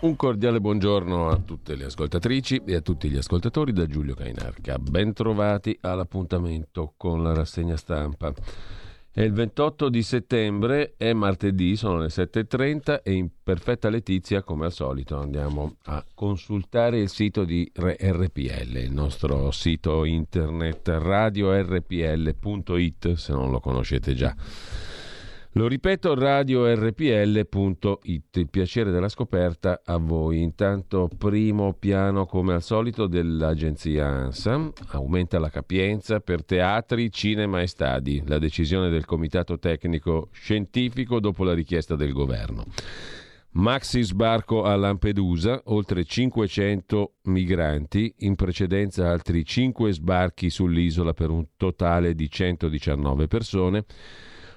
Un cordiale buongiorno a tutte le ascoltatrici e a tutti gli ascoltatori da Giulio Cainarca. Bentrovati all'appuntamento con la rassegna stampa. È il 28 di settembre, è martedì, sono le 7.30 e in perfetta letizia, come al solito, andiamo a consultare il sito di RPL, il nostro sito internet radiorpl.it, se non lo conoscete già. Lo ripeto, radiorpl.it. Il piacere della scoperta a voi. Intanto, primo piano, come al solito, dell'agenzia ANSA. Aumenta la capienza per teatri, cinema e stadi. La decisione del comitato tecnico scientifico dopo la richiesta del governo. Maxi sbarco a Lampedusa, oltre 500 migranti, in precedenza altri 5 sbarchi sull'isola per un totale di 119 persone.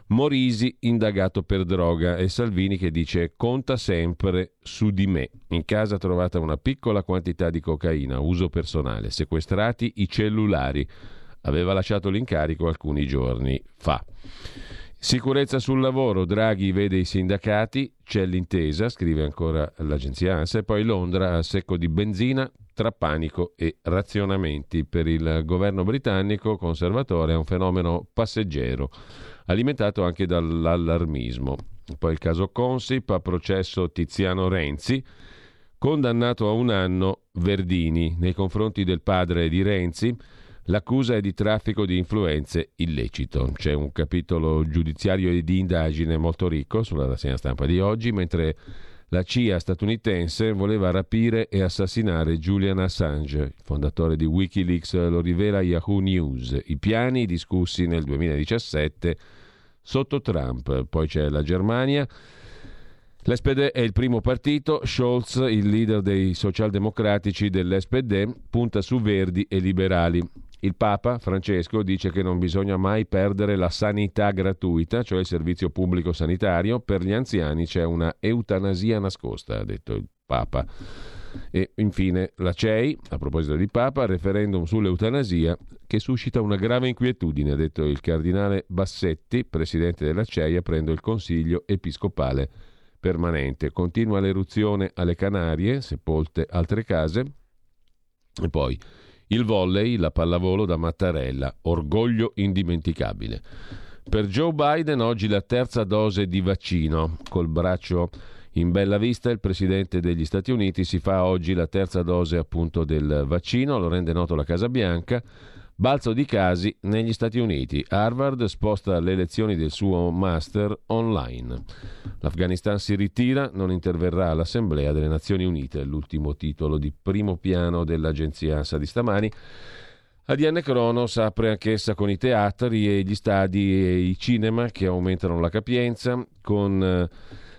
Morisi indagato per droga e Salvini che dice conta sempre su di me. In casa trovata una piccola quantità di cocaina, uso personale, sequestrati i cellulari. Aveva lasciato l'incarico alcuni giorni fa. Sicurezza sul lavoro, Draghi vede i sindacati, c'è l'intesa, scrive ancora l'agenzia ANSA, e poi Londra a secco di benzina tra panico e razionamenti. Per il governo britannico conservatore è un fenomeno passeggero alimentato anche dall'allarmismo. Poi il caso Consip, a processo Tiziano Renzi, condannato a un anno Verdini nei confronti del padre di Renzi. L'accusa è di traffico di influenze illecito. C'è un capitolo giudiziario e di indagine molto ricco sulla rassegna stampa di oggi, mentre la CIA statunitense voleva rapire e assassinare Julian Assange, fondatore di Wikileaks, lo rivela Yahoo News. I piani discussi nel 2017 sotto Trump. Poi c'è la Germania. L'SPD è il primo partito, Scholz, il leader dei socialdemocratici dell'SPD, punta su verdi e liberali. Il Papa Francesco dice che non bisogna mai perdere la sanità gratuita, cioè il servizio pubblico sanitario. Per gli anziani c'è una eutanasia nascosta, ha detto il Papa. E infine la CEI, a proposito di Papa, referendum sull'eutanasia che suscita una grave inquietudine, ha detto il cardinale Bassetti, presidente della CEI, aprendo il Consiglio episcopale permanente. Continua l'eruzione alle Canarie, sepolte altre case. E poi il volley, la pallavolo da Mattarella, orgoglio indimenticabile. Per Joe Biden oggi la terza dose di vaccino, col braccio in bella vista il Presidente degli Stati Uniti si fa oggi la terza dose appunto del vaccino, lo rende noto la Casa Bianca. Balzo di casi negli Stati Uniti. Harvard sposta le lezioni del suo master online. L'Afghanistan si ritira, non interverrà all'Assemblea delle Nazioni Unite, l'ultimo titolo di primo piano dell'agenzia ANSA di stamani. Adiane Cronos apre anch'essa con i teatri e gli stadi e i cinema che aumentano la capienza, con eh,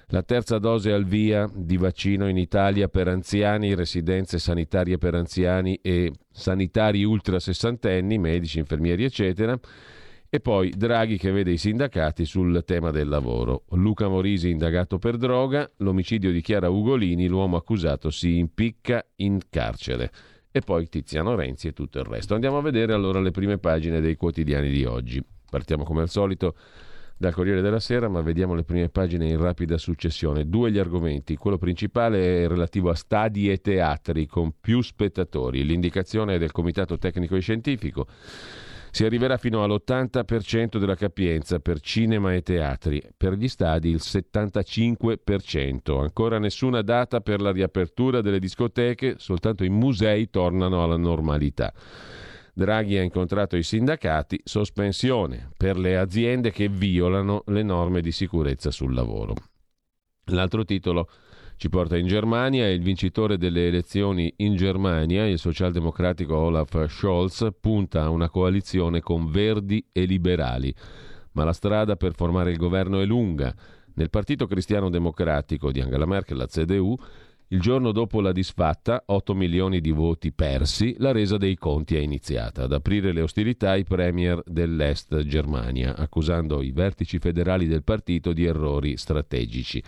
la terza dose al via di vaccino in Italia per anziani, residenze sanitarie per anziani e sanitari ultra sessantenni, medici, infermieri, eccetera. E poi Draghi che vede i sindacati sul tema del lavoro. Luca Morisi indagato per droga, l'omicidio di Chiara Ugolini, l'uomo accusato si impicca in carcere. E poi Tiziano Renzi e tutto il resto. Andiamo a vedere allora le prime pagine dei quotidiani di oggi. Partiamo come al solito dal Corriere della Sera, ma vediamo le prime pagine in rapida successione. Due gli argomenti. Quello principale è relativo a stadi e teatri con più spettatori. L'indicazione è del Comitato Tecnico e Scientifico. Si arriverà fino all'80% della capienza per cinema e teatri, per gli stadi il 75%. Ancora nessuna data per la riapertura delle discoteche, soltanto i musei tornano alla normalità. Draghi ha incontrato i sindacati, sospensione per le aziende che violano le norme di sicurezza sul lavoro. L'altro titolo ci porta in Germania e il vincitore delle elezioni in Germania, il socialdemocratico Olaf Scholz, punta a una coalizione con verdi e liberali. Ma la strada per formare il governo è lunga. Nel Partito Cristiano Democratico di Angela Merkel, la CDU, il giorno dopo la disfatta, 8 milioni di voti persi, la resa dei conti è iniziata. Ad aprire le ostilità ai premier dell'Est Germania, accusando i vertici federali del partito di errori strategici.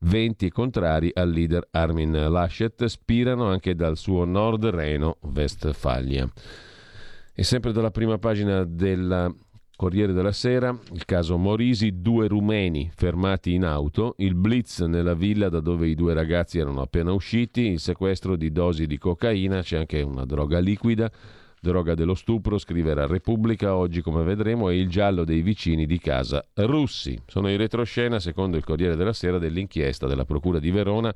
Venti contrari al leader Armin Laschet spirano anche dal suo Nord Reno-Westfalia. E sempre dalla prima pagina della Corriere della Sera, il caso Morisi, due rumeni fermati in auto, il blitz nella villa da dove i due ragazzi erano appena usciti, il sequestro di dosi di cocaina, c'è anche una droga liquida, droga dello stupro, scrive la Repubblica oggi come vedremo, e il giallo dei vicini di casa russi. Sono in retroscena, secondo il Corriere della Sera, dell'inchiesta della Procura di Verona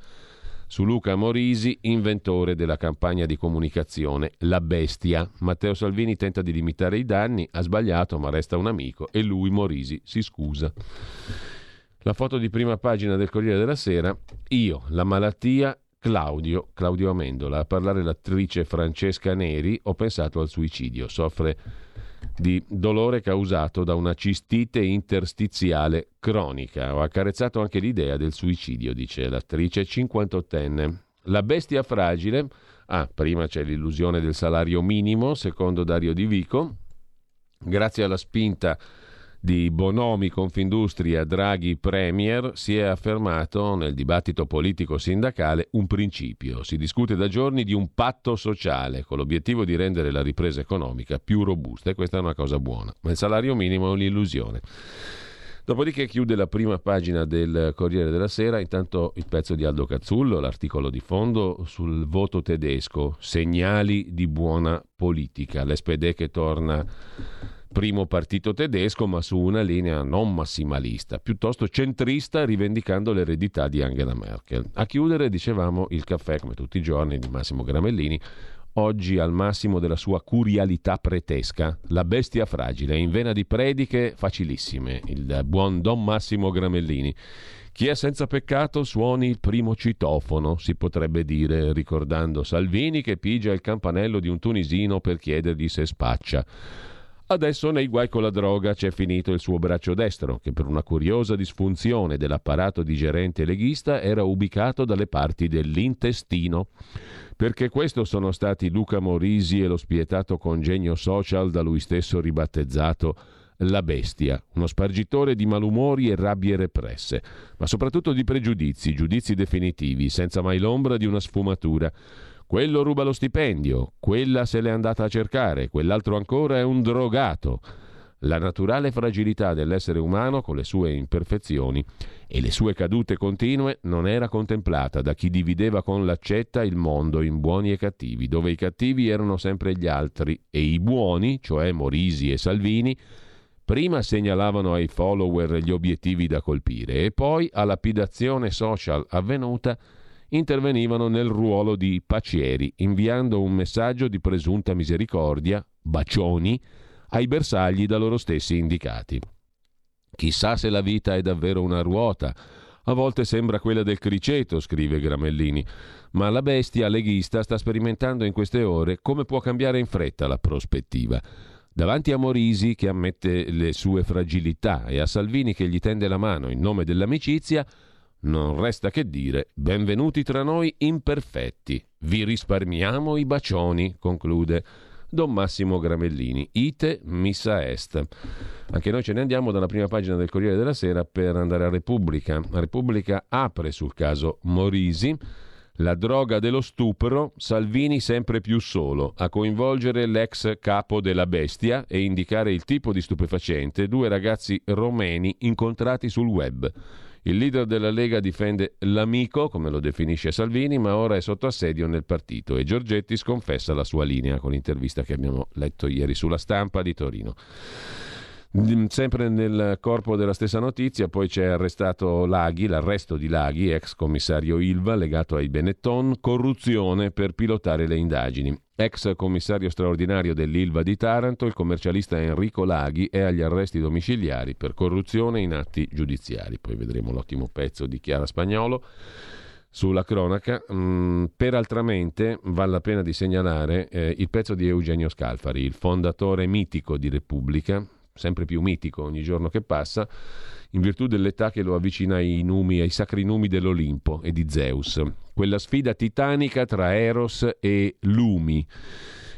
su Luca Morisi, inventore della campagna di comunicazione La Bestia. Matteo Salvini tenta di limitare i danni, ha sbagliato ma resta un amico e lui, Morisi, si scusa. La foto di prima pagina del Corriere della Sera, io, la malattia, Claudio, Claudio Amendola, a parlare l'attrice Francesca Neri, ho pensato al suicidio, soffre di dolore causato da una cistite interstiziale cronica. Ho accarezzato anche l'idea del suicidio, dice l'attrice 58enne. La bestia fragile. Ah, prima c'è l'illusione del salario minimo, secondo Dario Di Vico. Grazie alla spinta di Bonomi Confindustria Draghi Premier si è affermato nel dibattito politico sindacale un principio. Si discute da giorni di un patto sociale con l'obiettivo di rendere la ripresa economica più robusta e questa è una cosa buona, ma il salario minimo è un'illusione. Dopodiché chiude la prima pagina del Corriere della Sera, intanto il pezzo di Aldo Cazzullo, l'articolo di fondo sul voto tedesco, segnali di buona politica, l'SPD che torna primo partito tedesco, ma su una linea non massimalista, piuttosto centrista, rivendicando l'eredità di Angela Merkel. A chiudere, dicevamo, il caffè, come tutti i giorni, di Massimo Gramellini, oggi al massimo della sua curialità pretesca, la bestia fragile, in vena di prediche facilissime, il buon Don Massimo Gramellini. Chi è senza peccato suoni il primo citofono, si potrebbe dire, ricordando Salvini che pigia il campanello di un tunisino per chiedergli se spaccia. Adesso nei guai con la droga c'è finito il suo braccio destro, che per una curiosa disfunzione dell'apparato digerente leghista era ubicato dalle parti dell'intestino. Perché questo sono stati Luca Morisi e lo spietato congegno social da lui stesso ribattezzato la bestia, uno spargitore di malumori e rabbie represse, ma soprattutto di pregiudizi, giudizi definitivi, senza mai l'ombra di una sfumatura quello ruba lo stipendio, quella se l'è andata a cercare, quell'altro ancora è un drogato. La naturale fragilità dell'essere umano, con le sue imperfezioni e le sue cadute continue, non era contemplata da chi divideva con l'accetta il mondo in buoni e cattivi, dove i cattivi erano sempre gli altri e i buoni, cioè Morisi e Salvini, prima segnalavano ai follower gli obiettivi da colpire e poi, a lapidazione social avvenuta, intervenivano nel ruolo di pacieri, inviando un messaggio di presunta misericordia, bacioni, ai bersagli da loro stessi indicati. Chissà se la vita è davvero una ruota. A volte sembra quella del criceto, scrive Gramellini, ma la bestia leghista sta sperimentando in queste ore come può cambiare in fretta la prospettiva. Davanti a Morisi che ammette le sue fragilità e a Salvini che gli tende la mano in nome dell'amicizia, non resta che dire, benvenuti tra noi imperfetti. Vi risparmiamo i bacioni, conclude Don Massimo Gramellini. Ite missa est. Anche noi ce ne andiamo dalla prima pagina del Corriere della Sera per andare a Repubblica. La Repubblica apre sul caso Morisi. La droga dello stupro, Salvini sempre più solo, a coinvolgere l'ex capo della bestia e indicare il tipo di stupefacente, due ragazzi romeni incontrati sul web. Il leader della Lega difende l'amico, come lo definisce Salvini, ma ora è sotto assedio nel partito e Giorgetti sconfessa la sua linea con l'intervista che abbiamo letto ieri sulla stampa di Torino. Mm, sempre nel corpo della stessa notizia, poi c'è arrestato Laghi, l'arresto di Laghi, ex commissario Ilva legato ai Benetton, corruzione per pilotare le indagini. Ex commissario straordinario dell'Ilva di Taranto, il commercialista Enrico Laghi è agli arresti domiciliari per corruzione in atti giudiziari. Poi vedremo l'ottimo pezzo di Chiara Spagnolo sulla cronaca. Mm, peraltramente vale la pena di segnalare eh, il pezzo di Eugenio Scalfari, il fondatore mitico di Repubblica, sempre più mitico ogni giorno che passa, in virtù dell'età che lo avvicina ai numi, ai sacri numi dell'Olimpo e di Zeus. Quella sfida titanica tra Eros e Lumi.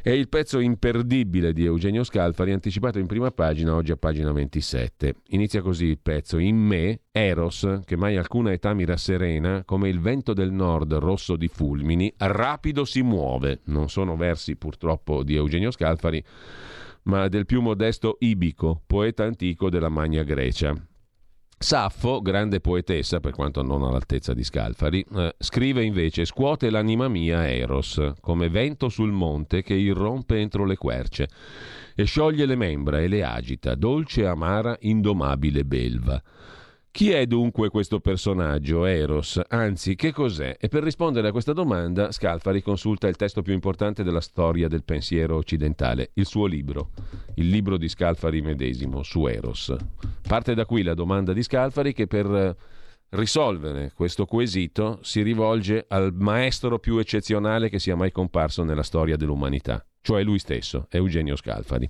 È il pezzo imperdibile di Eugenio Scalfari, anticipato in prima pagina, oggi a pagina 27. Inizia così il pezzo. In me, Eros, che mai alcuna età mi rasserena, come il vento del nord rosso di fulmini, rapido si muove. Non sono versi purtroppo di Eugenio Scalfari, ma del più modesto Ibico, poeta antico della Magna Grecia. Saffo, grande poetessa, per quanto non all'altezza di Scalfari, eh, scrive invece scuote l'anima mia Eros, come vento sul monte che irrompe entro le querce, e scioglie le membra e le agita, dolce, amara, indomabile belva. Chi è dunque questo personaggio, Eros? Anzi, che cos'è? E per rispondere a questa domanda, Scalfari consulta il testo più importante della storia del pensiero occidentale, il suo libro, il libro di Scalfari medesimo, su Eros. Parte da qui la domanda di Scalfari che per risolvere questo quesito si rivolge al maestro più eccezionale che sia mai comparso nella storia dell'umanità, cioè lui stesso, Eugenio Scalfari,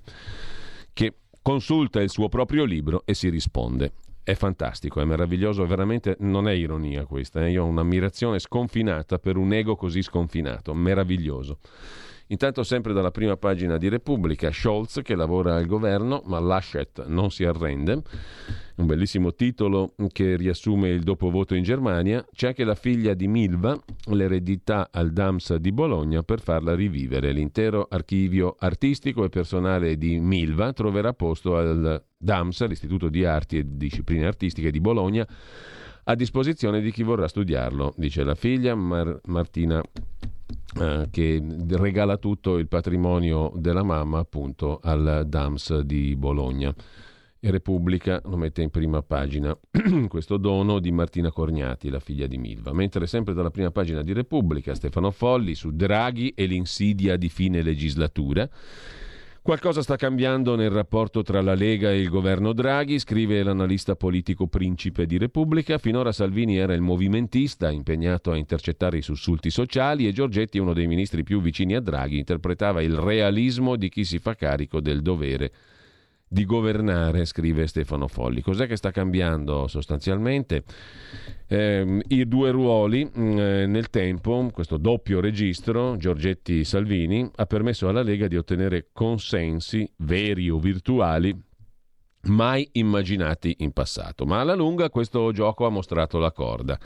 che consulta il suo proprio libro e si risponde. È fantastico, è meraviglioso, veramente non è ironia questa, eh? io ho un'ammirazione sconfinata per un ego così sconfinato, meraviglioso. Intanto sempre dalla prima pagina di Repubblica, Scholz che lavora al governo, ma Laschet non si arrende. Un bellissimo titolo che riassume il dopovoto in Germania. C'è anche la figlia di Milva, l'eredità al DAMS di Bologna per farla rivivere. L'intero archivio artistico e personale di Milva troverà posto al DAMS, l'Istituto di Arti e Discipline Artistiche di Bologna, a disposizione di chi vorrà studiarlo, dice la figlia Mar- Martina eh, che regala tutto il patrimonio della mamma appunto al DAMS di Bologna. E Repubblica lo mette in prima pagina, questo dono di Martina Corniati, la figlia di Milva. Mentre sempre dalla prima pagina di Repubblica, Stefano Folli su Draghi e l'insidia di fine legislatura. Qualcosa sta cambiando nel rapporto tra la Lega e il governo Draghi, scrive l'analista politico principe di Repubblica. Finora Salvini era il movimentista impegnato a intercettare i sussulti sociali e Giorgetti, uno dei ministri più vicini a Draghi, interpretava il realismo di chi si fa carico del dovere di governare, scrive Stefano Folli. Cos'è che sta cambiando sostanzialmente? Eh, I due ruoli mh, eh, nel tempo, questo doppio registro, Giorgetti-Salvini, ha permesso alla Lega di ottenere consensi veri o virtuali mai immaginati in passato. Ma alla lunga questo gioco ha mostrato la corda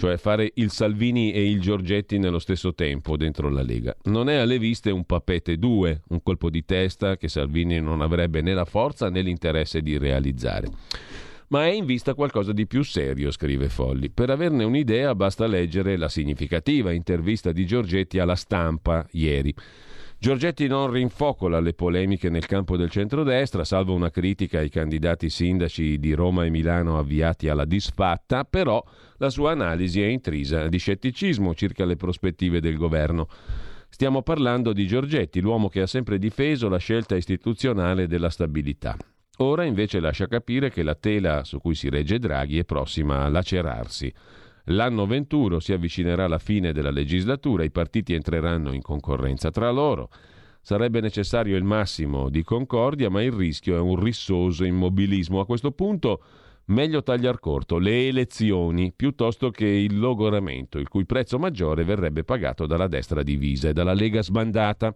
cioè fare il Salvini e il Giorgetti nello stesso tempo dentro la Lega. Non è alle viste un papete 2, un colpo di testa che Salvini non avrebbe né la forza né l'interesse di realizzare. Ma è in vista qualcosa di più serio, scrive Folli. Per averne un'idea basta leggere la significativa intervista di Giorgetti alla stampa ieri. Giorgetti non rinfocola le polemiche nel campo del centrodestra, salvo una critica ai candidati sindaci di Roma e Milano avviati alla disfatta, però la sua analisi è intrisa di scetticismo circa le prospettive del governo. Stiamo parlando di Giorgetti, l'uomo che ha sempre difeso la scelta istituzionale della stabilità. Ora invece lascia capire che la tela su cui si regge Draghi è prossima a lacerarsi. L'anno venturo si avvicinerà alla fine della legislatura, i partiti entreranno in concorrenza tra loro. Sarebbe necessario il massimo di concordia, ma il rischio è un rissoso immobilismo. A questo punto meglio tagliar corto le elezioni piuttosto che il logoramento, il cui prezzo maggiore verrebbe pagato dalla destra divisa e dalla Lega sbandata.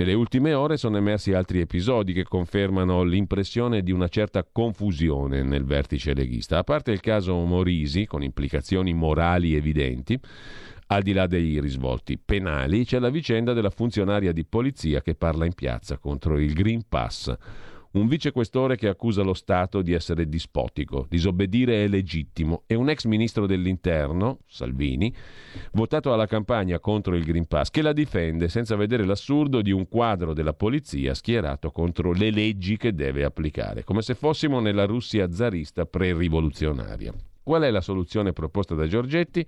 Nelle ultime ore sono emersi altri episodi che confermano l'impressione di una certa confusione nel vertice leghista. A parte il caso Morisi, con implicazioni morali evidenti, al di là dei risvolti penali, c'è la vicenda della funzionaria di polizia che parla in piazza contro il Green Pass un vicequestore che accusa lo Stato di essere dispotico, disobbedire è legittimo e un ex ministro dell'interno, Salvini, votato alla campagna contro il Green Pass, che la difende senza vedere l'assurdo di un quadro della polizia schierato contro le leggi che deve applicare, come se fossimo nella Russia zarista pre-rivoluzionaria. Qual è la soluzione proposta da Giorgetti?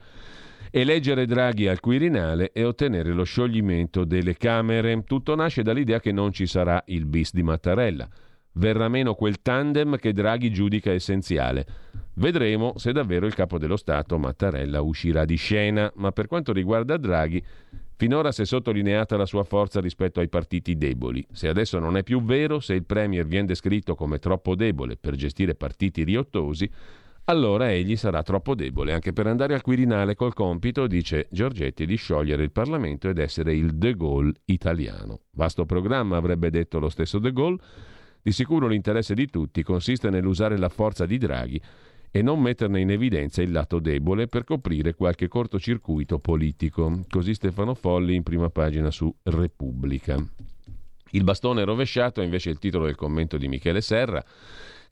Eleggere Draghi al Quirinale e ottenere lo scioglimento delle Camere. Tutto nasce dall'idea che non ci sarà il bis di Mattarella verrà meno quel tandem che Draghi giudica essenziale. Vedremo se davvero il capo dello Stato Mattarella uscirà di scena, ma per quanto riguarda Draghi, finora si è sottolineata la sua forza rispetto ai partiti deboli. Se adesso non è più vero, se il Premier viene descritto come troppo debole per gestire partiti riottosi, allora egli sarà troppo debole anche per andare al Quirinale col compito, dice Giorgetti, di sciogliere il Parlamento ed essere il De Gaulle italiano. Vasto programma, avrebbe detto lo stesso De Gaulle, di sicuro l'interesse di tutti consiste nell'usare la forza di Draghi e non metterne in evidenza il lato debole per coprire qualche cortocircuito politico. Così Stefano Folli in prima pagina su Repubblica. Il bastone rovesciato è invece il titolo del commento di Michele Serra.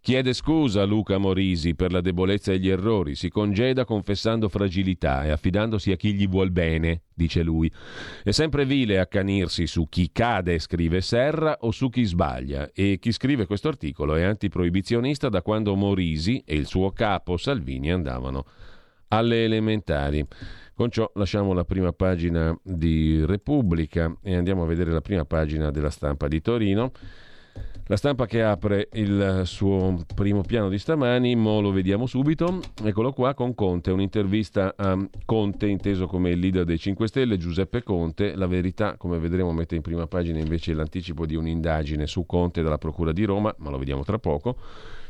Chiede scusa Luca Morisi per la debolezza e gli errori, si congeda confessando fragilità e affidandosi a chi gli vuol bene, dice lui. È sempre vile accanirsi su chi cade, scrive Serra, o su chi sbaglia e chi scrive questo articolo è antiproibizionista da quando Morisi e il suo capo Salvini andavano alle elementari. Con ciò lasciamo la prima pagina di Repubblica e andiamo a vedere la prima pagina della stampa di Torino. La stampa che apre il suo primo piano di stamani, mo lo vediamo subito, eccolo qua con Conte, un'intervista a Conte inteso come il leader dei 5 Stelle, Giuseppe Conte, la verità come vedremo mette in prima pagina invece l'anticipo di un'indagine su Conte dalla Procura di Roma, ma lo vediamo tra poco.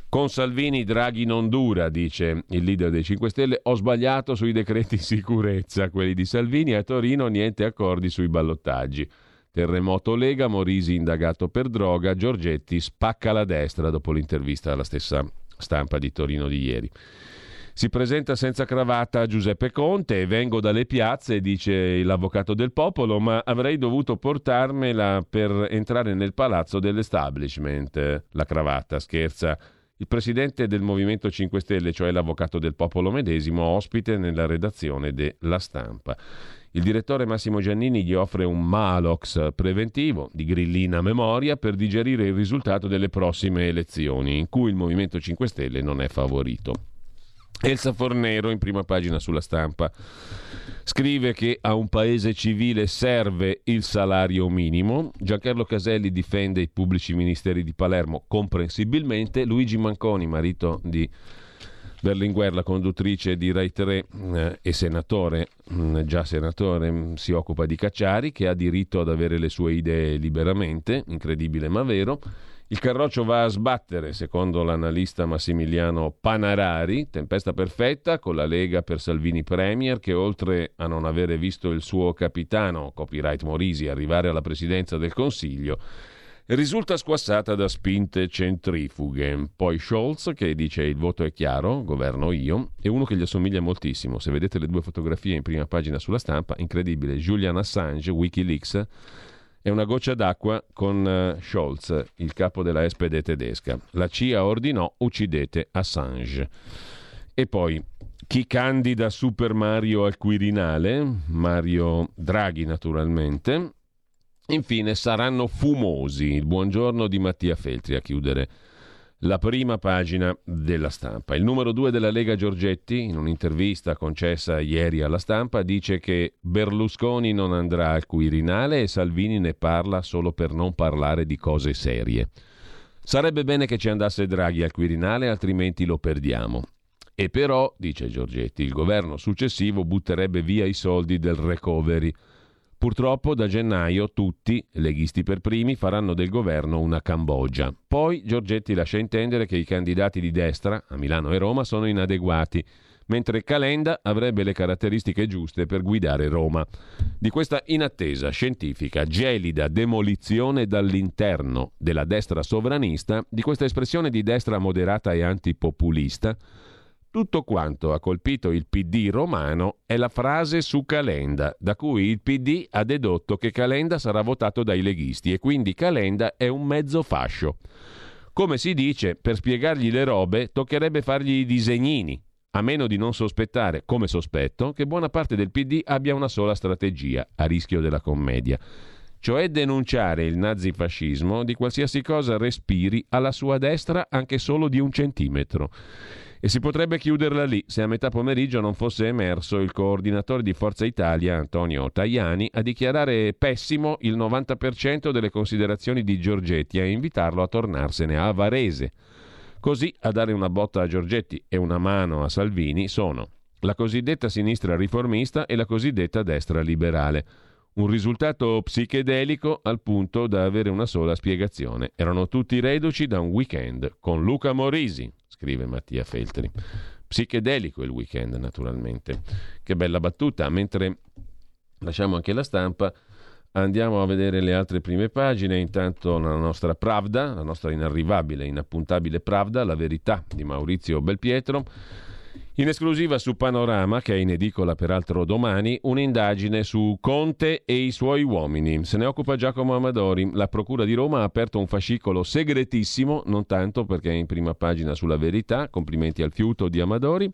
Con Salvini Draghi non dura, dice il leader dei 5 Stelle. Ho sbagliato sui decreti sicurezza, quelli di Salvini. A Torino niente accordi sui ballottaggi. Terremoto Lega, Morisi indagato per droga, Giorgetti spacca la destra dopo l'intervista alla stessa stampa di Torino di ieri. Si presenta senza cravatta Giuseppe Conte, vengo dalle piazze, dice l'avvocato del popolo, ma avrei dovuto portarmela per entrare nel palazzo dell'establishment. La cravatta, scherza. Il presidente del Movimento 5 Stelle, cioè l'avvocato del popolo medesimo, ospite nella redazione della stampa. Il direttore Massimo Giannini gli offre un Malox preventivo di grillina memoria per digerire il risultato delle prossime elezioni, in cui il Movimento 5 Stelle non è favorito. Elsa Fornero in prima pagina sulla stampa scrive che a un paese civile serve il salario minimo. Giancarlo Caselli difende i pubblici ministeri di Palermo comprensibilmente. Luigi Manconi, marito di Berlinguer, la conduttrice di Rai 3 eh, e senatore, mh, mm, già senatore, mh, mm, si occupa di Cacciari, che ha diritto ad avere le sue idee liberamente, incredibile ma vero. Il carroccio va a sbattere, secondo l'analista Massimiliano Panarari, tempesta perfetta con la Lega per Salvini Premier che oltre a non avere visto il suo capitano, copyright Morisi, arrivare alla presidenza del Consiglio, risulta squassata da spinte centrifughe. Poi Scholz che dice il voto è chiaro, governo io, e uno che gli assomiglia moltissimo. Se vedete le due fotografie in prima pagina sulla stampa, incredibile. Julian Assange, Wikileaks, è una goccia d'acqua con uh, Scholz, il capo della SPD tedesca. La CIA ordinò uccidete Assange. E poi chi candida Super Mario al Quirinale? Mario Draghi naturalmente Infine saranno fumosi. Il buongiorno di Mattia Feltri a chiudere la prima pagina della stampa. Il numero due della Lega Giorgetti, in un'intervista concessa ieri alla stampa, dice che Berlusconi non andrà al Quirinale e Salvini ne parla solo per non parlare di cose serie. Sarebbe bene che ci andasse Draghi al Quirinale, altrimenti lo perdiamo. E però, dice Giorgetti, il governo successivo butterebbe via i soldi del recovery Purtroppo da gennaio tutti, leghisti per primi, faranno del governo una Cambogia. Poi Giorgetti lascia intendere che i candidati di destra, a Milano e Roma, sono inadeguati, mentre Calenda avrebbe le caratteristiche giuste per guidare Roma. Di questa inattesa, scientifica, gelida demolizione dall'interno della destra sovranista, di questa espressione di destra moderata e antipopulista, tutto quanto ha colpito il PD romano è la frase su Calenda, da cui il PD ha dedotto che Calenda sarà votato dai leghisti e quindi Calenda è un mezzo fascio. Come si dice, per spiegargli le robe toccherebbe fargli i disegnini, a meno di non sospettare, come sospetto, che buona parte del PD abbia una sola strategia, a rischio della commedia, cioè denunciare il nazifascismo di qualsiasi cosa respiri alla sua destra anche solo di un centimetro. E si potrebbe chiuderla lì se a metà pomeriggio non fosse emerso il coordinatore di Forza Italia, Antonio Tajani, a dichiarare pessimo il 90% delle considerazioni di Giorgetti e a invitarlo a tornarsene a Varese. Così a dare una botta a Giorgetti e una mano a Salvini sono la cosiddetta sinistra riformista e la cosiddetta destra liberale. Un risultato psichedelico al punto da avere una sola spiegazione. Erano tutti reduci da un weekend con Luca Morisi scrive Mattia Feltri. Psichedelico il weekend, naturalmente. Che bella battuta. Mentre lasciamo anche la stampa, andiamo a vedere le altre prime pagine. Intanto la nostra Pravda, la nostra inarrivabile, inappuntabile Pravda, la verità di Maurizio Belpietro. In esclusiva su Panorama, che è in edicola peraltro domani, un'indagine su Conte e i suoi uomini. Se ne occupa Giacomo Amadori. La Procura di Roma ha aperto un fascicolo segretissimo, non tanto perché è in prima pagina sulla verità, complimenti al fiuto di Amadori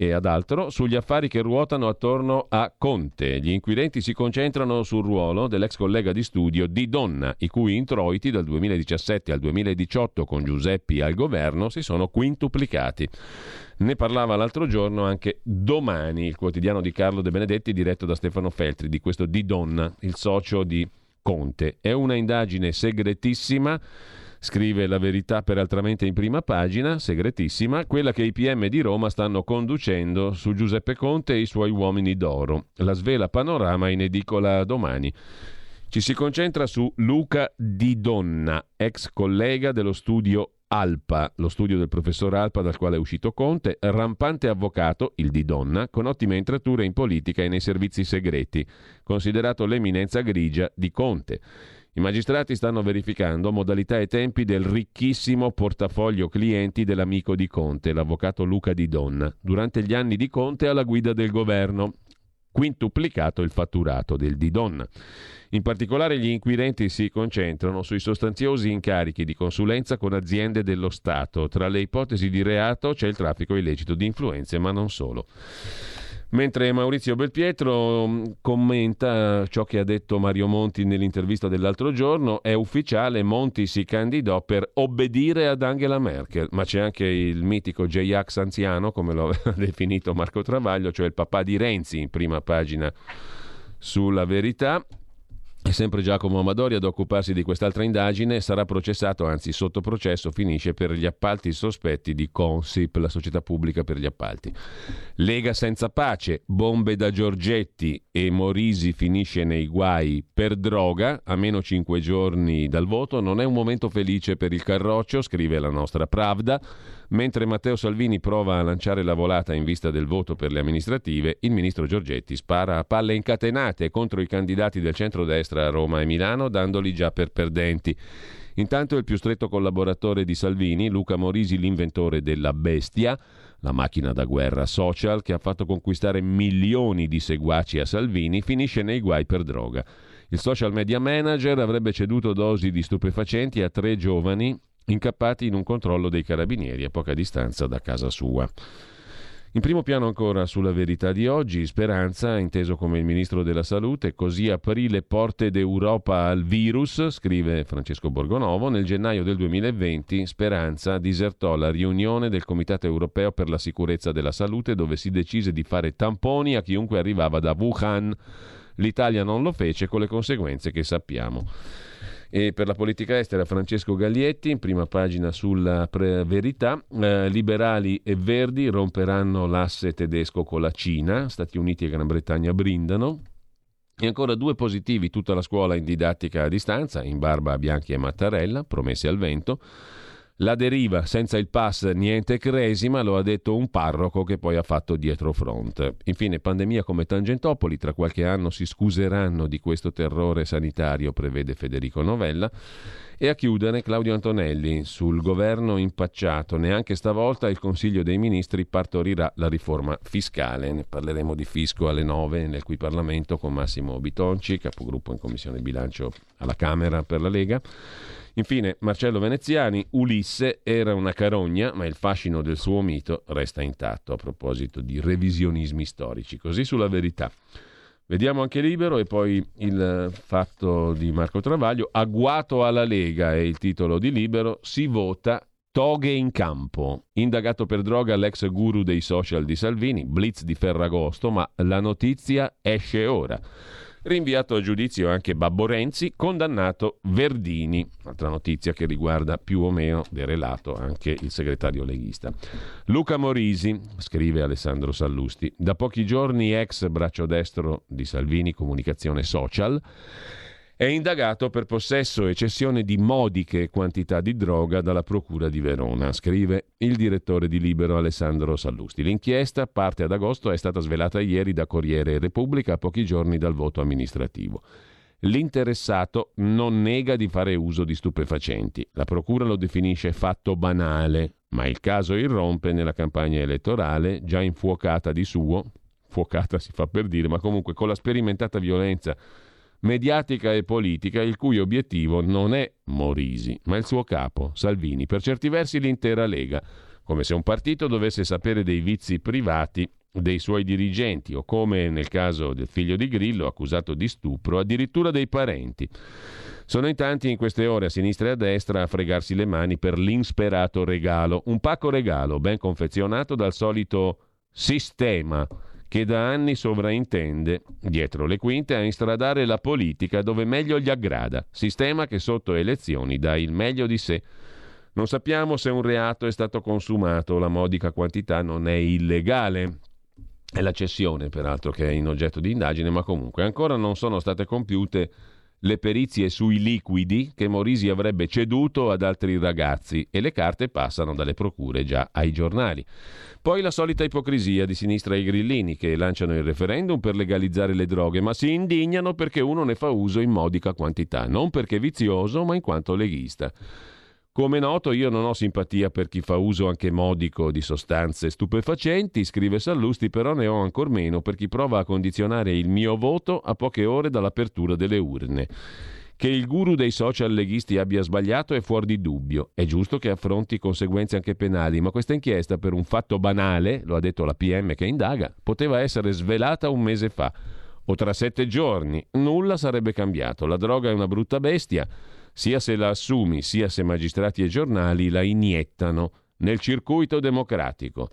e ad altro sugli affari che ruotano attorno a Conte. Gli inquirenti si concentrano sul ruolo dell'ex collega di studio di Donna, i cui introiti dal 2017 al 2018 con Giuseppi al governo si sono quintuplicati. Ne parlava l'altro giorno anche Domani, il quotidiano di Carlo De Benedetti diretto da Stefano Feltri, di questo Di Donna, il socio di Conte. È una indagine segretissima Scrive la verità peraltramente in prima pagina, segretissima, quella che i PM di Roma stanno conducendo su Giuseppe Conte e i suoi uomini d'oro. La svela panorama in edicola domani. Ci si concentra su Luca Di Donna, ex collega dello studio Alpa, lo studio del professor Alpa dal quale è uscito Conte, rampante avvocato, il Di Donna, con ottime entrature in politica e nei servizi segreti, considerato l'eminenza grigia di Conte. I magistrati stanno verificando modalità e tempi del ricchissimo portafoglio clienti dell'amico di Conte, l'avvocato Luca Di Donna, durante gli anni di Conte alla guida del governo, quintuplicato il fatturato del Di Donna. In particolare gli inquirenti si concentrano sui sostanziosi incarichi di consulenza con aziende dello Stato. Tra le ipotesi di reato c'è il traffico illecito di influenze, ma non solo. Mentre Maurizio Belpietro mm, commenta ciò che ha detto Mario Monti nell'intervista dell'altro giorno, è ufficiale, Monti si candidò per obbedire ad Angela Merkel, ma c'è anche il mitico J-Ax anziano, come lo ha definito Marco Travaglio, cioè il papà di Renzi in prima pagina sulla verità, è sempre Giacomo Amadori ad occuparsi di quest'altra indagine, sarà processato, anzi sotto processo finisce per gli appalti sospetti di Consip, la società pubblica per gli appalti. Lega senza pace, bombe da Giorgetti e Morisi finisce nei guai per droga, a meno cinque giorni dal voto, non è un momento felice per il Carroccio, scrive la nostra Pravda. Mentre Matteo Salvini prova a lanciare la volata in vista del voto per le amministrative, il ministro Giorgetti spara a palle incatenate contro i candidati del centrodestra a Roma e Milano, dandoli già per perdenti. Intanto il più stretto collaboratore di Salvini, Luca Morisi, l'inventore della bestia, la macchina da guerra social che ha fatto conquistare milioni di seguaci a Salvini, finisce nei guai per droga. Il social media manager avrebbe ceduto dosi di stupefacenti a tre giovani incappati in un controllo dei carabinieri a poca distanza da casa sua. In primo piano ancora sulla verità di oggi, Speranza, inteso come il ministro della salute, così aprì le porte d'Europa al virus, scrive Francesco Borgonovo, nel gennaio del 2020 Speranza disertò la riunione del Comitato europeo per la sicurezza della salute dove si decise di fare tamponi a chiunque arrivava da Wuhan. L'Italia non lo fece con le conseguenze che sappiamo. E per la politica estera Francesco Gaglietti, in prima pagina sulla verità, eh, liberali e verdi romperanno l'asse tedesco con la Cina, Stati Uniti e Gran Bretagna brindano. E ancora due positivi, tutta la scuola in didattica a distanza, in barba a Bianchi e Mattarella, promessi al vento. La deriva senza il pass niente cresima, lo ha detto un parroco che poi ha fatto dietro front. Infine, pandemia come Tangentopoli, tra qualche anno si scuseranno di questo terrore sanitario, prevede Federico Novella. E a chiudere Claudio Antonelli, sul governo impacciato, neanche stavolta il Consiglio dei Ministri partorirà la riforma fiscale. Ne parleremo di fisco alle 9 nel cui Parlamento con Massimo Bitonci, capogruppo in Commissione Bilancio alla Camera per la Lega. Infine, Marcello Veneziani, Ulisse era una carogna, ma il fascino del suo mito resta intatto a proposito di revisionismi storici. Così sulla verità. Vediamo anche Libero e poi il fatto di Marco Travaglio. Agguato alla Lega è il titolo di Libero. Si vota Toghe in campo. Indagato per droga l'ex guru dei social di Salvini, blitz di Ferragosto, ma la notizia esce ora. Rinviato a giudizio anche Babbo Renzi, condannato Verdini. Altra notizia che riguarda più o meno derelato anche il segretario leghista. Luca Morisi, scrive Alessandro Sallusti, da pochi giorni ex braccio destro di Salvini Comunicazione Social è indagato per possesso e cessione di modiche quantità di droga dalla Procura di Verona, scrive il direttore di Libero Alessandro Sallusti. L'inchiesta parte ad agosto, è stata svelata ieri da Corriere Repubblica a pochi giorni dal voto amministrativo. L'interessato non nega di fare uso di stupefacenti. La Procura lo definisce fatto banale. Ma il caso irrompe nella campagna elettorale, già infuocata di suo, fuocata si fa per dire, ma comunque con la sperimentata violenza mediatica e politica, il cui obiettivo non è Morisi, ma il suo capo, Salvini, per certi versi l'intera Lega, come se un partito dovesse sapere dei vizi privati dei suoi dirigenti o come nel caso del figlio di Grillo accusato di stupro, addirittura dei parenti. Sono in tanti in queste ore a sinistra e a destra a fregarsi le mani per l'insperato regalo, un pacco regalo ben confezionato dal solito sistema che da anni sovraintende, dietro le quinte, a instradare la politica dove meglio gli aggrada, sistema che sotto elezioni dà il meglio di sé. Non sappiamo se un reato è stato consumato, la modica quantità non è illegale. È la cessione, peraltro, che è in oggetto di indagine, ma comunque ancora non sono state compiute le perizie sui liquidi che Morisi avrebbe ceduto ad altri ragazzi e le carte passano dalle procure già ai giornali. Poi la solita ipocrisia di sinistra ai grillini che lanciano il referendum per legalizzare le droghe, ma si indignano perché uno ne fa uso in modica quantità, non perché vizioso, ma in quanto leghista. Come noto, io non ho simpatia per chi fa uso anche modico di sostanze stupefacenti, scrive Sallusti, però ne ho ancor meno per chi prova a condizionare il mio voto a poche ore dall'apertura delle urne. Che il guru dei social leghisti abbia sbagliato è fuori di dubbio. È giusto che affronti conseguenze anche penali, ma questa inchiesta per un fatto banale, lo ha detto la PM che indaga, poteva essere svelata un mese fa o tra sette giorni. Nulla sarebbe cambiato. La droga è una brutta bestia sia se la assumi, sia se magistrati e giornali la iniettano nel circuito democratico.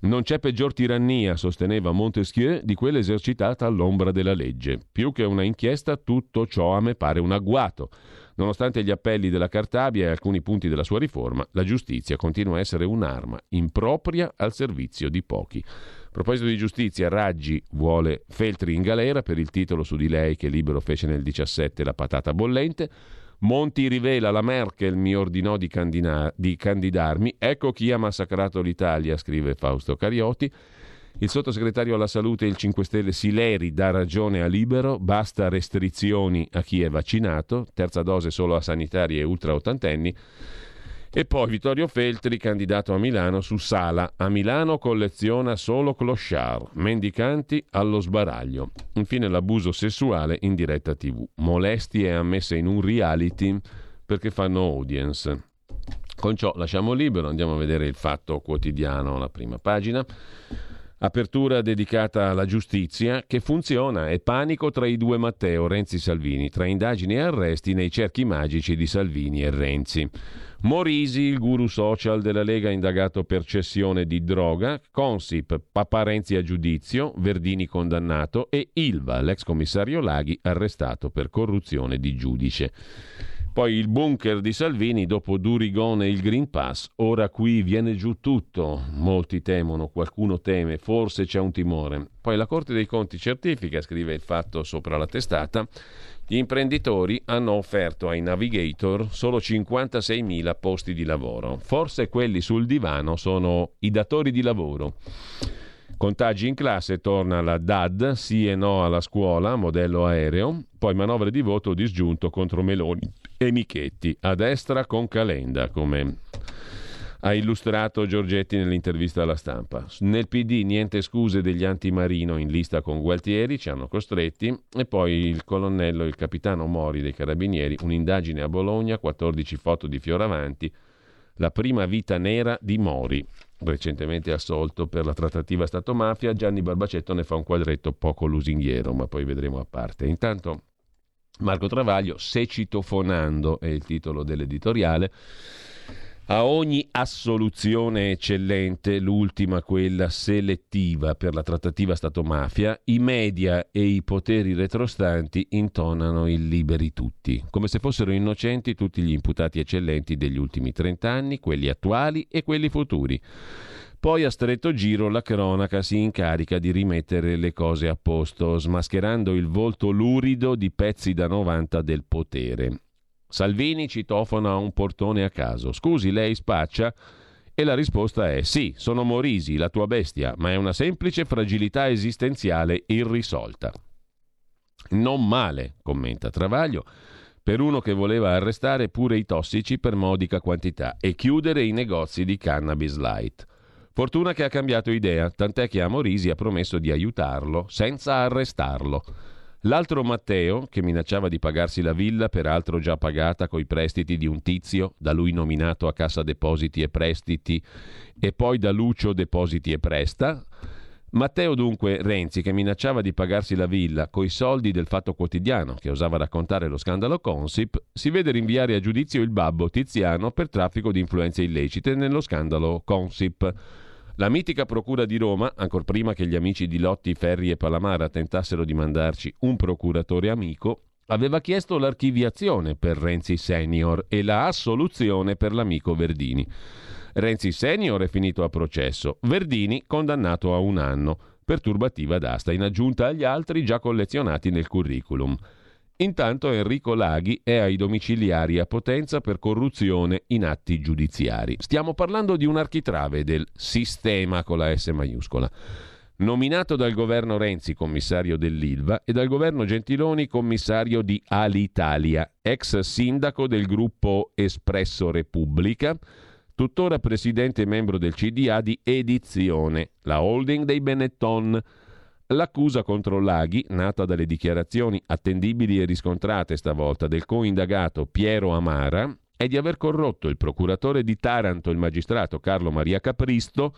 Non c'è peggior tirannia, sosteneva Montesquieu, di quella esercitata all'ombra della legge. Più che una inchiesta, tutto ciò a me pare un agguato. Nonostante gli appelli della Cartabia e alcuni punti della sua riforma, la giustizia continua a essere un'arma impropria al servizio di pochi. A proposito di giustizia, Raggi vuole Feltri in galera per il titolo su di lei che Libero fece nel 17 La patata bollente. Monti rivela la Merkel mi ordinò di, candina- di candidarmi. Ecco chi ha massacrato l'Italia, scrive Fausto Carioti. Il sottosegretario alla salute e il 5 Stelle Sileri dà ragione a Libero, basta restrizioni a chi è vaccinato, terza dose solo a sanitari e ultra ottantenni. E poi Vittorio Feltri, candidato a Milano, su Sala. A Milano colleziona solo clochard, mendicanti allo sbaraglio. Infine l'abuso sessuale in diretta tv. Molestie ammesse in un reality perché fanno audience. Con ciò lasciamo libero, andiamo a vedere il fatto quotidiano, la prima pagina. Apertura dedicata alla giustizia che funziona e panico tra i due Matteo, Renzi e Salvini, tra indagini e arresti nei cerchi magici di Salvini e Renzi. Morisi, il guru social della Lega indagato per cessione di droga, Consip, Papa Renzi a giudizio, Verdini condannato e Ilva, l'ex commissario Laghi, arrestato per corruzione di giudice. Poi il bunker di Salvini dopo Durigon e il Green Pass. Ora qui viene giù tutto. Molti temono, qualcuno teme, forse c'è un timore. Poi la Corte dei Conti certifica, scrive il fatto sopra la testata, gli imprenditori hanno offerto ai navigator solo 56.000 posti di lavoro. Forse quelli sul divano sono i datori di lavoro. Contagi in classe, torna la DAD, sì e no alla scuola, modello aereo, poi manovre di voto disgiunto contro Meloni e Michetti, a destra con Calenda, come ha illustrato Giorgetti nell'intervista alla stampa. Nel PD niente scuse degli antimarino in lista con Gualtieri, ci hanno costretti, e poi il colonnello il capitano Mori dei Carabinieri, un'indagine a Bologna, 14 foto di Fioravanti, la prima vita nera di Mori, recentemente assolto per la trattativa Stato-mafia, Gianni Barbacetto ne fa un quadretto poco lusinghiero, ma poi vedremo a parte. Intanto Marco Travaglio, Se citofonando è il titolo dell'editoriale, a ogni assoluzione eccellente, l'ultima quella selettiva per la trattativa Stato-mafia, i media e i poteri retrostanti intonano il liberi tutti, come se fossero innocenti tutti gli imputati eccellenti degli ultimi trent'anni, quelli attuali e quelli futuri. Poi a stretto giro la cronaca si incarica di rimettere le cose a posto, smascherando il volto lurido di pezzi da 90 del potere. Salvini citofona un portone a caso. Scusi, lei spaccia? E la risposta è sì, sono Morisi, la tua bestia, ma è una semplice fragilità esistenziale irrisolta. Non male, commenta Travaglio, per uno che voleva arrestare pure i tossici per modica quantità e chiudere i negozi di cannabis light. Fortuna che ha cambiato idea, tant'è che Amorisi ha promesso di aiutarlo senza arrestarlo. L'altro Matteo, che minacciava di pagarsi la villa, peraltro già pagata coi prestiti di un tizio, da lui nominato a Cassa Depositi e Prestiti, e poi da Lucio Depositi e Presta. Matteo dunque Renzi, che minacciava di pagarsi la villa coi soldi del Fatto Quotidiano, che osava raccontare lo scandalo Consip, si vede rinviare a giudizio il babbo Tiziano per traffico di influenze illecite nello scandalo Consip. La mitica Procura di Roma, ancor prima che gli amici di Lotti, Ferri e Palamara tentassero di mandarci un procuratore amico, aveva chiesto l'archiviazione per Renzi Senior e la assoluzione per l'amico Verdini. Renzi Senior è finito a processo, Verdini condannato a un anno per turbativa d'asta, in aggiunta agli altri già collezionati nel curriculum. Intanto Enrico Laghi è ai domiciliari a Potenza per corruzione in atti giudiziari. Stiamo parlando di un architrave del sistema con la S maiuscola. Nominato dal governo Renzi commissario dell'Ilva e dal governo Gentiloni commissario di Alitalia, ex sindaco del gruppo Espresso Repubblica, tuttora presidente e membro del CDA di Edizione, la holding dei Benetton L'accusa contro Laghi, nata dalle dichiarazioni attendibili e riscontrate stavolta del coindagato Piero Amara, è di aver corrotto il procuratore di Taranto, il magistrato Carlo Maria Capristo,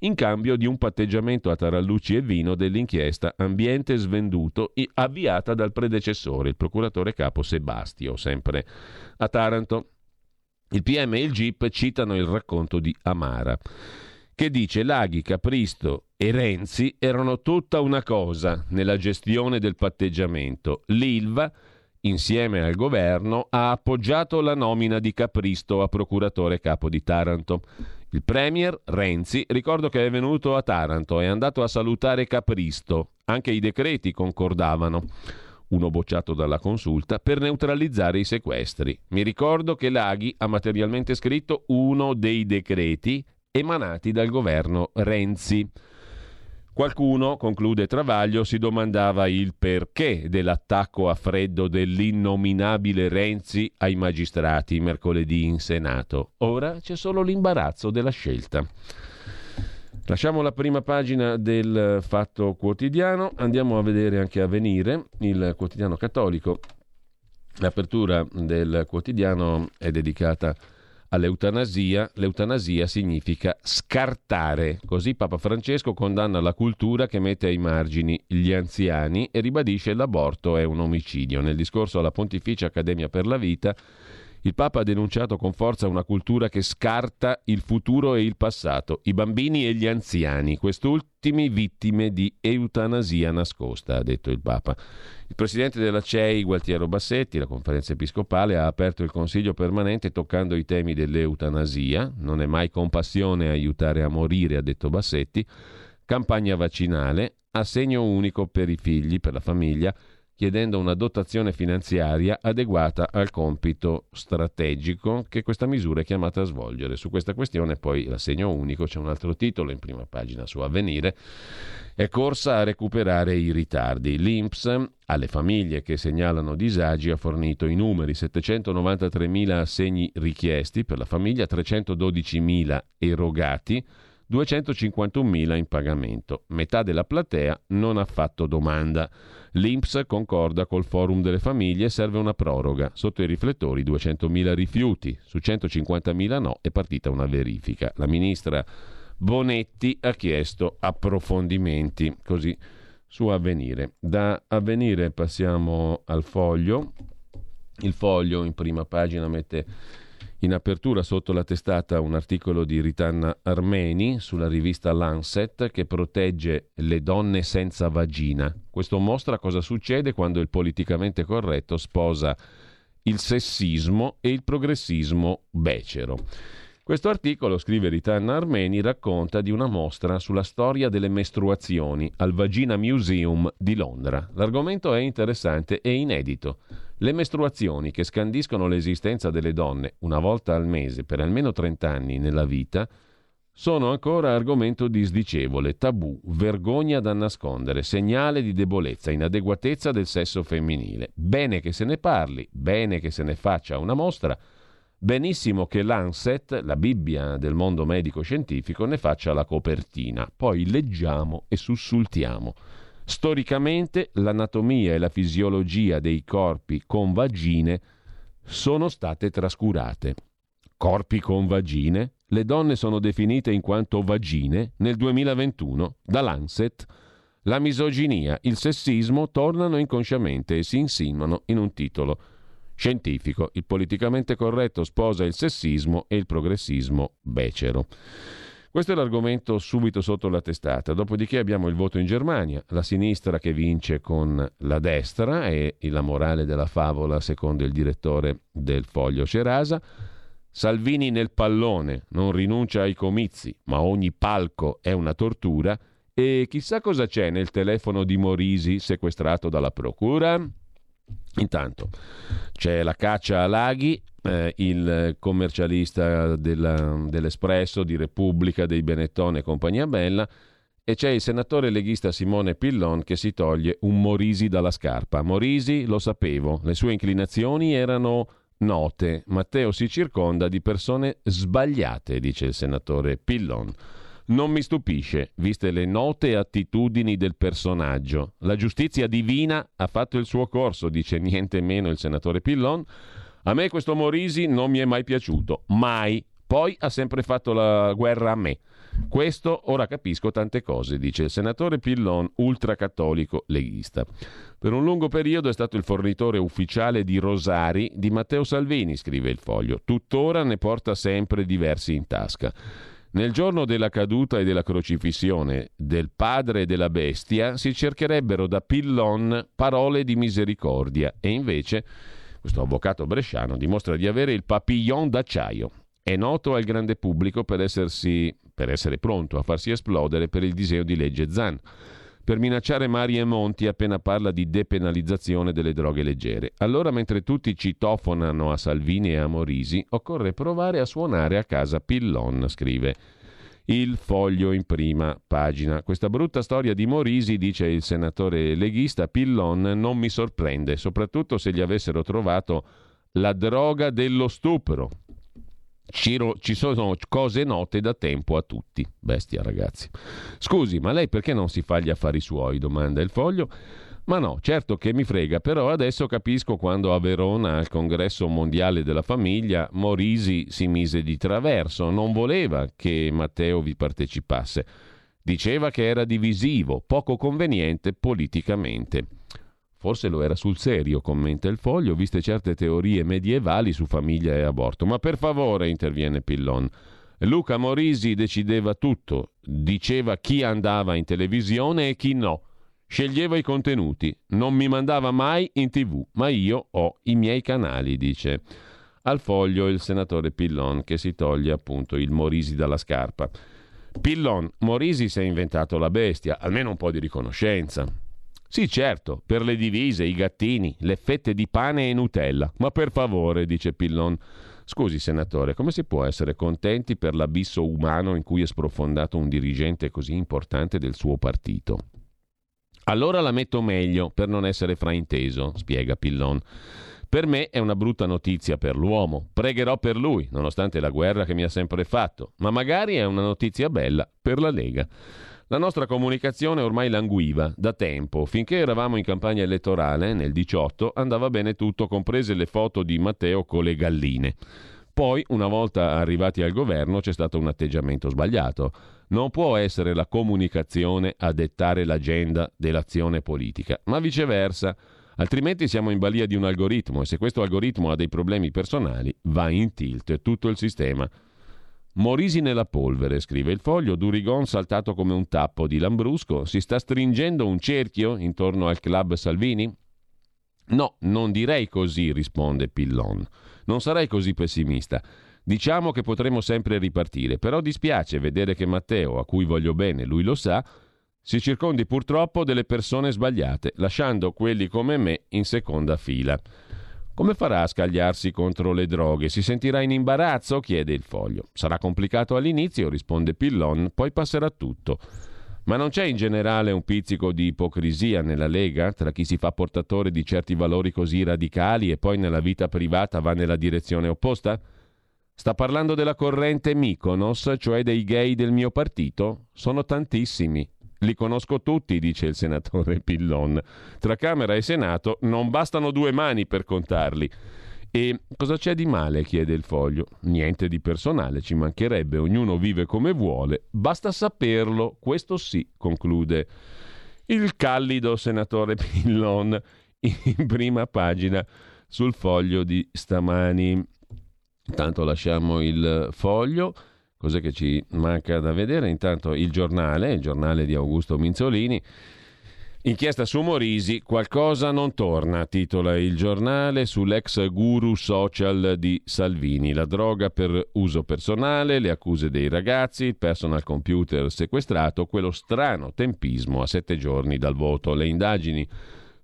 in cambio di un patteggiamento a tarallucci e vino dell'inchiesta Ambiente svenduto avviata dal predecessore, il procuratore capo Sebastio, sempre a Taranto. Il PM e il GIP citano il racconto di Amara che dice Laghi, Capristo e Renzi erano tutta una cosa nella gestione del patteggiamento. L'Ilva, insieme al governo, ha appoggiato la nomina di Capristo a procuratore capo di Taranto. Il premier Renzi, ricordo che è venuto a Taranto, è andato a salutare Capristo, anche i decreti concordavano uno bocciato dalla consulta, per neutralizzare i sequestri. Mi ricordo che Laghi ha materialmente scritto uno dei decreti emanati dal governo Renzi. Qualcuno, conclude Travaglio, si domandava il perché dell'attacco a freddo dell'innominabile Renzi ai magistrati mercoledì in Senato. Ora c'è solo l'imbarazzo della scelta. Lasciamo la prima pagina del Fatto Quotidiano, andiamo a vedere anche Avvenire, il quotidiano cattolico. L'apertura del quotidiano è dedicata a all'eutanasia, l'eutanasia significa scartare. Così Papa Francesco condanna la cultura che mette ai margini gli anziani e ribadisce l'aborto è un omicidio. Nel discorso alla Pontificia Accademia per la Vita il Papa ha denunciato con forza una cultura che scarta il futuro e il passato, i bambini e gli anziani, quest'ultimi vittime di eutanasia nascosta, ha detto il Papa. Il presidente della CEI, Gualtiero Bassetti, la conferenza episcopale, ha aperto il consiglio permanente toccando i temi dell'eutanasia. Non è mai compassione aiutare a morire, ha detto Bassetti. Campagna vaccinale, assegno unico per i figli, per la famiglia, chiedendo una dotazione finanziaria adeguata al compito strategico che questa misura è chiamata a svolgere. Su questa questione poi l'assegno unico, c'è un altro titolo in prima pagina su Avvenire, è corsa a recuperare i ritardi. L'INPS alle famiglie che segnalano disagi ha fornito i numeri 793.000 assegni richiesti per la famiglia, 312.000 erogati, 251.000 in pagamento. Metà della platea non ha fatto domanda. L'INPS concorda col Forum delle Famiglie serve una proroga. Sotto i riflettori 200.000 rifiuti, su 150.000 no è partita una verifica. La ministra Bonetti ha chiesto approfondimenti, così su avvenire. Da avvenire passiamo al foglio. Il foglio in prima pagina mette in apertura sotto la testata un articolo di Ritanna Armeni sulla rivista Lancet che protegge le donne senza vagina. Questo mostra cosa succede quando il politicamente corretto sposa il sessismo e il progressismo becero. Questo articolo, scrive Ritanna Armeni, racconta di una mostra sulla storia delle mestruazioni al Vagina Museum di Londra. L'argomento è interessante e inedito. Le mestruazioni che scandiscono l'esistenza delle donne una volta al mese per almeno 30 anni nella vita sono ancora argomento disdicevole, tabù, vergogna da nascondere, segnale di debolezza, inadeguatezza del sesso femminile. Bene che se ne parli, bene che se ne faccia una mostra, benissimo che l'Anset, la Bibbia del mondo medico-scientifico, ne faccia la copertina. Poi leggiamo e sussultiamo. Storicamente l'anatomia e la fisiologia dei corpi con vagine sono state trascurate. Corpi con vagine? Le donne sono definite in quanto vagine nel 2021 da Lancet. La misoginia, il sessismo tornano inconsciamente e si insinuano in un titolo scientifico. Il politicamente corretto sposa il sessismo e il progressismo becero. Questo è l'argomento subito sotto la testata. Dopodiché abbiamo il voto in Germania, la sinistra che vince con la destra e la morale della favola secondo il direttore del foglio Cerasa. Salvini nel pallone, non rinuncia ai comizi, ma ogni palco è una tortura. E chissà cosa c'è nel telefono di Morisi sequestrato dalla procura? Intanto c'è la caccia a Laghi, eh, il commercialista della, dell'Espresso, di Repubblica, dei Benetton e compagnia bella, e c'è il senatore leghista Simone Pillon che si toglie un Morisi dalla scarpa. Morisi, lo sapevo, le sue inclinazioni erano note. Matteo si circonda di persone sbagliate, dice il senatore Pillon. Non mi stupisce, viste le note attitudini del personaggio. La giustizia divina ha fatto il suo corso, dice niente meno il senatore Pillon. A me questo Morisi non mi è mai piaciuto, mai. Poi ha sempre fatto la guerra a me. Questo ora capisco tante cose, dice il senatore Pillon, ultracattolico leghista. Per un lungo periodo è stato il fornitore ufficiale di rosari di Matteo Salvini, scrive il foglio. Tuttora ne porta sempre diversi in tasca. Nel giorno della caduta e della crocifissione del padre della bestia si cercherebbero da Pillon parole di misericordia e invece questo avvocato bresciano dimostra di avere il papillon d'acciaio. È noto al grande pubblico per, essersi, per essere pronto a farsi esplodere per il disegno di legge Zan per minacciare Mari e Monti appena parla di depenalizzazione delle droghe leggere. Allora, mentre tutti citofonano a Salvini e a Morisi, occorre provare a suonare a casa Pillon, scrive il foglio in prima pagina. Questa brutta storia di Morisi, dice il senatore leghista Pillon, non mi sorprende, soprattutto se gli avessero trovato la droga dello stupro. Ciro, ci sono cose note da tempo a tutti. Bestia, ragazzi. Scusi, ma lei perché non si fa gli affari suoi? domanda il foglio. Ma no, certo che mi frega, però adesso capisco quando a Verona, al congresso mondiale della famiglia, Morisi si mise di traverso, non voleva che Matteo vi partecipasse. Diceva che era divisivo, poco conveniente politicamente. Forse lo era sul serio, commenta il foglio, viste certe teorie medievali su famiglia e aborto. Ma per favore, interviene Pillon. Luca Morisi decideva tutto, diceva chi andava in televisione e chi no. Sceglieva i contenuti, non mi mandava mai in tv, ma io ho i miei canali, dice. Al foglio il senatore Pillon che si toglie appunto il Morisi dalla scarpa. Pillon, Morisi si è inventato la bestia, almeno un po' di riconoscenza. Sì, certo, per le divise, i gattini, le fette di pane e Nutella. Ma per favore, dice Pillon. Scusi, senatore, come si può essere contenti per l'abisso umano in cui è sprofondato un dirigente così importante del suo partito? Allora la metto meglio per non essere frainteso, spiega Pillon. Per me è una brutta notizia per l'uomo. Pregherò per lui, nonostante la guerra che mi ha sempre fatto. Ma magari è una notizia bella per la Lega. La nostra comunicazione ormai languiva da tempo. Finché eravamo in campagna elettorale, nel 18, andava bene tutto, comprese le foto di Matteo con le galline. Poi, una volta arrivati al governo, c'è stato un atteggiamento sbagliato. Non può essere la comunicazione a dettare l'agenda dell'azione politica, ma viceversa. Altrimenti siamo in balia di un algoritmo e se questo algoritmo ha dei problemi personali, va in tilt tutto il sistema. Morisi nella polvere, scrive il foglio, Durigon saltato come un tappo di Lambrusco. Si sta stringendo un cerchio intorno al club Salvini? No, non direi così, risponde Pillon. Non sarei così pessimista. Diciamo che potremo sempre ripartire, però dispiace vedere che Matteo, a cui voglio bene, lui lo sa, si circondi purtroppo delle persone sbagliate, lasciando quelli come me in seconda fila. Come farà a scagliarsi contro le droghe? Si sentirà in imbarazzo? chiede il foglio. Sarà complicato all'inizio, risponde Pillon, poi passerà tutto. Ma non c'è in generale un pizzico di ipocrisia nella Lega tra chi si fa portatore di certi valori così radicali e poi nella vita privata va nella direzione opposta? Sta parlando della corrente Mykonos, cioè dei gay del mio partito? Sono tantissimi. Li conosco tutti, dice il senatore Pillon. Tra Camera e Senato non bastano due mani per contarli. E cosa c'è di male? chiede il foglio. Niente di personale, ci mancherebbe, ognuno vive come vuole, basta saperlo, questo sì, conclude il callido senatore Pillon in prima pagina sul foglio di stamani. Intanto lasciamo il foglio. Cos'è che ci manca da vedere? Intanto il giornale, il giornale di Augusto Minzolini Inchiesta su Morisi, qualcosa non torna, titola il giornale sull'ex guru social di Salvini. La droga per uso personale, le accuse dei ragazzi, il personal computer sequestrato, quello strano tempismo a sette giorni dal voto. Le indagini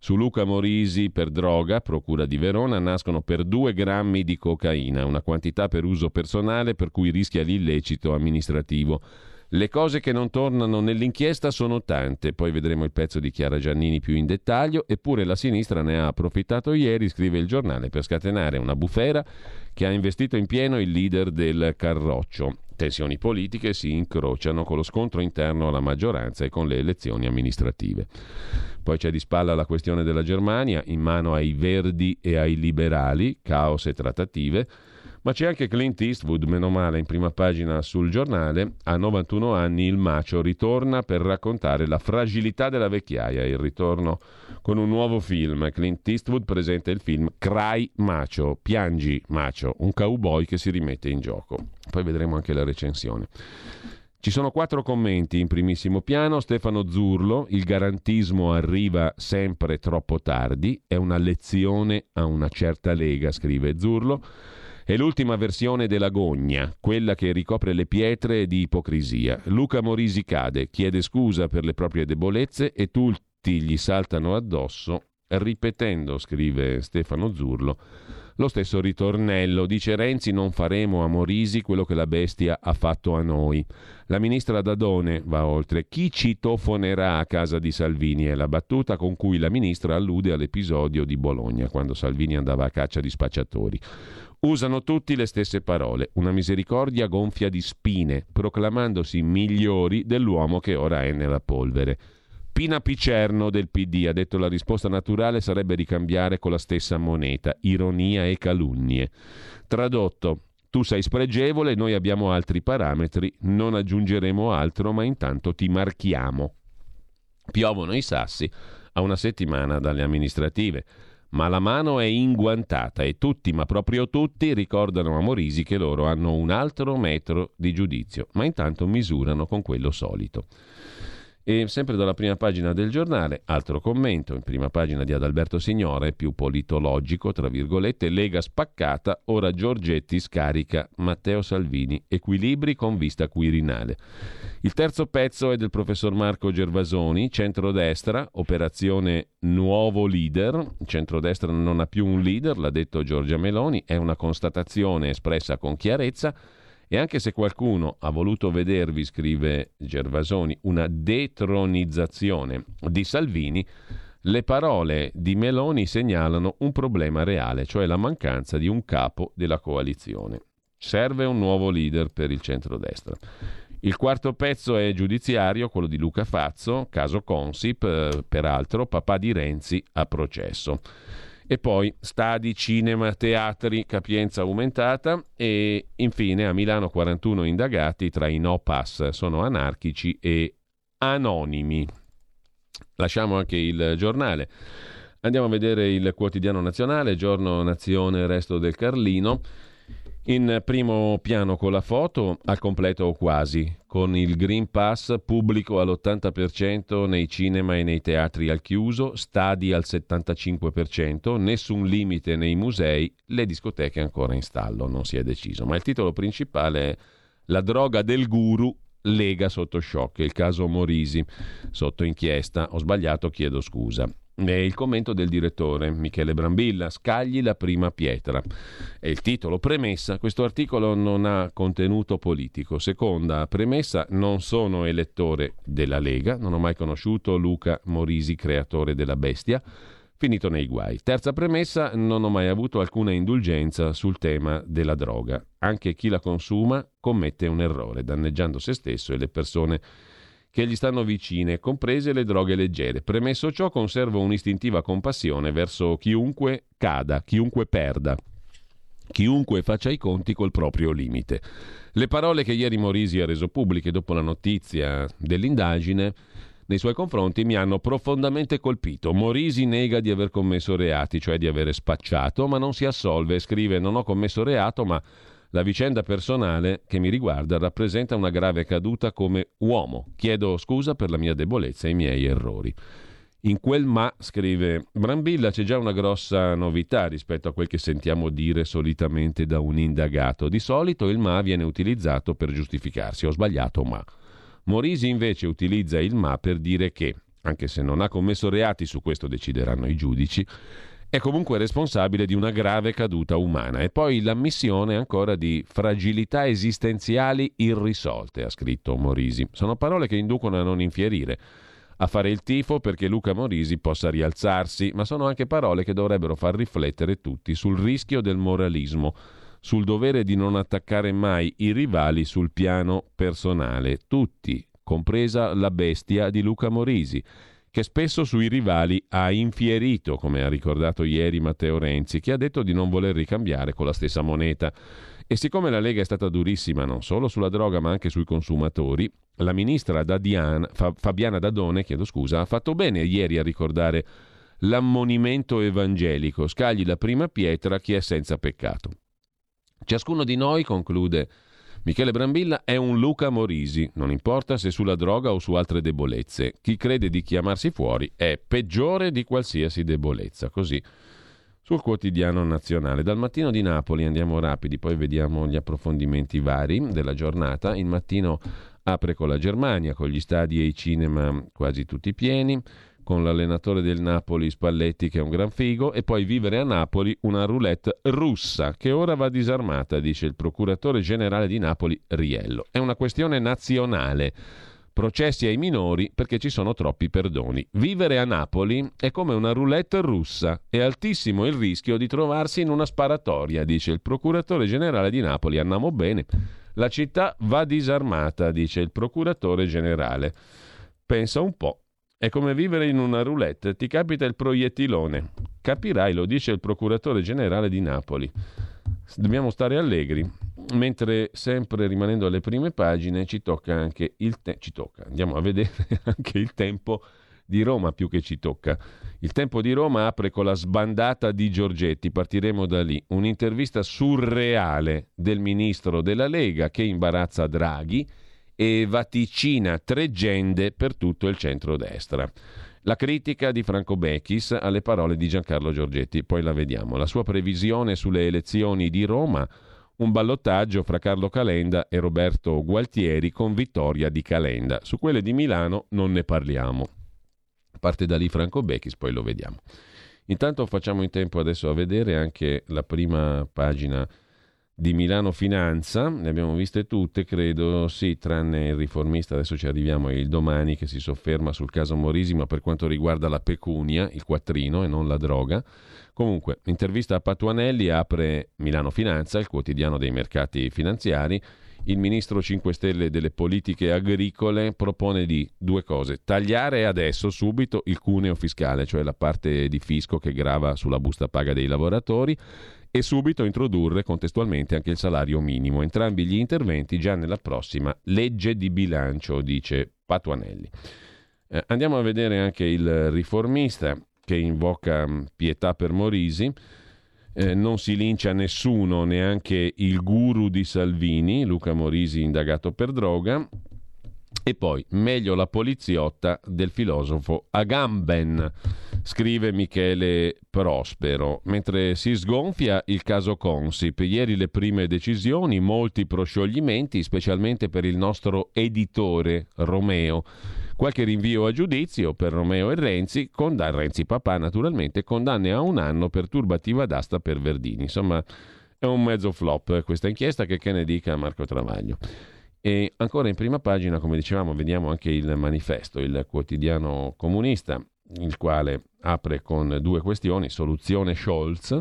su Luca Morisi per droga, procura di Verona, nascono per due grammi di cocaina, una quantità per uso personale per cui rischia l'illecito amministrativo. Le cose che non tornano nell'inchiesta sono tante, poi vedremo il pezzo di Chiara Giannini più in dettaglio, eppure la sinistra ne ha approfittato ieri, scrive il giornale, per scatenare una bufera che ha investito in pieno il leader del Carroccio. Tensioni politiche si incrociano con lo scontro interno alla maggioranza e con le elezioni amministrative. Poi c'è di spalla la questione della Germania, in mano ai verdi e ai liberali, caos e trattative. Ma c'è anche Clint Eastwood, meno male, in prima pagina sul giornale. A 91 anni il macio ritorna per raccontare la fragilità della vecchiaia. Il ritorno con un nuovo film. Clint Eastwood presenta il film Cry Macio, Piangi Macio, un cowboy che si rimette in gioco. Poi vedremo anche la recensione. Ci sono quattro commenti in primissimo piano. Stefano Zurlo, il garantismo arriva sempre troppo tardi, è una lezione a una certa lega, scrive Zurlo. È l'ultima versione della gogna, quella che ricopre le pietre di ipocrisia. Luca Morisi cade, chiede scusa per le proprie debolezze e tutti gli saltano addosso, ripetendo, scrive Stefano Zurlo, lo stesso ritornello. Dice Renzi non faremo a Morisi quello che la bestia ha fatto a noi. La ministra Dadone va oltre. Chi citofonerà a casa di Salvini è la battuta con cui la ministra allude all'episodio di Bologna, quando Salvini andava a caccia di spacciatori. Usano tutti le stesse parole, una misericordia gonfia di spine, proclamandosi migliori dell'uomo che ora è nella polvere. Pina Picerno del PD ha detto la risposta naturale sarebbe ricambiare con la stessa moneta, ironia e calunnie. Tradotto, tu sei spregevole, noi abbiamo altri parametri, non aggiungeremo altro, ma intanto ti marchiamo. Piovono i sassi a una settimana dalle amministrative ma la mano è inguantata e tutti, ma proprio tutti, ricordano a Morisi che loro hanno un altro metro di giudizio, ma intanto misurano con quello solito. E sempre dalla prima pagina del giornale, altro commento, in prima pagina di Adalberto Signore, più politologico, tra virgolette, Lega spaccata, ora Giorgetti scarica Matteo Salvini, equilibri con vista quirinale. Il terzo pezzo è del professor Marco Gervasoni, centrodestra, operazione nuovo leader. Centrodestra non ha più un leader, l'ha detto Giorgia Meloni, è una constatazione espressa con chiarezza e anche se qualcuno ha voluto vedervi, scrive Gervasoni, una detronizzazione di Salvini, le parole di Meloni segnalano un problema reale, cioè la mancanza di un capo della coalizione. Serve un nuovo leader per il centrodestra. Il quarto pezzo è giudiziario, quello di Luca Fazzo, caso Consip, eh, peraltro papà di Renzi a processo. E poi stadi, cinema, teatri, capienza aumentata e infine a Milano 41 indagati tra i no pass, sono anarchici e anonimi. Lasciamo anche il giornale. Andiamo a vedere il quotidiano nazionale, giorno nazione, resto del Carlino. In primo piano con la foto, al completo o quasi, con il Green Pass pubblico all'80% nei cinema e nei teatri al chiuso, stadi al 75%, nessun limite nei musei, le discoteche ancora in stallo, non si è deciso. Ma il titolo principale è La droga del guru Lega sotto shock, il caso Morisi sotto inchiesta, ho sbagliato, chiedo scusa. È il commento del direttore Michele Brambilla, scagli la prima pietra. È il titolo. Premessa, questo articolo non ha contenuto politico. Seconda premessa, non sono elettore della Lega, non ho mai conosciuto Luca Morisi, creatore della bestia finito nei guai. Terza premessa, non ho mai avuto alcuna indulgenza sul tema della droga. Anche chi la consuma commette un errore, danneggiando se stesso e le persone che gli stanno vicine, comprese le droghe leggere. Premesso ciò, conservo un'istintiva compassione verso chiunque cada, chiunque perda, chiunque faccia i conti col proprio limite. Le parole che ieri Morisi ha reso pubbliche dopo la notizia dell'indagine nei suoi confronti mi hanno profondamente colpito. Morisi nega di aver commesso reati, cioè di avere spacciato, ma non si assolve. Scrive: Non ho commesso reato, ma la vicenda personale che mi riguarda rappresenta una grave caduta come uomo. Chiedo scusa per la mia debolezza e i miei errori. In quel ma, scrive Brambilla, c'è già una grossa novità rispetto a quel che sentiamo dire solitamente da un indagato. Di solito il ma viene utilizzato per giustificarsi. Ho sbagliato, ma. Morisi invece utilizza il ma per dire che, anche se non ha commesso reati, su questo decideranno i giudici, è comunque responsabile di una grave caduta umana. E poi l'ammissione ancora di fragilità esistenziali irrisolte, ha scritto Morisi. Sono parole che inducono a non infierire, a fare il tifo perché Luca Morisi possa rialzarsi, ma sono anche parole che dovrebbero far riflettere tutti sul rischio del moralismo sul dovere di non attaccare mai i rivali sul piano personale, tutti, compresa la bestia di Luca Morisi, che spesso sui rivali ha infierito, come ha ricordato ieri Matteo Renzi, che ha detto di non voler ricambiare con la stessa moneta. E siccome la Lega è stata durissima non solo sulla droga ma anche sui consumatori, la ministra Dadian, Fabiana Dadone scusa, ha fatto bene ieri a ricordare l'ammonimento evangelico, scagli la prima pietra chi è senza peccato. Ciascuno di noi, conclude Michele Brambilla, è un Luca Morisi, non importa se sulla droga o su altre debolezze. Chi crede di chiamarsi fuori è peggiore di qualsiasi debolezza. Così sul quotidiano nazionale. Dal mattino di Napoli andiamo rapidi, poi vediamo gli approfondimenti vari della giornata. Il mattino apre con la Germania, con gli stadi e i cinema quasi tutti pieni con l'allenatore del Napoli Spalletti che è un gran figo e poi vivere a Napoli una roulette russa che ora va disarmata, dice il procuratore generale di Napoli Riello. È una questione nazionale. Processi ai minori perché ci sono troppi perdoni. Vivere a Napoli è come una roulette russa. È altissimo il rischio di trovarsi in una sparatoria, dice il procuratore generale di Napoli. Andiamo bene. La città va disarmata, dice il procuratore generale. Pensa un po'. È come vivere in una roulette, ti capita il proiettilone. Capirai, lo dice il procuratore generale di Napoli. Dobbiamo stare allegri. Mentre sempre rimanendo alle prime pagine ci tocca anche il tempo. Ci tocca, andiamo a vedere anche il tempo di Roma più che ci tocca. Il tempo di Roma apre con la sbandata di Giorgetti, partiremo da lì. Un'intervista surreale del ministro della Lega che imbarazza Draghi e vaticina tre gende per tutto il centrodestra. La critica di Franco Becchis alle parole di Giancarlo Giorgetti, poi la vediamo. La sua previsione sulle elezioni di Roma, un ballottaggio fra Carlo Calenda e Roberto Gualtieri con vittoria di Calenda. Su quelle di Milano non ne parliamo. Parte da lì Franco Becchis, poi lo vediamo. Intanto facciamo in tempo adesso a vedere anche la prima pagina di Milano Finanza, ne abbiamo viste tutte, credo, sì, tranne il riformista, adesso ci arriviamo il domani che si sofferma sul caso Morisi, ma per quanto riguarda la pecunia, il quattrino e non la droga. Comunque, intervista a Patuanelli apre Milano Finanza, il quotidiano dei mercati finanziari. Il ministro 5 Stelle delle politiche agricole propone di due cose: tagliare adesso, subito, il cuneo fiscale, cioè la parte di fisco che grava sulla busta paga dei lavoratori, e subito introdurre contestualmente anche il salario minimo. Entrambi gli interventi già nella prossima legge di bilancio, dice Patuanelli. Eh, andiamo a vedere anche il riformista che invoca mm, pietà per Morisi. Eh, non si lincia nessuno, neanche il guru di Salvini, Luca Morisi indagato per droga. E poi, meglio la poliziotta del filosofo Agamben, scrive Michele Prospero. Mentre si sgonfia il caso Consip, ieri le prime decisioni, molti proscioglimenti, specialmente per il nostro editore Romeo Qualche rinvio a giudizio per Romeo e Renzi, condan- Renzi papà naturalmente, condanne a un anno per turbativa d'asta per Verdini. Insomma, è un mezzo flop questa inchiesta che, che ne dica Marco Travaglio. E ancora in prima pagina, come dicevamo, vediamo anche il manifesto, il quotidiano comunista, il quale apre con due questioni, soluzione Scholz,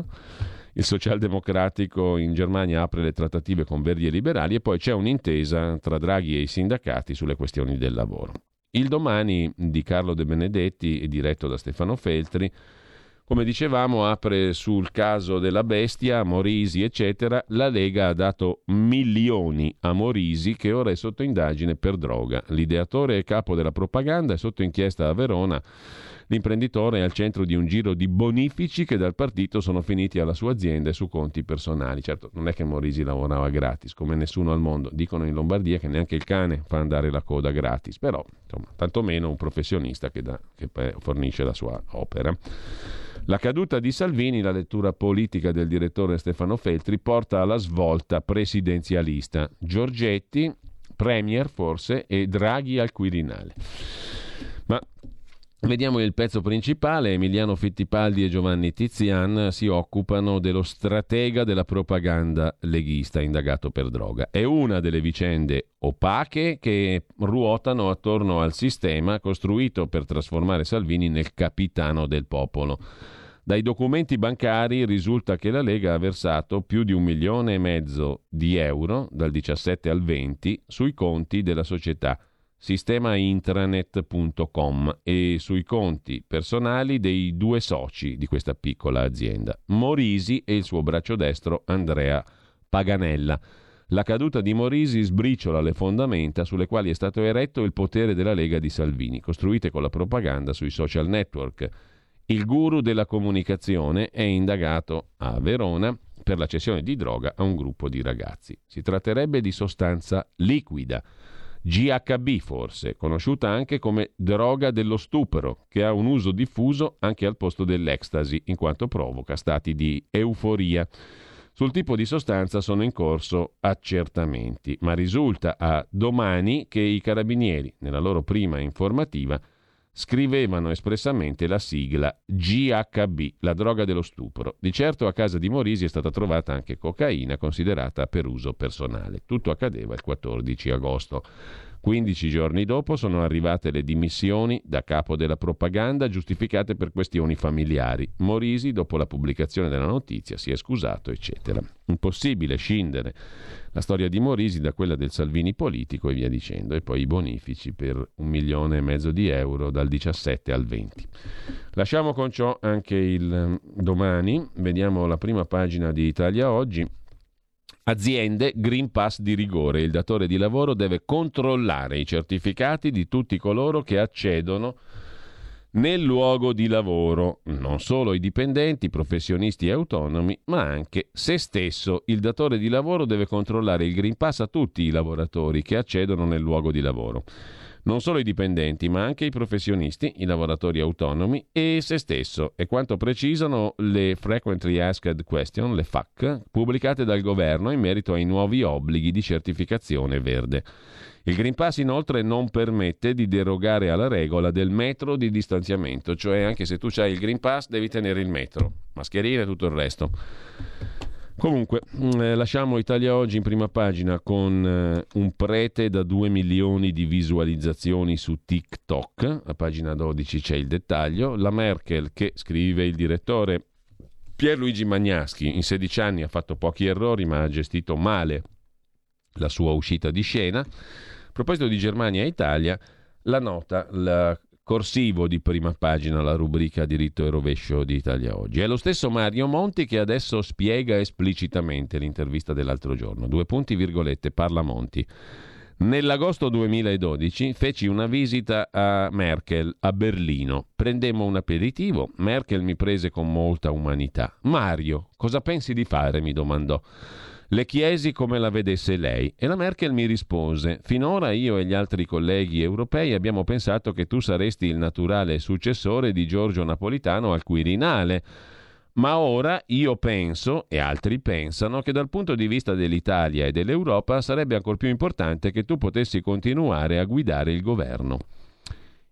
il socialdemocratico in Germania apre le trattative con Verdi e Liberali e poi c'è un'intesa tra Draghi e i sindacati sulle questioni del lavoro. Il domani di Carlo De Benedetti, diretto da Stefano Feltri, come dicevamo, apre sul caso della bestia, Morisi, eccetera. La Lega ha dato milioni a Morisi, che ora è sotto indagine per droga. L'ideatore e capo della propaganda è sotto inchiesta a Verona L'imprenditore è al centro di un giro di bonifici che dal partito sono finiti alla sua azienda e su conti personali. Certo, non è che Morisi lavorava gratis, come nessuno al mondo. Dicono in Lombardia che neanche il cane fa andare la coda gratis, però insomma, tantomeno un professionista che, da, che fornisce la sua opera. La caduta di Salvini, la lettura politica del direttore Stefano Feltri, porta alla svolta presidenzialista. Giorgetti, Premier forse, e Draghi al Quirinale. Ma Vediamo il pezzo principale, Emiliano Fittipaldi e Giovanni Tizian si occupano dello stratega della propaganda leghista indagato per droga. È una delle vicende opache che ruotano attorno al sistema costruito per trasformare Salvini nel capitano del popolo. Dai documenti bancari risulta che la Lega ha versato più di un milione e mezzo di euro dal 17 al 20 sui conti della società sistemaintranet.com e sui conti personali dei due soci di questa piccola azienda, Morisi e il suo braccio destro Andrea Paganella. La caduta di Morisi sbriciola le fondamenta sulle quali è stato eretto il potere della Lega di Salvini, costruite con la propaganda sui social network. Il guru della comunicazione è indagato a Verona per la cessione di droga a un gruppo di ragazzi. Si tratterebbe di sostanza liquida GHB forse, conosciuta anche come droga dello stupro, che ha un uso diffuso anche al posto dell'ecstasy, in quanto provoca stati di euforia. Sul tipo di sostanza sono in corso accertamenti, ma risulta a domani che i carabinieri, nella loro prima informativa, scrivevano espressamente la sigla GHB, la droga dello stupro. Di certo a casa di Morisi è stata trovata anche cocaina considerata per uso personale. Tutto accadeva il 14 agosto. 15 giorni dopo sono arrivate le dimissioni da capo della propaganda giustificate per questioni familiari. Morisi, dopo la pubblicazione della notizia, si è scusato, eccetera. Impossibile scindere la storia di Morisi da quella del Salvini politico e via dicendo, e poi i bonifici per un milione e mezzo di euro dal 17 al 20. Lasciamo con ciò anche il mm, domani, vediamo la prima pagina di Italia Oggi. Aziende, Green Pass di rigore. Il datore di lavoro deve controllare i certificati di tutti coloro che accedono nel luogo di lavoro, non solo i dipendenti, professionisti e autonomi, ma anche se stesso. Il datore di lavoro deve controllare il Green Pass a tutti i lavoratori che accedono nel luogo di lavoro non solo i dipendenti, ma anche i professionisti, i lavoratori autonomi e se stesso, e quanto precisano le Frequently Asked Question, le FAQ, pubblicate dal governo in merito ai nuovi obblighi di certificazione verde. Il Green Pass inoltre non permette di derogare alla regola del metro di distanziamento, cioè anche se tu hai il Green Pass devi tenere il metro, mascherine e tutto il resto. Comunque, mm, eh, lasciamo Italia Oggi in prima pagina con eh, un prete da 2 milioni di visualizzazioni su TikTok. A pagina 12 c'è il dettaglio. La Merkel, che scrive il direttore Pierluigi Magnaschi, in 16 anni ha fatto pochi errori, ma ha gestito male la sua uscita di scena. A proposito di Germania e Italia, la nota, la corsivo di prima pagina la rubrica diritto e rovescio di Italia Oggi. È lo stesso Mario Monti che adesso spiega esplicitamente l'intervista dell'altro giorno. Due punti virgolette, parla Monti. Nell'agosto 2012 feci una visita a Merkel a Berlino. Prendemmo un aperitivo. Merkel mi prese con molta umanità. Mario, cosa pensi di fare? mi domandò. Le chiesi come la vedesse lei e la Merkel mi rispose: Finora io e gli altri colleghi europei abbiamo pensato che tu saresti il naturale successore di Giorgio Napolitano al Quirinale. Ma ora io penso, e altri pensano, che dal punto di vista dell'Italia e dell'Europa sarebbe ancora più importante che tu potessi continuare a guidare il governo.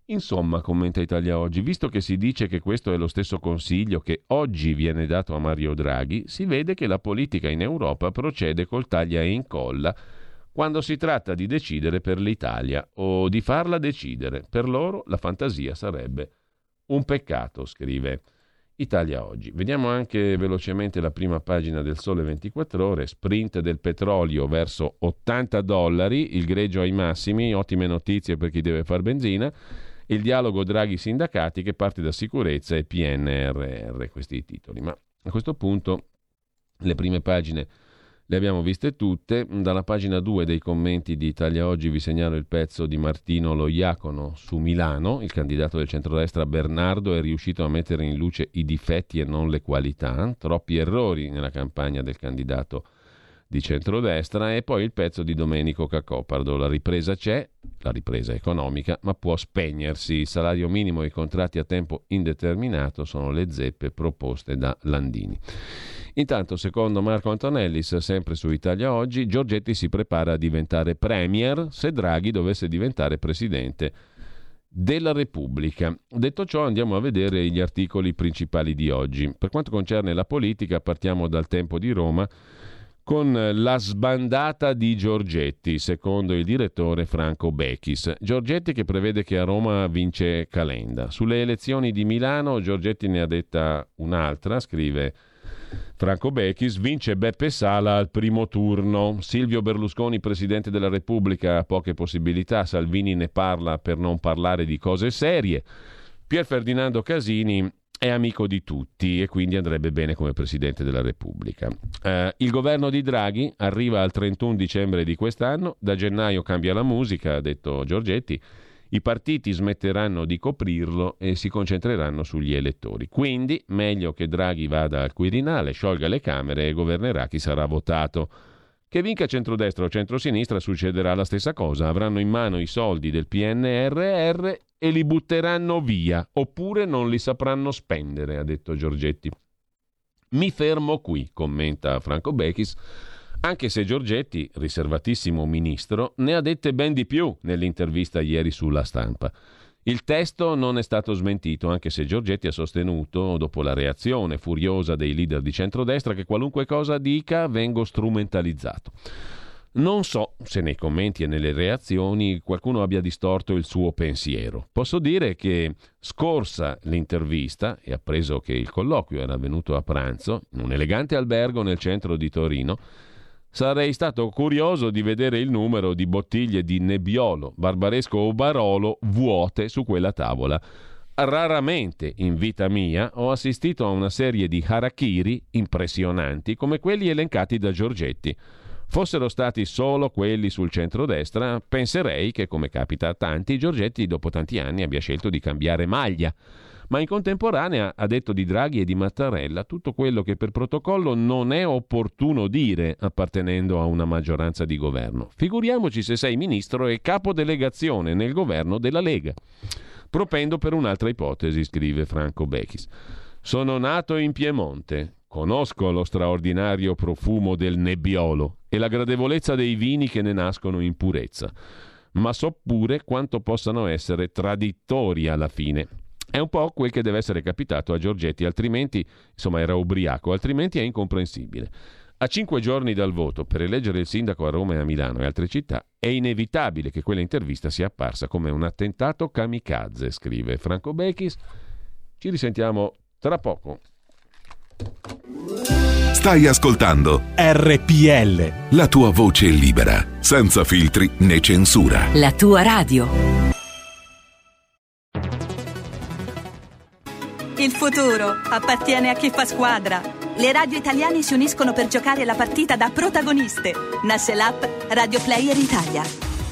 Insomma, commenta Italia Oggi, visto che si dice che questo è lo stesso consiglio che oggi viene dato a Mario Draghi, si vede che la politica in Europa procede col taglia e incolla quando si tratta di decidere per l'Italia o di farla decidere. Per loro la fantasia sarebbe un peccato, scrive Italia Oggi. Vediamo anche velocemente la prima pagina del Sole 24 Ore, sprint del petrolio verso 80 dollari, il greggio ai massimi, ottime notizie per chi deve far benzina il dialogo Draghi-sindacati che parte da sicurezza e PNRR, questi i titoli. Ma a questo punto le prime pagine le abbiamo viste tutte. Dalla pagina 2 dei commenti di Italia Oggi vi segnalo il pezzo di Martino Loiacono su Milano. Il candidato del centrodestra Bernardo è riuscito a mettere in luce i difetti e non le qualità. Troppi errori nella campagna del candidato di centrodestra e poi il pezzo di Domenico Cacopardo. La ripresa c'è, la ripresa economica, ma può spegnersi. Il salario minimo e i contratti a tempo indeterminato sono le zeppe proposte da Landini. Intanto, secondo Marco Antonellis, sempre su Italia Oggi, Giorgetti si prepara a diventare premier se Draghi dovesse diventare presidente della Repubblica. Detto ciò, andiamo a vedere gli articoli principali di oggi. Per quanto concerne la politica, partiamo dal tempo di Roma con la sbandata di Giorgetti, secondo il direttore Franco Bechis. Giorgetti che prevede che a Roma vince Calenda. Sulle elezioni di Milano Giorgetti ne ha detta un'altra, scrive Franco Bechis, vince Beppe Sala al primo turno. Silvio Berlusconi, Presidente della Repubblica, ha poche possibilità, Salvini ne parla per non parlare di cose serie. Pier Ferdinando Casini è amico di tutti e quindi andrebbe bene come Presidente della Repubblica. Eh, il governo di Draghi arriva al 31 dicembre di quest'anno, da gennaio cambia la musica, ha detto Giorgetti, i partiti smetteranno di coprirlo e si concentreranno sugli elettori. Quindi meglio che Draghi vada al Quirinale, sciolga le Camere e governerà chi sarà votato. Che vinca centrodestra o centrosinistra succederà la stessa cosa, avranno in mano i soldi del PNRR e li butteranno via, oppure non li sapranno spendere, ha detto Giorgetti. Mi fermo qui, commenta Franco Bechis, anche se Giorgetti, riservatissimo ministro, ne ha dette ben di più nell'intervista ieri sulla stampa. Il testo non è stato smentito, anche se Giorgetti ha sostenuto, dopo la reazione furiosa dei leader di centrodestra, che qualunque cosa dica vengo strumentalizzato. Non so se nei commenti e nelle reazioni qualcuno abbia distorto il suo pensiero. Posso dire che scorsa l'intervista e appreso che il colloquio era avvenuto a pranzo in un elegante albergo nel centro di Torino, sarei stato curioso di vedere il numero di bottiglie di Nebbiolo, Barbaresco o Barolo vuote su quella tavola. Raramente in vita mia ho assistito a una serie di harakiri impressionanti come quelli elencati da Giorgetti. Fossero stati solo quelli sul centro-destra, penserei che, come capita a tanti, Giorgetti dopo tanti anni abbia scelto di cambiare maglia. Ma in contemporanea ha detto di Draghi e di Mattarella tutto quello che per protocollo non è opportuno dire appartenendo a una maggioranza di governo. Figuriamoci se sei ministro e capodelegazione nel governo della Lega. Propendo per un'altra ipotesi, scrive Franco Bechis. Sono nato in Piemonte, conosco lo straordinario profumo del nebbiolo e la gradevolezza dei vini che ne nascono in purezza, ma so pure quanto possano essere traditori alla fine. È un po' quel che deve essere capitato a Giorgetti, altrimenti, insomma, era ubriaco, altrimenti è incomprensibile. A cinque giorni dal voto per eleggere il sindaco a Roma e a Milano e altre città, è inevitabile che quella intervista sia apparsa come un attentato kamikaze, scrive Franco Bechis. Ci risentiamo tra poco. Stai ascoltando RPL. La tua voce libera, senza filtri né censura. La tua radio. Il futuro appartiene a chi fa squadra. Le radio italiane si uniscono per giocare la partita da protagoniste. Nasce l'app Radio Player Italia.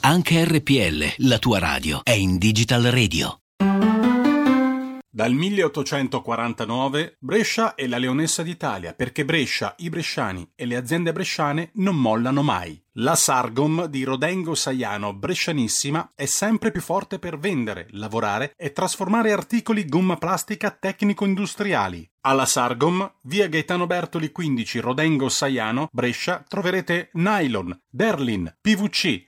Anche RPL, la tua radio, è in Digital Radio. Dal 1849 Brescia è la leonessa d'Italia perché Brescia, i bresciani e le aziende bresciane non mollano mai. La Sargom di Rodengo Saiano Brescianissima è sempre più forte per vendere, lavorare e trasformare articoli gomma plastica tecnico-industriali. Alla Sargom, via Gaetano Bertoli 15 Rodengo Saiano, Brescia, troverete nylon, derlin, PVC,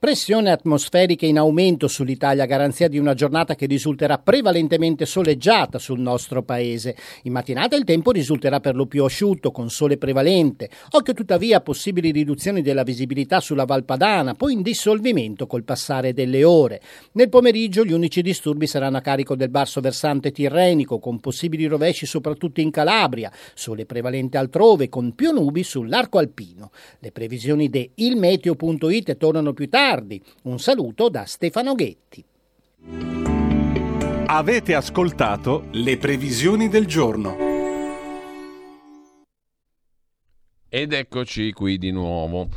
Pressione atmosferica in aumento sull'Italia, garanzia di una giornata che risulterà prevalentemente soleggiata sul nostro paese. In mattinata il tempo risulterà per lo più asciutto, con sole prevalente. Occhio tuttavia a possibili riduzioni della visibilità sulla Valpadana, poi in dissolvimento col passare delle ore. Nel pomeriggio gli unici disturbi saranno a carico del basso versante tirrenico, con possibili rovesci soprattutto in Calabria, sole prevalente altrove, con più nubi sull'arco alpino. Le previsioni di ilmeteo.it tornano più tardi tardi. Un saluto da Stefano Ghetti. Avete ascoltato le previsioni del giorno. Ed eccoci qui di nuovo.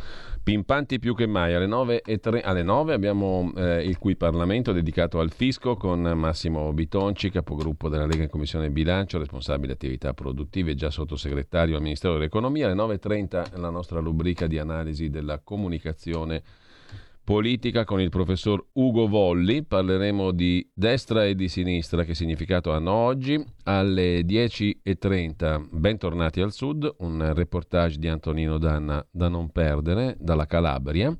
Pimpanti più che mai, alle 9, e 3, alle 9 abbiamo eh, il qui Parlamento dedicato al fisco con Massimo Bitonci, capogruppo della Lega in Commissione Bilancio, responsabile attività produttive e già sottosegretario al Ministero dell'Economia. Alle 9.30 la nostra rubrica di analisi della comunicazione politica con il professor Ugo Volli. Parleremo di destra e di sinistra, che significato hanno oggi. Alle 10.30, bentornati al sud, un reportage di Antonino Danna da non perdere, dalla Calabria,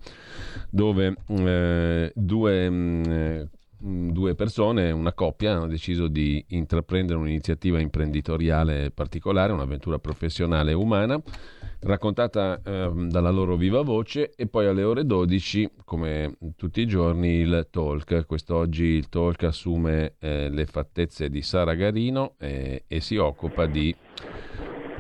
dove eh, due... Mh, mm, due persone, una coppia, hanno deciso di intraprendere un'iniziativa imprenditoriale particolare, un'avventura professionale e umana raccontata eh, dalla loro viva voce e poi alle ore 12, come tutti i giorni, il talk. Quest'oggi il talk assume eh, le fattezze di Sara Garino eh, e si occupa di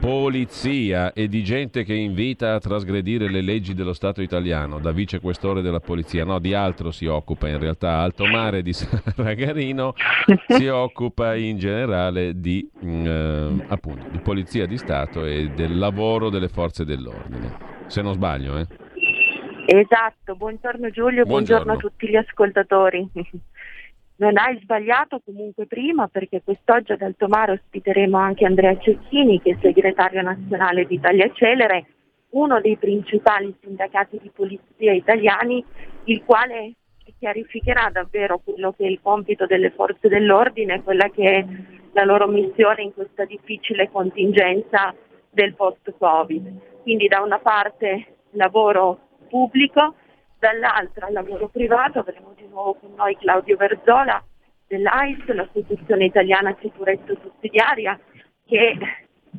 polizia e di gente che invita a trasgredire le leggi dello Stato italiano, da vicequestore della polizia, no, di altro si occupa in realtà, Alto Mare di Ragarino si occupa in generale di, mm, eh, appunto, di polizia di Stato e del lavoro delle forze dell'ordine, se non sbaglio. Eh? Esatto, buongiorno Giulio, buongiorno, buongiorno a tutti gli ascoltatori. Non hai sbagliato comunque prima perché quest'oggi ad Altomare ospiteremo anche Andrea Cecchini che è segretario nazionale di Italia Celere, uno dei principali sindacati di polizia italiani, il quale chiarificherà davvero quello che è il compito delle forze dell'ordine, quella che è la loro missione in questa difficile contingenza del post-Covid. Quindi da una parte lavoro pubblico, dall'altra al lavoro privato avremo di nuovo con noi Claudio Verzola dell'AIS, l'Associazione Italiana Sicurezza Sussidiaria, che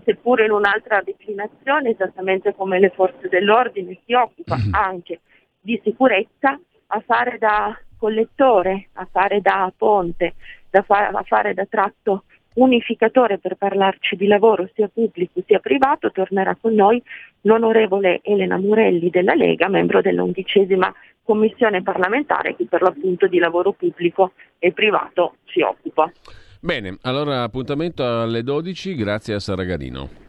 seppure in un'altra declinazione, esattamente come le forze dell'ordine, si occupa mm-hmm. anche di sicurezza, a fare da collettore, a fare da ponte, da fa- a fare da tratto unificatore per parlarci di lavoro sia pubblico sia privato, tornerà con noi l'onorevole Elena Murelli della Lega, membro dell'undicesima commissione parlamentare che per l'appunto di lavoro pubblico e privato si occupa. Bene, allora appuntamento alle 12, grazie a Saragarino.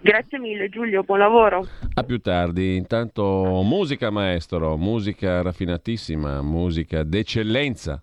Grazie mille Giulio, buon lavoro. A più tardi, intanto musica maestro, musica raffinatissima, musica d'eccellenza.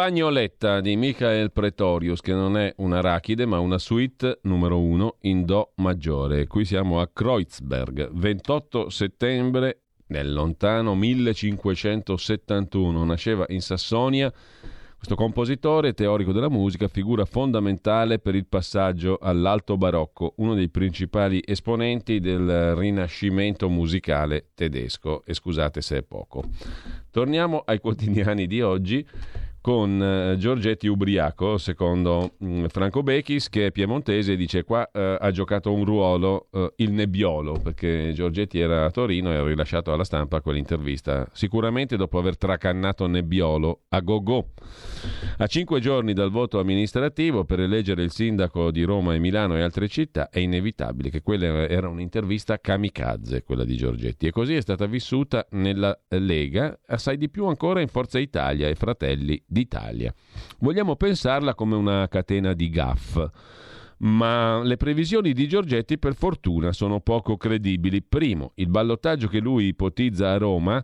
Spagnoletta di Michael Pretorius, che non è un'arachide ma una suite numero 1 in Do maggiore. Qui siamo a Kreuzberg, 28 settembre nel lontano 1571. Nasceva in Sassonia. Questo compositore, teorico della musica, figura fondamentale per il passaggio all'alto barocco, uno dei principali esponenti del rinascimento musicale tedesco. E scusate se è poco. Torniamo ai quotidiani di oggi con eh, Giorgetti ubriaco, secondo mm, Franco Bechis, che è piemontese, dice qua eh, ha giocato un ruolo eh, il Nebbiolo, perché Giorgetti era a Torino e ha rilasciato alla stampa quell'intervista, sicuramente dopo aver tracannato Nebbiolo a go-go. A cinque giorni dal voto amministrativo per eleggere il sindaco di Roma e Milano e altre città, è inevitabile che quella era un'intervista kamikaze, quella di Giorgetti, e così è stata vissuta nella Lega, assai di più ancora in Forza Italia e Fratelli d'Italia. Vogliamo pensarla come una catena di gaff. Ma le previsioni di Giorgetti per fortuna sono poco credibili. Primo, il ballottaggio che lui ipotizza a Roma,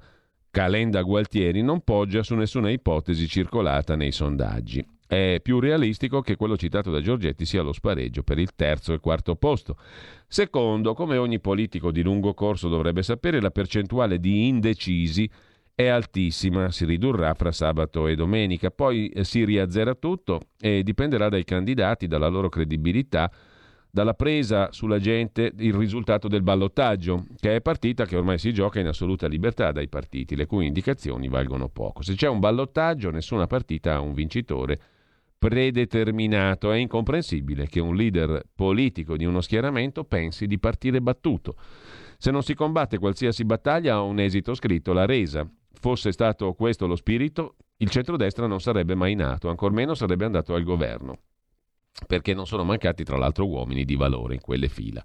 Calenda Gualtieri, non poggia su nessuna ipotesi circolata nei sondaggi. È più realistico che quello citato da Giorgetti sia lo spareggio per il terzo e quarto posto. Secondo, come ogni politico di lungo corso dovrebbe sapere, la percentuale di indecisi è altissima, si ridurrà fra sabato e domenica, poi eh, si riazzera tutto e dipenderà dai candidati, dalla loro credibilità, dalla presa sulla gente il risultato del ballottaggio, che è partita che ormai si gioca in assoluta libertà dai partiti, le cui indicazioni valgono poco. Se c'è un ballottaggio, nessuna partita ha un vincitore predeterminato. È incomprensibile che un leader politico di uno schieramento pensi di partire battuto. Se non si combatte qualsiasi battaglia ha un esito scritto, la resa. Fosse stato questo lo spirito, il centrodestra non sarebbe mai nato, ancor meno sarebbe andato al governo, perché non sono mancati tra l'altro uomini di valore in quelle fila.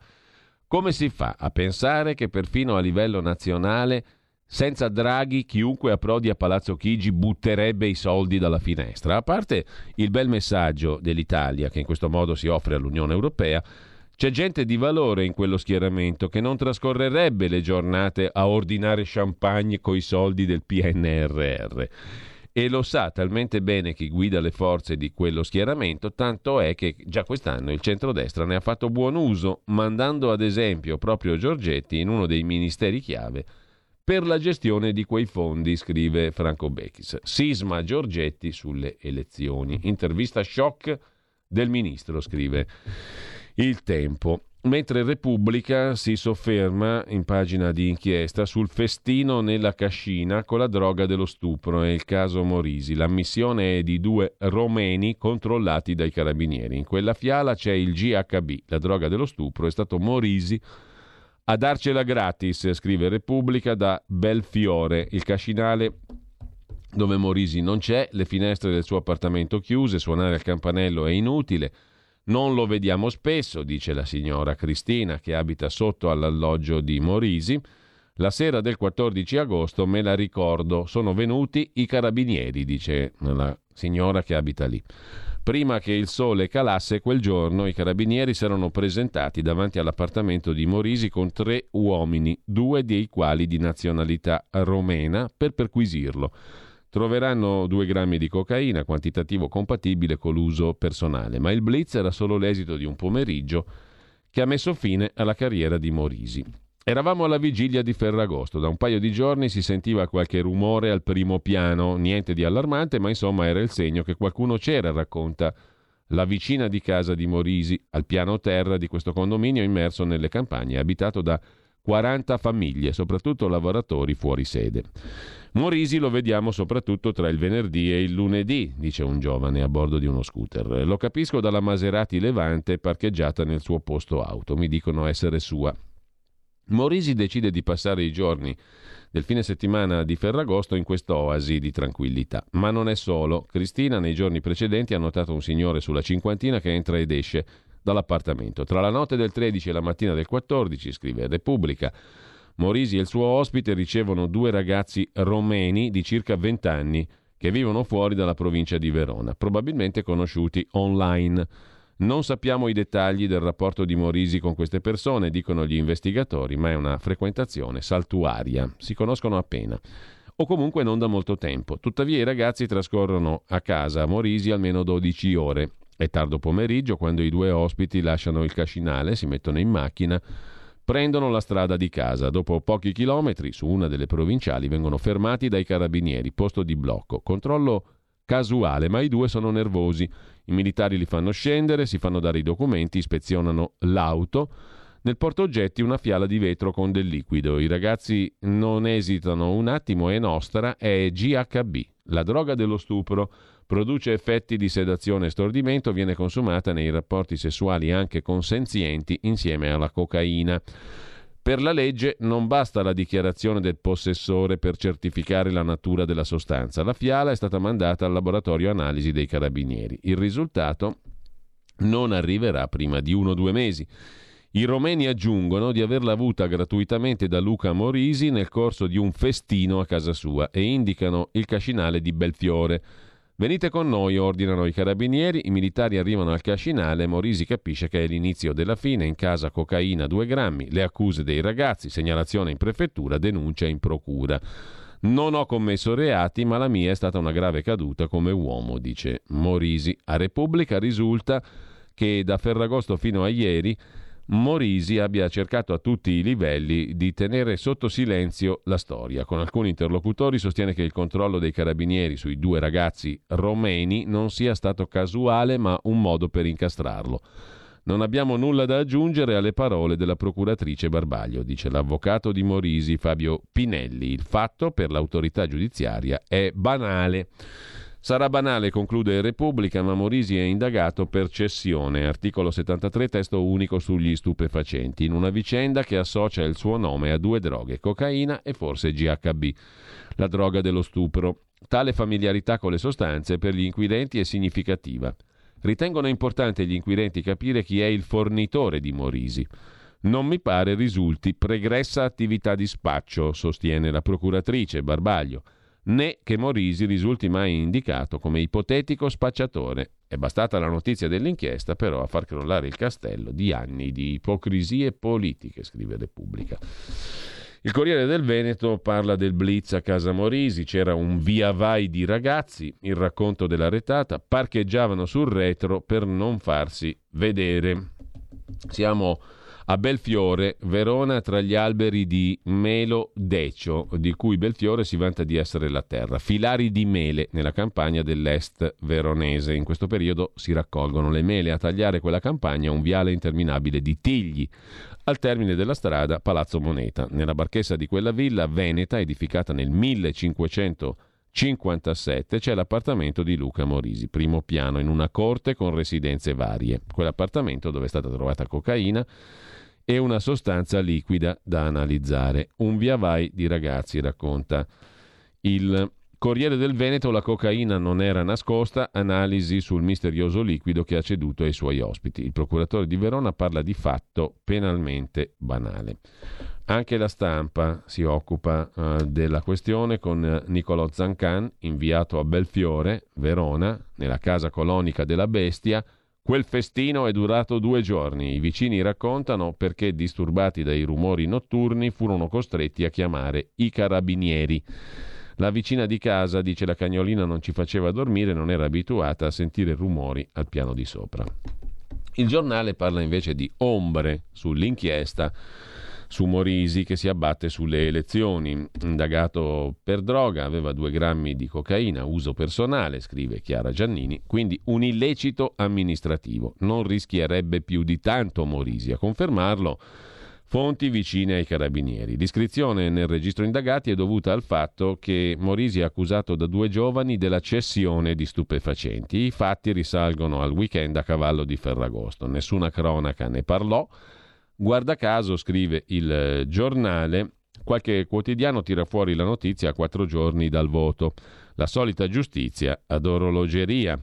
Come si fa a pensare che perfino a livello nazionale, senza Draghi, chiunque approdi a Palazzo Chigi butterebbe i soldi dalla finestra? A parte il bel messaggio dell'Italia che in questo modo si offre all'Unione Europea, c'è gente di valore in quello schieramento che non trascorrerebbe le giornate a ordinare champagne coi soldi del PNRR. E lo sa talmente bene chi guida le forze di quello schieramento, tanto è che già quest'anno il centrodestra ne ha fatto buon uso, mandando ad esempio proprio Giorgetti in uno dei ministeri chiave per la gestione di quei fondi, scrive Franco Becchis. Sisma Giorgetti sulle elezioni. Intervista shock del ministro, scrive il tempo. Mentre Repubblica si sofferma in pagina di inchiesta sul festino nella cascina con la droga dello stupro e il caso Morisi. L'ammissione è di due romeni controllati dai carabinieri. In quella fiala c'è il GHB, la droga dello stupro, è stato Morisi a darcela gratis, scrive Repubblica, da Belfiore, il cascinale dove Morisi non c'è, le finestre del suo appartamento chiuse, suonare al campanello è inutile. Non lo vediamo spesso, dice la signora Cristina che abita sotto all'alloggio di Morisi. La sera del 14 agosto me la ricordo, sono venuti i carabinieri, dice la signora che abita lì. Prima che il sole calasse quel giorno, i carabinieri si erano presentati davanti all'appartamento di Morisi con tre uomini, due dei quali di nazionalità romena, per perquisirlo troveranno due grammi di cocaina, quantitativo compatibile con l'uso personale, ma il blitz era solo l'esito di un pomeriggio che ha messo fine alla carriera di Morisi. Eravamo alla vigilia di Ferragosto, da un paio di giorni si sentiva qualche rumore al primo piano, niente di allarmante, ma insomma era il segno che qualcuno c'era, racconta la vicina di casa di Morisi, al piano terra di questo condominio immerso nelle campagne, abitato da 40 famiglie, soprattutto lavoratori fuori sede. Morisi lo vediamo soprattutto tra il venerdì e il lunedì, dice un giovane a bordo di uno scooter. Lo capisco dalla Maserati Levante parcheggiata nel suo posto auto, mi dicono essere sua. Morisi decide di passare i giorni del fine settimana di Ferragosto in quest'oasi di tranquillità. Ma non è solo. Cristina nei giorni precedenti ha notato un signore sulla cinquantina che entra ed esce dall'appartamento. Tra la notte del 13 e la mattina del 14, scrive Repubblica, Morisi e il suo ospite ricevono due ragazzi romeni di circa 20 anni che vivono fuori dalla provincia di Verona, probabilmente conosciuti online. Non sappiamo i dettagli del rapporto di Morisi con queste persone, dicono gli investigatori, ma è una frequentazione saltuaria. Si conoscono appena. O comunque non da molto tempo. Tuttavia i ragazzi trascorrono a casa a Morisi almeno 12 ore. È tardo pomeriggio quando i due ospiti lasciano il cascinale, si mettono in macchina, prendono la strada di casa. Dopo pochi chilometri, su una delle provinciali, vengono fermati dai carabinieri, posto di blocco. Controllo casuale, ma i due sono nervosi. I militari li fanno scendere, si fanno dare i documenti, ispezionano l'auto. Nel portaoggetti una fiala di vetro con del liquido. I ragazzi non esitano un attimo, è nostra, è GHB, la droga dello stupro produce effetti di sedazione e stordimento, viene consumata nei rapporti sessuali anche consenzienti insieme alla cocaina. Per la legge non basta la dichiarazione del possessore per certificare la natura della sostanza. La fiala è stata mandata al laboratorio analisi dei carabinieri. Il risultato non arriverà prima di uno o due mesi. I romeni aggiungono di averla avuta gratuitamente da Luca Morisi nel corso di un festino a casa sua e indicano il cascinale di Belfiore Venite con noi, ordinano i carabinieri, i militari arrivano al cascinale, Morisi capisce che è l'inizio della fine, in casa cocaina 2 grammi, le accuse dei ragazzi, segnalazione in prefettura, denuncia in procura. Non ho commesso reati, ma la mia è stata una grave caduta come uomo, dice Morisi. A Repubblica risulta che da Ferragosto fino a ieri Morisi abbia cercato a tutti i livelli di tenere sotto silenzio la storia. Con alcuni interlocutori sostiene che il controllo dei carabinieri sui due ragazzi romeni non sia stato casuale ma un modo per incastrarlo. Non abbiamo nulla da aggiungere alle parole della procuratrice Barbaglio, dice l'avvocato di Morisi Fabio Pinelli. Il fatto per l'autorità giudiziaria è banale. Sarà banale, conclude Repubblica, ma Morisi è indagato per cessione, articolo 73, testo unico sugli stupefacenti, in una vicenda che associa il suo nome a due droghe, cocaina e forse GHB, la droga dello stupro. Tale familiarità con le sostanze per gli inquirenti è significativa. Ritengono importante gli inquirenti capire chi è il fornitore di Morisi. Non mi pare risulti pregressa attività di spaccio, sostiene la procuratrice Barbaglio né che Morisi risulti mai indicato come ipotetico spacciatore. È bastata la notizia dell'inchiesta però a far crollare il castello di anni di ipocrisie politiche, scrive Repubblica. Il Corriere del Veneto parla del blitz a casa Morisi, c'era un via vai di ragazzi, il racconto della retata, parcheggiavano sul retro per non farsi vedere. Siamo a Belfiore, Verona tra gli alberi di Melo Decio, di cui Belfiore si vanta di essere la terra. Filari di mele nella campagna dell'est veronese. In questo periodo si raccolgono le mele. A tagliare quella campagna un viale interminabile di tigli. Al termine della strada Palazzo Moneta. Nella barchessa di quella villa veneta, edificata nel 1557, c'è l'appartamento di Luca Morisi, primo piano in una corte con residenze varie. Quell'appartamento dove è stata trovata cocaina e una sostanza liquida da analizzare. Un via vai di ragazzi, racconta il Corriere del Veneto, la cocaina non era nascosta, analisi sul misterioso liquido che ha ceduto ai suoi ospiti. Il procuratore di Verona parla di fatto penalmente banale. Anche la stampa si occupa uh, della questione con uh, Niccolò Zancan, inviato a Belfiore, Verona, nella casa colonica della Bestia, Quel festino è durato due giorni. I vicini raccontano perché, disturbati dai rumori notturni, furono costretti a chiamare i carabinieri. La vicina di casa dice la cagnolina non ci faceva dormire, non era abituata a sentire rumori al piano di sopra. Il giornale parla invece di ombre sull'inchiesta su Morisi che si abbatte sulle elezioni. Indagato per droga, aveva due grammi di cocaina, uso personale, scrive Chiara Giannini, quindi un illecito amministrativo. Non rischierebbe più di tanto Morisi a confermarlo. Fonti vicine ai carabinieri. L'iscrizione nel registro indagati è dovuta al fatto che Morisi è accusato da due giovani della cessione di stupefacenti. I fatti risalgono al weekend a cavallo di Ferragosto. Nessuna cronaca ne parlò. Guarda caso, scrive il eh, giornale, qualche quotidiano tira fuori la notizia a quattro giorni dal voto. La solita giustizia ad orologeria.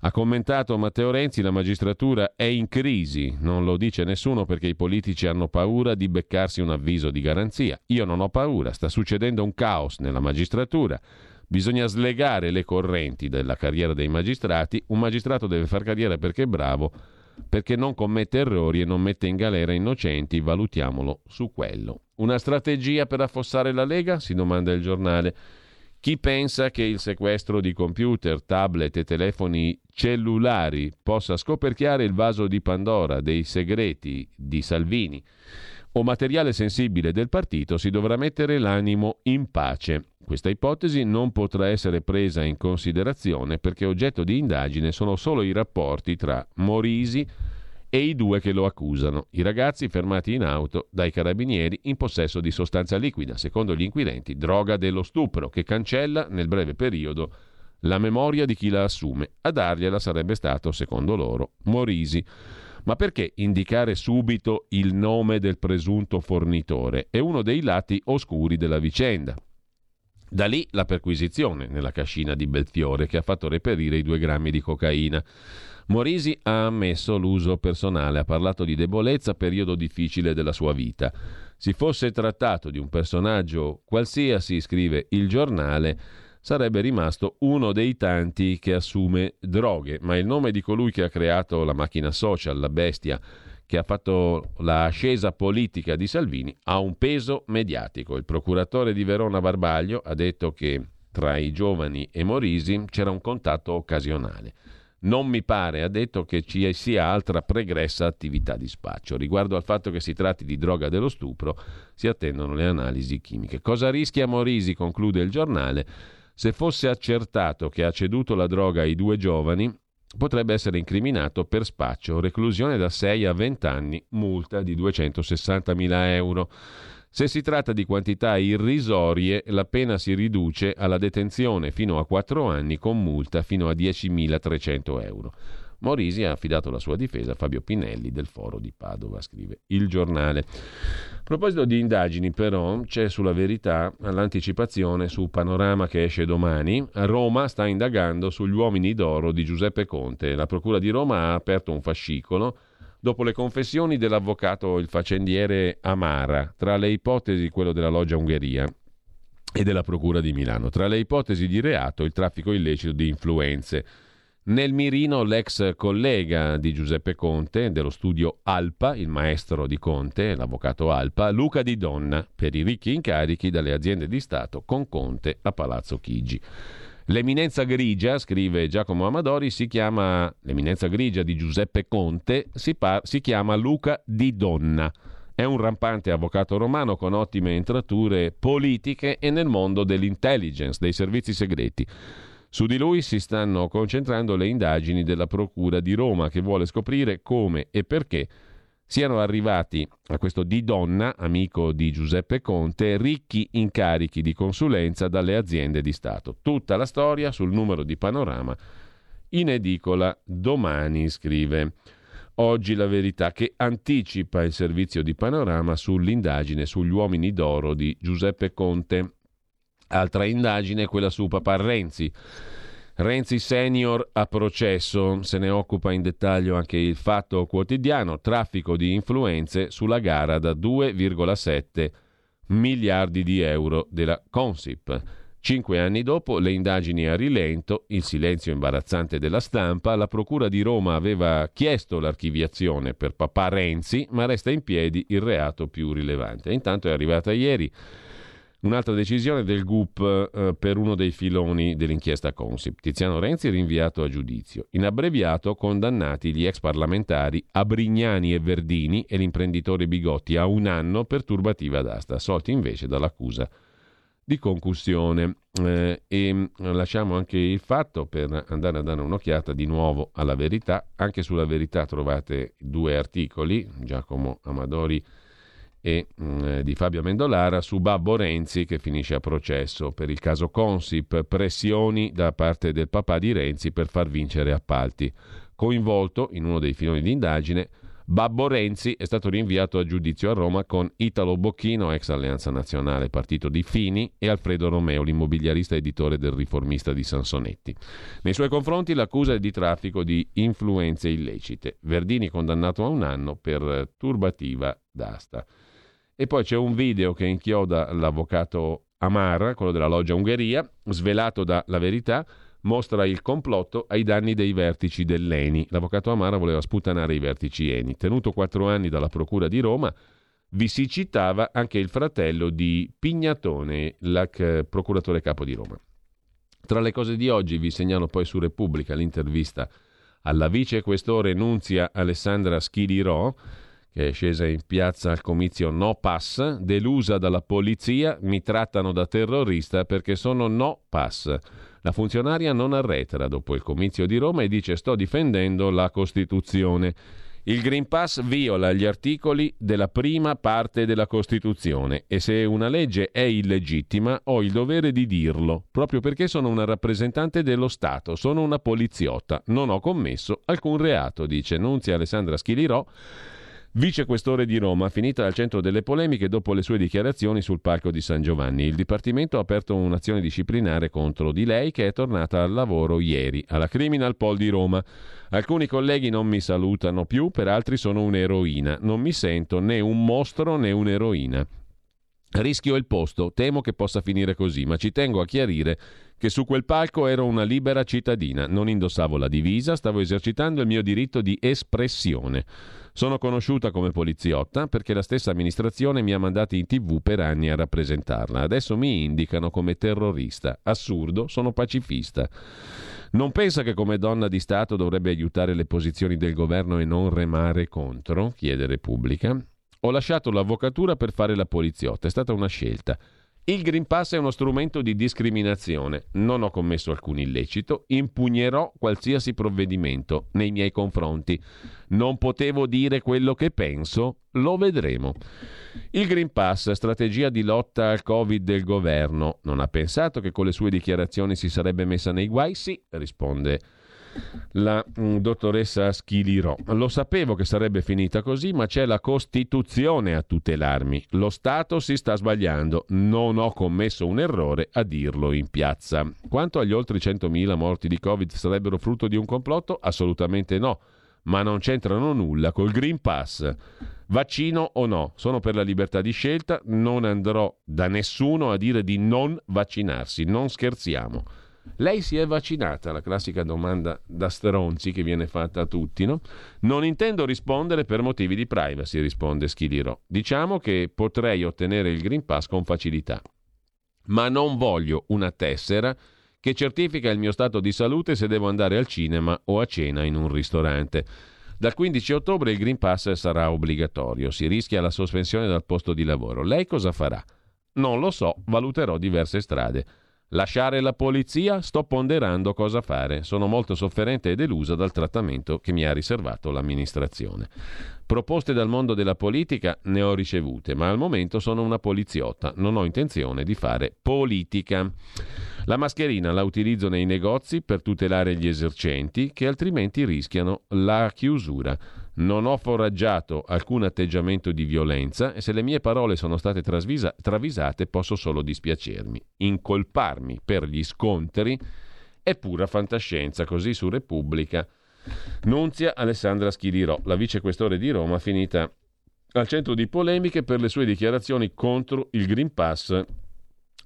Ha commentato Matteo Renzi, la magistratura è in crisi, non lo dice nessuno perché i politici hanno paura di beccarsi un avviso di garanzia. Io non ho paura, sta succedendo un caos nella magistratura. Bisogna slegare le correnti della carriera dei magistrati. Un magistrato deve fare carriera perché è bravo perché non commette errori e non mette in galera innocenti, valutiamolo su quello. Una strategia per affossare la Lega? si domanda il giornale. Chi pensa che il sequestro di computer, tablet e telefoni cellulari possa scoperchiare il vaso di Pandora dei segreti di Salvini o materiale sensibile del partito si dovrà mettere l'animo in pace. Questa ipotesi non potrà essere presa in considerazione perché oggetto di indagine sono solo i rapporti tra Morisi e i due che lo accusano, i ragazzi fermati in auto dai carabinieri in possesso di sostanza liquida, secondo gli inquirenti droga dello stupro, che cancella nel breve periodo la memoria di chi la assume. A dargliela sarebbe stato, secondo loro, Morisi. Ma perché indicare subito il nome del presunto fornitore? È uno dei lati oscuri della vicenda. Da lì la perquisizione nella cascina di Belfiore che ha fatto reperire i due grammi di cocaina. Morisi ha ammesso l'uso personale, ha parlato di debolezza, periodo difficile della sua vita. Si fosse trattato di un personaggio qualsiasi, scrive il giornale, sarebbe rimasto uno dei tanti che assume droghe, ma il nome di colui che ha creato la macchina social, la bestia, che ha fatto l'ascesa politica di Salvini, ha un peso mediatico. Il procuratore di Verona Barbaglio ha detto che tra i giovani e Morisi c'era un contatto occasionale. Non mi pare, ha detto, che ci sia altra pregressa attività di spaccio. Riguardo al fatto che si tratti di droga dello stupro, si attendono le analisi chimiche. Cosa rischia Morisi, conclude il giornale, se fosse accertato che ha ceduto la droga ai due giovani, potrebbe essere incriminato per spaccio, reclusione da 6 a 20 anni, multa di 260.000 euro. Se si tratta di quantità irrisorie, la pena si riduce alla detenzione fino a 4 anni con multa fino a 10.300 euro. Morisi ha affidato la sua difesa a Fabio Pinelli del Foro di Padova, scrive il giornale. A proposito di indagini, però, c'è sulla verità l'anticipazione su Panorama che esce domani. Roma sta indagando sugli uomini d'oro di Giuseppe Conte. La Procura di Roma ha aperto un fascicolo dopo le confessioni dell'avvocato il faccendiere Amara, tra le ipotesi quello della loggia Ungheria e della Procura di Milano, tra le ipotesi di reato il traffico illecito di influenze nel mirino l'ex collega di Giuseppe Conte dello studio Alpa, il maestro di Conte, l'avvocato Alpa, Luca Di Donna, per i ricchi incarichi dalle aziende di Stato con Conte a Palazzo Chigi. L'eminenza grigia, scrive Giacomo Amadori, si chiama l'eminenza grigia di Giuseppe Conte, si, par- si chiama Luca Di Donna. È un rampante avvocato romano con ottime entrature politiche e nel mondo dell'intelligence, dei servizi segreti. Su di lui si stanno concentrando le indagini della Procura di Roma che vuole scoprire come e perché siano arrivati a questo Di Donna, amico di Giuseppe Conte, ricchi incarichi di consulenza dalle aziende di Stato. Tutta la storia sul numero di panorama in edicola domani, scrive. Oggi la verità che anticipa il servizio di panorama sull'indagine sugli uomini d'oro di Giuseppe Conte. Altra indagine è quella su Papà Renzi. Renzi senior a processo, se ne occupa in dettaglio anche il fatto quotidiano, traffico di influenze sulla gara da 2,7 miliardi di euro della Consip. Cinque anni dopo, le indagini a rilento, il silenzio imbarazzante della stampa, la Procura di Roma aveva chiesto l'archiviazione per papà Renzi, ma resta in piedi il reato più rilevante. Intanto è arrivata ieri Un'altra decisione del GUP eh, per uno dei filoni dell'inchiesta Consip. Tiziano Renzi rinviato a giudizio. In abbreviato condannati gli ex parlamentari Abrignani e Verdini e l'imprenditore Bigotti a un anno per turbativa d'asta, assolti invece dall'accusa di concussione. Eh, e mm, lasciamo anche il fatto per andare a dare un'occhiata di nuovo alla verità. Anche sulla verità trovate due articoli, Giacomo Amadori e mh, mm, di Fabio Amendolara su Babbo Renzi che finisce a processo per il caso Consip, pressioni da parte del papà di Renzi per far vincere appalti. Coinvolto in uno dei filoni di indagine, Babbo Renzi è stato rinviato a giudizio a Roma con Italo Bocchino, ex Alleanza Nazionale, partito di Fini, e Alfredo Romeo, l'immobiliarista editore del riformista di Sansonetti. Nei suoi confronti l'accusa è di traffico di influenze illecite. Verdini condannato a un anno per turbativa d'asta. E poi c'è un video che inchioda l'avvocato Amara, quello della loggia Ungheria, svelato da La Verità, mostra il complotto ai danni dei vertici dell'ENI. L'avvocato Amara voleva sputanare i vertici ENI. Tenuto quattro anni dalla Procura di Roma, vi si citava anche il fratello di Pignatone, l'ex procuratore capo di Roma. Tra le cose di oggi vi segnalo poi su Repubblica l'intervista alla vice questore Nunzia Alessandra Schilirò, che è scesa in piazza al comizio No Pass, delusa dalla polizia, mi trattano da terrorista perché sono No Pass. La funzionaria non arretra dopo il comizio di Roma e dice sto difendendo la Costituzione. Il Green Pass viola gli articoli della prima parte della Costituzione e se una legge è illegittima ho il dovere di dirlo, proprio perché sono una rappresentante dello Stato, sono una poliziotta, non ho commesso alcun reato, dice Nunzia Alessandra Schilirò Vice questore di Roma, finita al centro delle polemiche dopo le sue dichiarazioni sul palco di San Giovanni. Il Dipartimento ha aperto un'azione disciplinare contro di lei che è tornata al lavoro ieri alla Criminal Pol di Roma. Alcuni colleghi non mi salutano più, per altri sono un'eroina. Non mi sento né un mostro né un'eroina. Rischio il posto, temo che possa finire così, ma ci tengo a chiarire che su quel palco ero una libera cittadina, non indossavo la divisa, stavo esercitando il mio diritto di espressione. Sono conosciuta come poliziotta perché la stessa amministrazione mi ha mandati in tv per anni a rappresentarla. Adesso mi indicano come terrorista. Assurdo, sono pacifista. Non pensa che come donna di Stato dovrebbe aiutare le posizioni del governo e non remare contro? chiede Repubblica. Ho lasciato l'avvocatura per fare la poliziotta, è stata una scelta. Il Green Pass è uno strumento di discriminazione. Non ho commesso alcun illecito, impugnerò qualsiasi provvedimento nei miei confronti. Non potevo dire quello che penso, lo vedremo. Il Green Pass, strategia di lotta al Covid del governo, non ha pensato che con le sue dichiarazioni si sarebbe messa nei guai? Sì, risponde la mm, dottoressa Schilirò. Lo sapevo che sarebbe finita così, ma c'è la Costituzione a tutelarmi. Lo Stato si sta sbagliando. Non ho commesso un errore a dirlo in piazza. Quanto agli oltre 100.000 morti di Covid sarebbero frutto di un complotto? Assolutamente no. Ma non c'entrano nulla col Green Pass. Vaccino o no? Sono per la libertà di scelta, non andrò da nessuno a dire di non vaccinarsi, non scherziamo. Lei si è vaccinata? La classica domanda da stronzi che viene fatta a tutti, no? Non intendo rispondere per motivi di privacy, risponde Schiliro. Diciamo che potrei ottenere il Green Pass con facilità, ma non voglio una tessera che certifica il mio stato di salute se devo andare al cinema o a cena in un ristorante. Dal 15 ottobre il Green Pass sarà obbligatorio, si rischia la sospensione dal posto di lavoro. Lei cosa farà? Non lo so, valuterò diverse strade. Lasciare la polizia? Sto ponderando cosa fare. Sono molto sofferente e delusa dal trattamento che mi ha riservato l'amministrazione. Proposte dal mondo della politica ne ho ricevute, ma al momento sono una poliziotta, non ho intenzione di fare politica. La mascherina la utilizzo nei negozi per tutelare gli esercenti che altrimenti rischiano la chiusura. Non ho foraggiato alcun atteggiamento di violenza e se le mie parole sono state trasvisa- travisate posso solo dispiacermi. Incolparmi per gli scontri è pura fantascienza, così su Repubblica. Nunzia Alessandra Schilirò, la vicequestore di Roma, finita al centro di polemiche per le sue dichiarazioni contro il Green Pass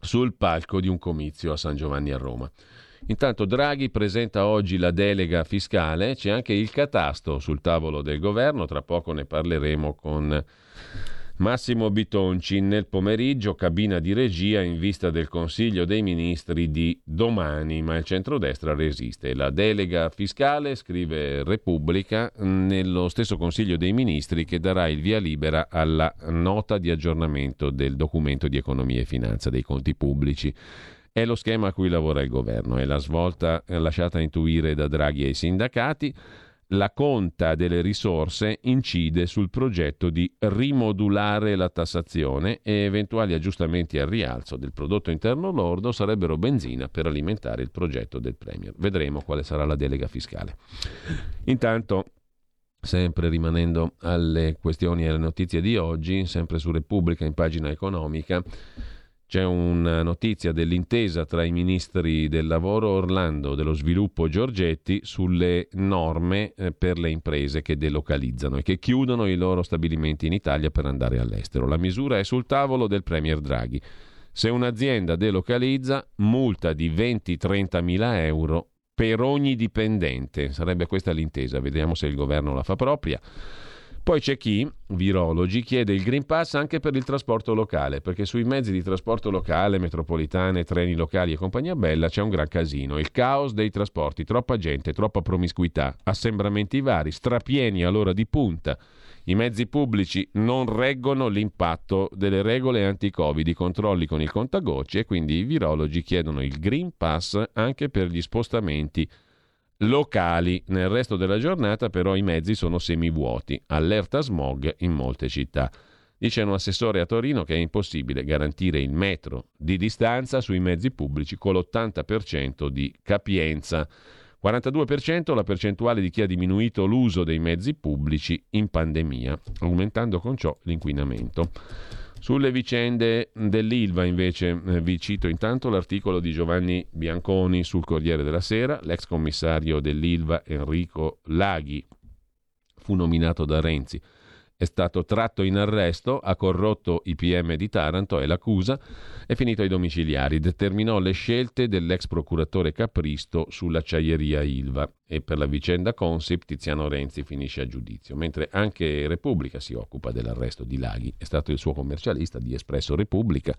sul palco di un comizio a San Giovanni a Roma. Intanto Draghi presenta oggi la delega fiscale, c'è anche il catasto sul tavolo del governo, tra poco ne parleremo con Massimo Bitonci nel pomeriggio, cabina di regia in vista del Consiglio dei Ministri di domani, ma il centrodestra resiste. La delega fiscale, scrive Repubblica, nello stesso Consiglio dei Ministri che darà il via libera alla nota di aggiornamento del documento di economia e finanza dei conti pubblici. È lo schema a cui lavora il governo, è la svolta lasciata intuire da Draghi ai sindacati. La conta delle risorse incide sul progetto di rimodulare la tassazione e eventuali aggiustamenti al rialzo del prodotto interno lordo sarebbero benzina per alimentare il progetto del Premier. Vedremo quale sarà la delega fiscale. Intanto sempre rimanendo alle questioni e alle notizie di oggi, sempre su Repubblica in pagina economica, c'è una notizia dell'intesa tra i ministri del lavoro Orlando, dello sviluppo Giorgetti sulle norme eh, per le imprese che delocalizzano e che chiudono i loro stabilimenti in Italia per andare all'estero. La misura è sul tavolo del Premier Draghi. Se un'azienda delocalizza, multa di 20-30 mila euro per ogni dipendente. Sarebbe questa l'intesa, vediamo se il governo la fa propria. Poi c'è chi, virologi, chiede il Green Pass anche per il trasporto locale, perché sui mezzi di trasporto locale, metropolitane, treni locali e compagnia bella c'è un gran casino. Il caos dei trasporti, troppa gente, troppa promiscuità, assembramenti vari, strapieni all'ora di punta. I mezzi pubblici non reggono l'impatto delle regole anti-Covid, i controlli con il contagocci e quindi i virologi chiedono il Green Pass anche per gli spostamenti locali. Nel resto della giornata però i mezzi sono semivuoti, allerta smog in molte città. Dice un assessore a Torino che è impossibile garantire il metro di distanza sui mezzi pubblici con l'80% di capienza. 42% la percentuale di chi ha diminuito l'uso dei mezzi pubblici in pandemia, aumentando con ciò l'inquinamento. Sulle vicende dell'Ilva invece eh, vi cito intanto l'articolo di Giovanni Bianconi sul Corriere della Sera, l'ex commissario dell'Ilva Enrico Laghi fu nominato da Renzi. È stato tratto in arresto, ha corrotto i PM di Taranto e l'accusa è finito ai domiciliari. Determinò le scelte dell'ex procuratore Capristo sull'acciaieria Ilva e per la vicenda Consip Tiziano Renzi finisce a giudizio, mentre anche Repubblica si occupa dell'arresto di Laghi, è stato il suo commercialista di Espresso Repubblica.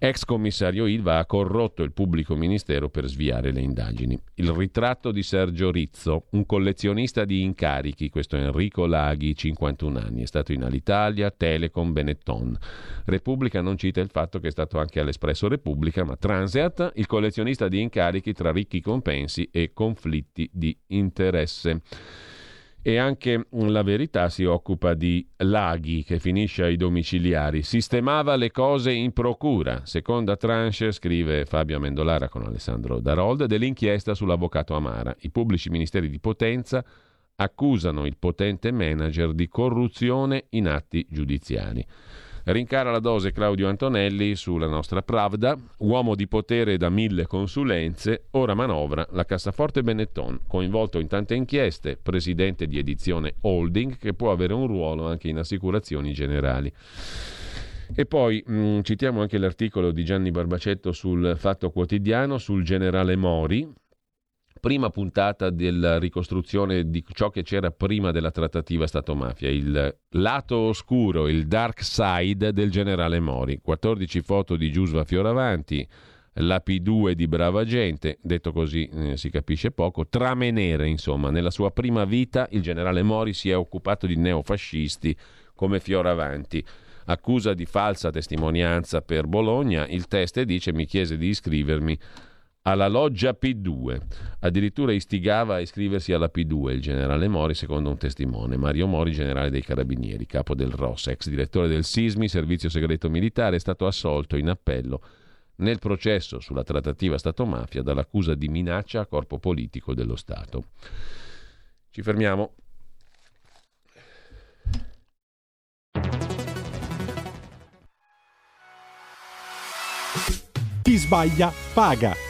Ex commissario Ilva ha corrotto il pubblico ministero per sviare le indagini. Il ritratto di Sergio Rizzo, un collezionista di incarichi, questo Enrico Laghi, 51 anni, è stato in Alitalia, Telecom, Benetton. Repubblica non cita il fatto che è stato anche all'Espresso Repubblica, ma Transeat, il collezionista di incarichi tra ricchi compensi e conflitti di interesse. E anche la verità si occupa di Laghi, che finisce ai domiciliari. Sistemava le cose in procura. Seconda tranche, scrive Fabio Amendolara con Alessandro Darold, dell'inchiesta sull'avvocato Amara. I pubblici ministeri di Potenza accusano il potente manager di corruzione in atti giudiziari. Rincara la dose Claudio Antonelli sulla nostra Pravda, uomo di potere da mille consulenze, ora manovra la cassaforte Benetton, coinvolto in tante inchieste, presidente di edizione holding che può avere un ruolo anche in assicurazioni generali. E poi mh, mm, citiamo anche l'articolo di Gianni Barbacetto sul Fatto Quotidiano sul generale Mori, prima puntata della ricostruzione di ciò che c'era prima della trattativa Stato-mafia, il lato oscuro, il dark side del generale Mori. 14 foto di Giusva Fioravanti, la P2 di brava gente, detto così eh, si capisce poco, trame nere insomma. Nella sua prima vita il generale Mori si è occupato di neofascisti come Fioravanti. Accusa di falsa testimonianza per Bologna, il test dice mi chiese di iscrivermi alla loggia P2. Addirittura istigava a iscriversi alla P2 il generale Mori, secondo un testimone. Mario Mori, generale dei Carabinieri, capo del ROS, ex direttore del SISMI, Servizio Segreto Militare, è stato assolto in appello nel processo sulla trattativa Stato-mafia dall'accusa di minaccia a corpo politico dello Stato. Ci fermiamo. Chi sbaglia paga.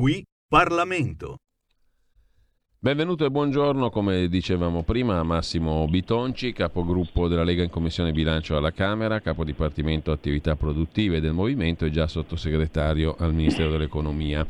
Qui Parlamento. Benvenuto e buongiorno, come dicevamo prima, a Massimo Bitonci, capogruppo della Lega in Commissione Bilancio alla Camera, capo Dipartimento Attività Produttive del Movimento e già sottosegretario al Ministero dell'Economia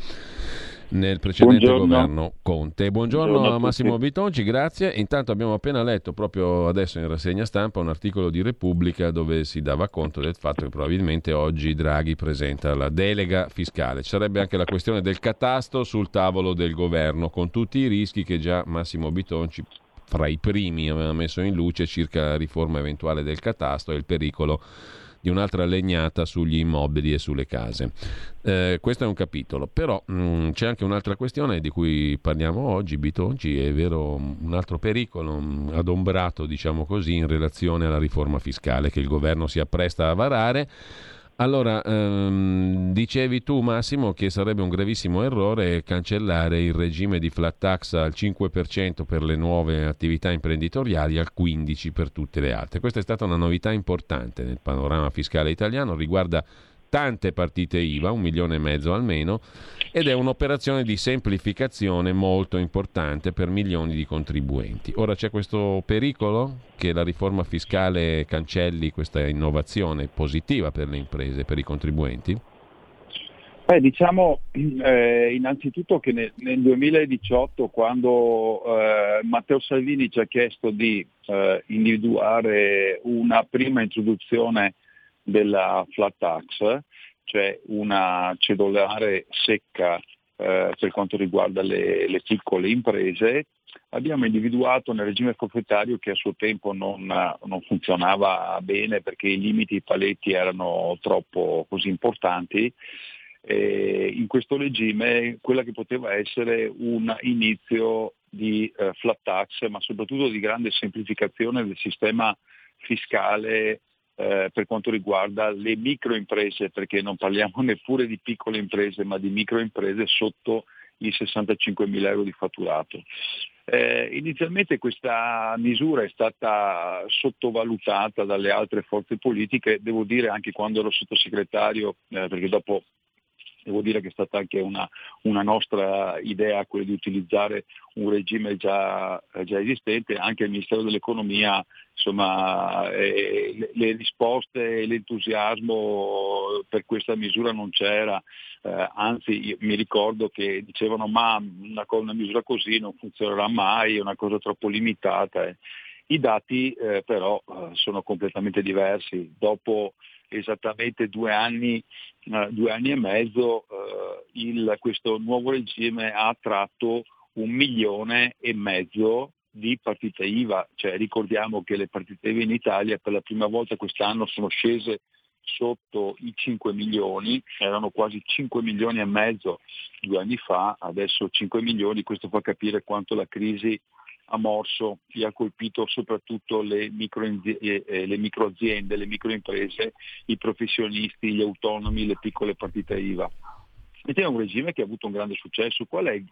nel precedente Buongiorno. governo Conte. Buongiorno, Buongiorno a Massimo Bitonci, grazie. Intanto abbiamo appena letto proprio adesso in rassegna stampa un articolo di Repubblica dove si dava conto del fatto che probabilmente oggi Draghi presenta la delega fiscale. Ci sarebbe anche la questione del catasto sul tavolo del governo, con tutti i rischi che già Massimo Bitonci fra i primi aveva messo in luce circa la riforma eventuale del catasto e il pericolo di un'altra legnata sugli immobili e sulle case. Eh, questo è un capitolo, però mh, mm, c'è anche un'altra questione di cui parliamo oggi, Bitonci, è vero un altro pericolo mh, mm, adombrato, diciamo così, in relazione alla riforma fiscale che il governo si appresta a varare allora, ehm, dicevi tu Massimo che sarebbe un gravissimo errore cancellare il regime di flat tax al 5% per le nuove attività imprenditoriali al 15% per tutte le altre. Questa è stata una novità importante nel panorama fiscale italiano, riguarda tante partite IVA, un milione e mezzo almeno, ed è un'operazione di semplificazione molto importante per milioni di contribuenti. Ora c'è questo pericolo che la riforma fiscale cancelli questa innovazione positiva per le imprese, per i contribuenti? Beh, diciamo eh, innanzitutto che nel, nel 2018 quando eh, Matteo Salvini ci ha chiesto di eh, individuare una prima introduzione della flat tax, cioè una cedolare secca eh, per quanto riguarda le, le, piccole imprese, abbiamo individuato nel regime forfettario che a suo tempo non, non funzionava bene perché i limiti, i paletti erano troppo così importanti. Eh, in questo regime quella che poteva essere un inizio di eh, flat tax, ma soprattutto di grande semplificazione del sistema fiscale eh, per quanto riguarda le microimprese, perché non parliamo neppure di piccole imprese, ma di microimprese sotto i 65 mila euro di fatturato. Eh, inizialmente questa misura è stata sottovalutata dalle altre forze politiche, devo dire anche quando ero sottosegretario, eh, perché dopo devo dire che è stata anche una, una nostra idea quella di utilizzare un regime già, già esistente, anche il Ministero dell'Economia, insomma, eh, le, le, risposte e l'entusiasmo per questa misura non c'era, eh, anzi mi ricordo che dicevano ma una, una, misura così non funzionerà mai, è una cosa troppo limitata. I dati eh, però eh, sono completamente diversi. Dopo esattamente due anni, uh, due anni e mezzo uh, il, questo nuovo regime ha attratto un milione e mezzo di partite IVA, cioè ricordiamo che le partite IVA in Italia per la prima volta quest'anno sono scese sotto i 5 milioni, erano quasi 5 milioni e mezzo due anni fa, adesso 5 milioni, questo fa capire quanto la crisi ha morso e ha colpito soprattutto le, micro, eh, eh, le microaziende, le microimprese, i professionisti, gli autonomi, le piccole partite IVA. Ed è un regime che ha avuto un grande successo. Qual è?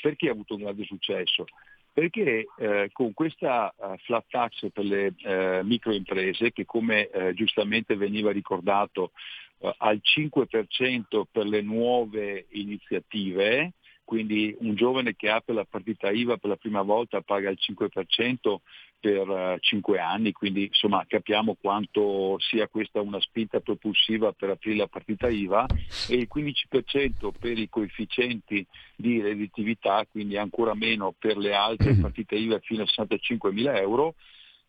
Perché ha avuto un grande successo? Perché eh, con questa uh, flat tax per le uh, microimprese, che come uh, giustamente veniva ricordato al 5% per le nuove iniziative, quindi un giovane che apre la partita IVA per la prima volta paga il 5% per 5 eh, anni, quindi insomma capiamo quanto sia questa una spinta propulsiva per aprire la partita IVA e il 15% per i coefficienti di redditività, quindi ancora meno per le altre partite IVA fino a 65 mila euro,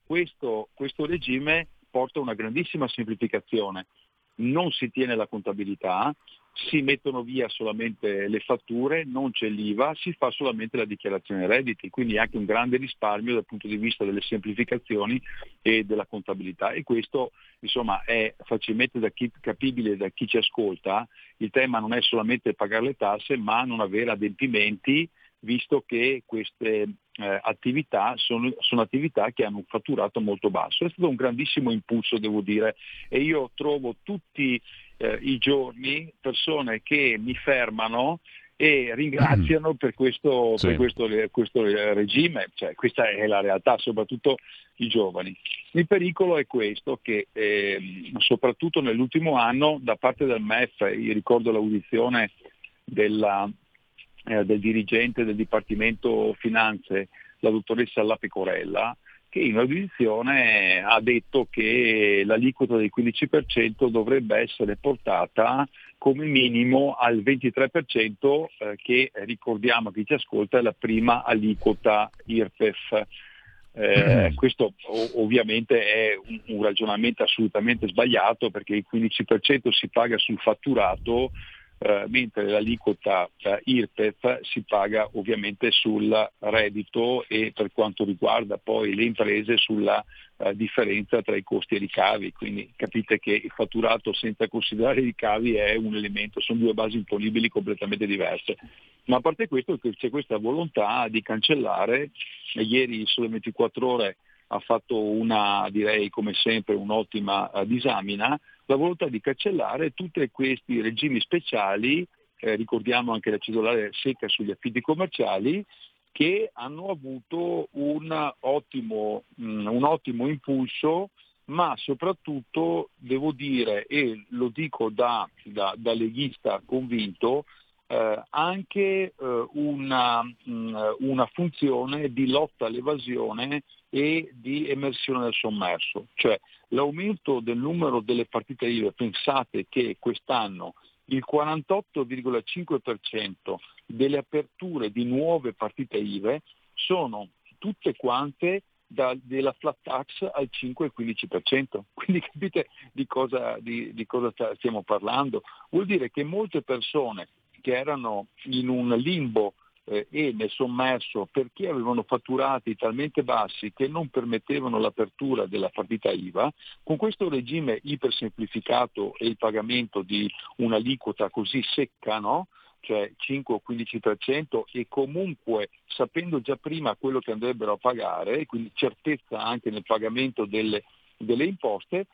questo, questo regime porta a una grandissima semplificazione. Non si tiene la contabilità, si mettono via solamente le fatture, non c'è l'IVA, si fa solamente la dichiarazione redditi, quindi anche un grande risparmio dal punto di vista delle semplificazioni e della contabilità e questo insomma è facilmente da chi, capibile da chi ci ascolta, il tema non è solamente pagare le tasse ma non avere adempimenti visto che queste eh, attività sono, sono, attività che hanno un fatturato molto basso. È stato un grandissimo impulso, devo dire, e io trovo tutti eh, i giorni persone che mi fermano e ringraziano per questo, sì. per questo, questo regime, cioè, questa è la realtà, soprattutto i giovani. Il pericolo è questo, che eh, soprattutto nell'ultimo anno da parte del MEF, io ricordo l'audizione della, eh, del dirigente del Dipartimento Finanze, la dottoressa La Pecorella, che in audizione ha detto che l'aliquota del 15% dovrebbe essere portata come minimo al 23% eh, che ricordiamo a chi ci ascolta è la prima aliquota IRPEF. Eh, mm. questo ovviamente è un, un, ragionamento assolutamente sbagliato perché il 15% si paga sul fatturato eh, mentre l'aliquota eh, IRPEF si paga ovviamente sul reddito e per quanto riguarda poi le imprese sulla eh, differenza tra i costi e i ricavi, quindi capite che il fatturato senza considerare i ricavi è un elemento, sono due basi imponibili completamente diverse. Ma a parte questo c'è questa volontà di cancellare, ieri Sole 24 ore ha fatto una, direi come sempre, un'ottima uh, disamina, la volontà di cancellare tutti questi regimi speciali, eh, ricordiamo anche la cedolare secca sugli affitti commerciali, che hanno avuto un ottimo, mh, un ottimo impulso ma soprattutto devo dire, e lo dico da, da, da leghista convinto, eh, anche eh, una, mh, una, funzione di lotta all'evasione e di emersione del sommerso. Cioè l'aumento del numero delle partite IVA, pensate che quest'anno il 48,5% delle aperture di nuove partite IVE sono tutte quante da, della flat tax al 5-15%. Quindi capite di cosa, di, di cosa stiamo parlando? Vuol dire che molte persone che erano in un limbo eh, e nel sommerso perché avevano fatturati talmente bassi che non permettevano l'apertura della partita IVA, con questo regime ipersemplificato e il pagamento di un'aliquota così secca, no? cioè 5 o 15% e comunque sapendo già prima quello che andrebbero a pagare, quindi certezza anche nel pagamento delle, delle imposte,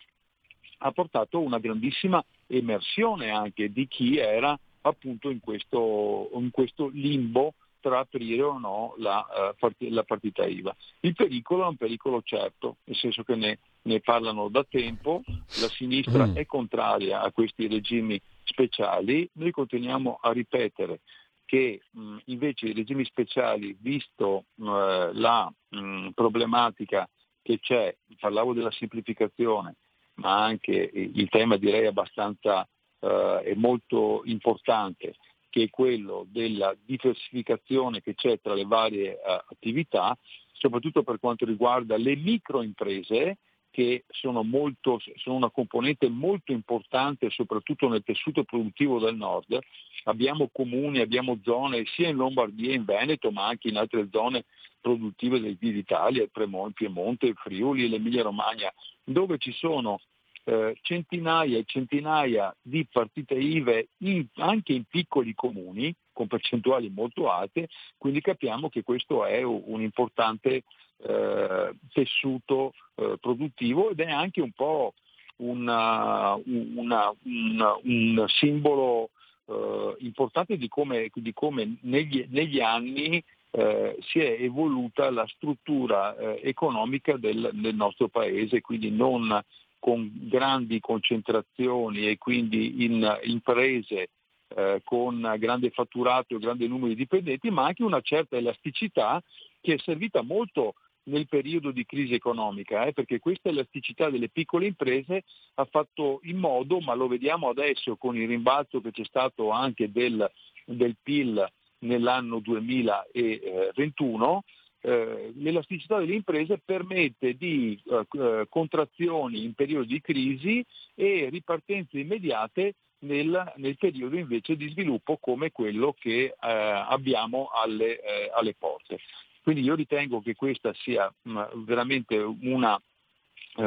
ha portato una grandissima emersione anche di chi era appunto in questo, in questo limbo tra aprire o no la, uh, la, partita IVA. Il pericolo è un pericolo certo, nel senso che ne, ne parlano da tempo, la sinistra mm. è contraria a questi regimi speciali, noi continuiamo a ripetere che mh, invece i regimi speciali, visto mh, la mh, problematica che c'è, parlavo della semplificazione, ma anche il tema direi abbastanza eh, molto importante che è quello della diversificazione che c'è tra le varie uh, attività, soprattutto per quanto riguarda le microimprese che sono, molto, sono, una componente molto importante soprattutto nel tessuto produttivo del nord. Abbiamo comuni, abbiamo zone sia in Lombardia in Veneto ma anche in altre zone produttive d'Italia, il Piemonte, il Friuli, l'Emilia Romagna, dove ci sono eh, centinaia e centinaia di partite IVE in, anche in piccoli comuni con percentuali molto alte, quindi capiamo che questo è un importante eh, tessuto eh, produttivo ed è anche un po' una, una, una, un simbolo eh, importante di come, di come negli, negli, anni eh, si è evoluta la struttura eh, economica del, del, nostro paese, quindi non con grandi concentrazioni e quindi in imprese eh, con grande fatturato e grande numero di dipendenti, ma anche una certa elasticità che è servita molto nel periodo di crisi economica, eh, perché questa elasticità delle piccole imprese ha fatto in modo, ma lo vediamo adesso con il rimbalzo che c'è stato anche del, del PIL nell'anno 2021, eh, l'elasticità delle imprese permette di eh, eh, contrazioni in periodi di crisi e ripartenze immediate nel, nel, periodo invece di sviluppo come quello che eh, abbiamo alle, eh, alle, porte. Quindi io ritengo che questa sia mh, mm, veramente una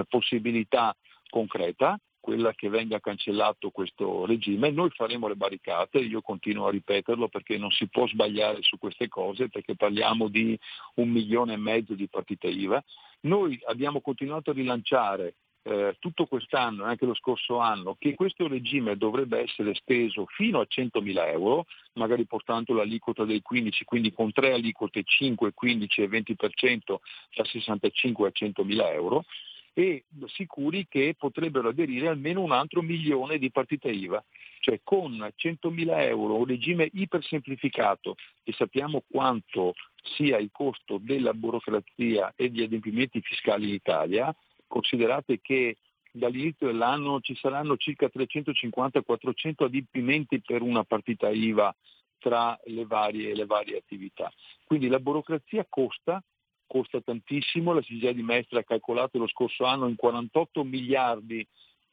possibilità concreta quella che venga cancellato questo regime. Noi faremo le barricate, io continuo a ripeterlo perché non si può sbagliare su queste cose, perché parliamo di un milione e mezzo di partite IVA. Noi abbiamo continuato a rilanciare eh, tutto quest'anno e anche lo scorso anno che questo regime dovrebbe essere esteso fino a 100.000 euro, magari portando l'aliquota dei 15, quindi con tre aliquote 5, 15 e 20% da 65 a 100.000 euro e sicuri che potrebbero aderire almeno un altro milione di partite IVA. Cioè con 100.000 euro un regime ipersemplificato e sappiamo quanto sia il costo della burocrazia e degli adempimenti fiscali in Italia, considerate che dall'inizio dell'anno ci saranno circa 350-400 adempimenti per una partita IVA tra le varie, le varie attività. Quindi la burocrazia costa, costa tantissimo, la CGI di Mestre ha calcolato lo scorso anno in 48 miliardi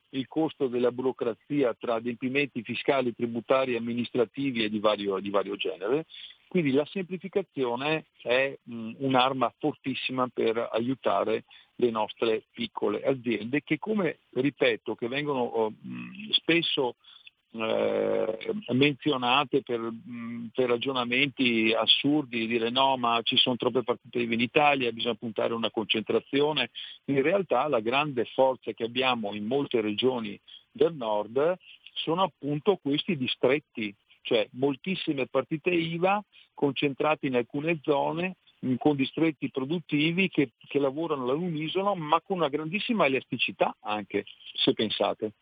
il costo della burocrazia tra adempimenti fiscali, tributari, amministrativi e di vario, di vario genere. Quindi la semplificazione è mh, un'arma fortissima per aiutare le nostre piccole aziende che come ripeto che vengono oh, mh, spesso eh, menzionate per, mh, per, ragionamenti assurdi, dire no ma ci sono troppe partite in Italia, bisogna puntare a una concentrazione, in realtà la grande forza che abbiamo in molte regioni del nord sono appunto questi distretti, cioè moltissime partite IVA concentrate in alcune zone con distretti produttivi che, che lavorano all'unisono ma con una grandissima elasticità anche, se pensate.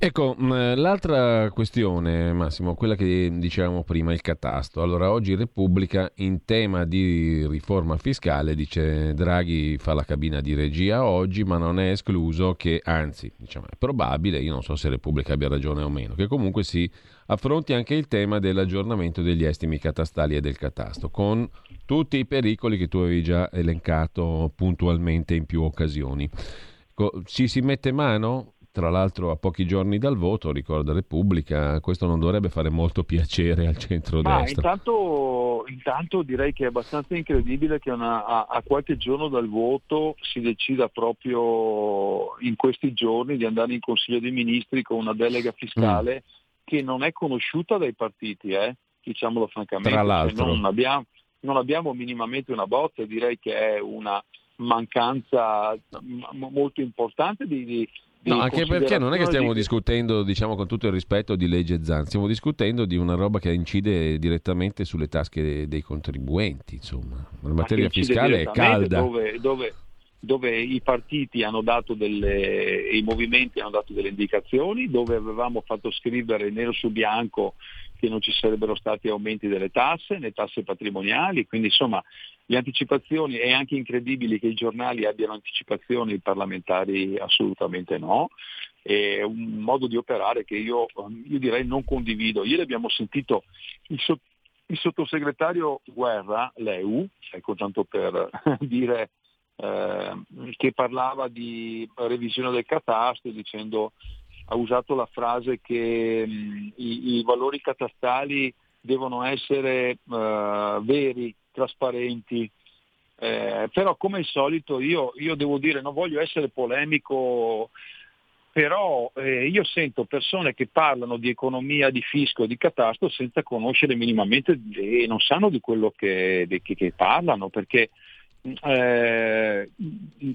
Ecco, mm, l'altra questione, Massimo, quella che dicevamo prima, il catasto. Allora, oggi Repubblica in tema di riforma fiscale dice Draghi fa la cabina di regia oggi, ma non è escluso che, anzi, diciamo, è probabile, io non so se Repubblica abbia ragione o meno, che comunque si affronti anche il tema dell'aggiornamento degli estimi catastali e del catasto, con tutti i pericoli che tu avevi già elencato puntualmente in più occasioni. Ci si mette mano? Tra l'altro a pochi giorni dal voto, ricorda Repubblica, questo non dovrebbe fare molto piacere al centro-destra. Intanto, intanto, direi che è abbastanza incredibile che una, a, a, qualche giorno dal voto si decida proprio in questi giorni di andare in Consiglio dei Ministri con una delega fiscale mm. che non è conosciuta dai partiti, eh? diciamolo francamente. Tra cioè, l'altro. Non abbiamo, non abbiamo minimamente una bozza, direi che è una mancanza molto importante di, di, No, anche perché non è che stiamo di... discutendo, diciamo con tutto il rispetto, di legge Zan, stiamo discutendo di una roba che incide direttamente sulle tasche dei contribuenti, insomma. La materia fiscale è calda. Dove, dove, dove, i partiti hanno dato delle, i movimenti hanno dato delle indicazioni, dove avevamo fatto scrivere nero su bianco che non ci sarebbero stati aumenti delle tasse, né tasse patrimoniali, quindi insomma le anticipazioni è anche incredibile che i giornali abbiano anticipazioni, i parlamentari assolutamente no, è un modo di operare che io, io direi non condivido. Ieri abbiamo sentito il, so, il sottosegretario Guerra, l'EU, ecco tanto per dire eh, che parlava di revisione del catasto dicendo ha usato la frase che mh, mm, i, i, valori catastali devono essere uh, veri, trasparenti, eh, però come al solito io, io, devo dire, non voglio essere polemico, però eh, io sento persone che parlano di economia, di fisco, di catasto senza conoscere minimamente e non sanno di quello che, di, che parlano, perché eh,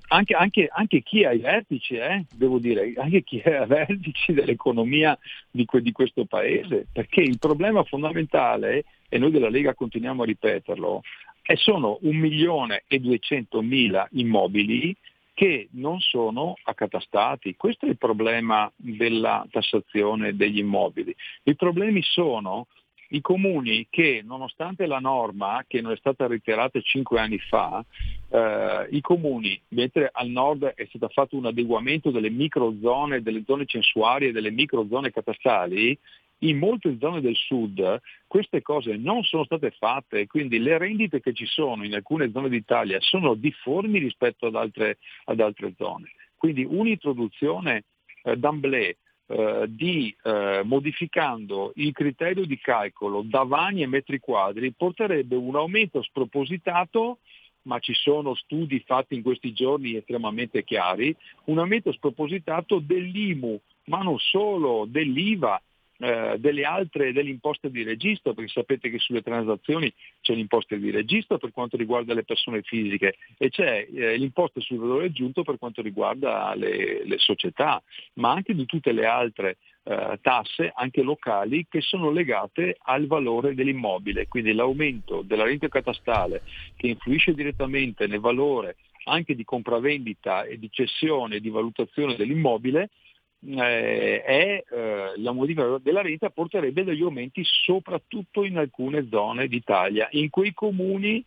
anche, anche, anche, chi è ai vertici, eh, devo dire, anche chi è ai vertici dell'economia di, que, di, questo paese, perché il problema fondamentale, e noi della Lega continuiamo a ripeterlo, è sono un milione e duecentomila immobili che non sono accatastati. Questo è il problema della tassazione degli immobili. I problemi sono i comuni che nonostante la norma che non è stata ritirata cinque anni fa, eh, i comuni, mentre al nord è stato fatto un adeguamento delle microzone, delle zone censuarie delle microzone catastali, in molte zone del sud queste cose non sono state fatte, quindi le rendite che ci sono in alcune zone d'Italia sono difformi rispetto ad altre, ad altre zone. Quindi un'introduzione eh, d'amblè eh, di eh, modificando il criterio di calcolo da vani e metri quadri porterebbe un aumento spropositato ma ci sono studi fatti in questi giorni estremamente chiari, un aumento spropositato dell'IMU, ma non solo, dell'IVA, eh, delle altre, delle imposte di registro, perché sapete che sulle transazioni c'è l'imposta di registro per quanto riguarda le persone fisiche e c'è eh, l'imposta sul valore aggiunto per quanto riguarda le, le società, ma anche di tutte le altre eh, tasse, anche locali, che sono legate al valore dell'immobile. Quindi l'aumento della rete catastale che influisce direttamente nel valore anche di compravendita e di cessione e di valutazione dell'immobile eh, è eh, la modifica della rete porterebbe degli aumenti soprattutto in alcune zone d'Italia, in quei comuni,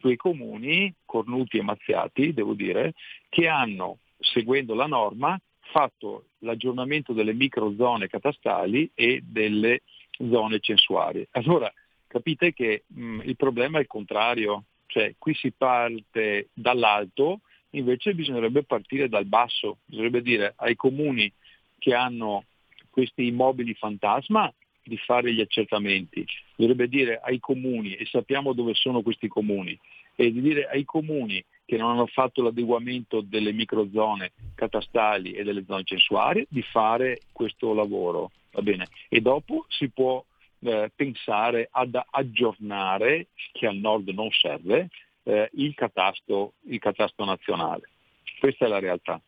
quei comuni cornuti e mazziati, devo dire, che hanno, seguendo la norma, fatto l'aggiornamento delle microzone catastali e delle zone censuarie. Allora capite che mh, il problema è il contrario, cioè qui si parte dall'alto invece bisognerebbe partire dal basso, bisognerebbe dire ai comuni che hanno questi immobili fantasma di fare gli accertamenti, bisognerebbe dire ai comuni, e sappiamo dove sono questi comuni, e di dire ai comuni che non hanno fatto l'adeguamento delle microzone catastali e delle zone censuarie di fare questo lavoro. E dopo si può eh, pensare ad aggiornare, che al nord non serve, eh, il, catasto, il catasto nazionale. Questa è la realtà.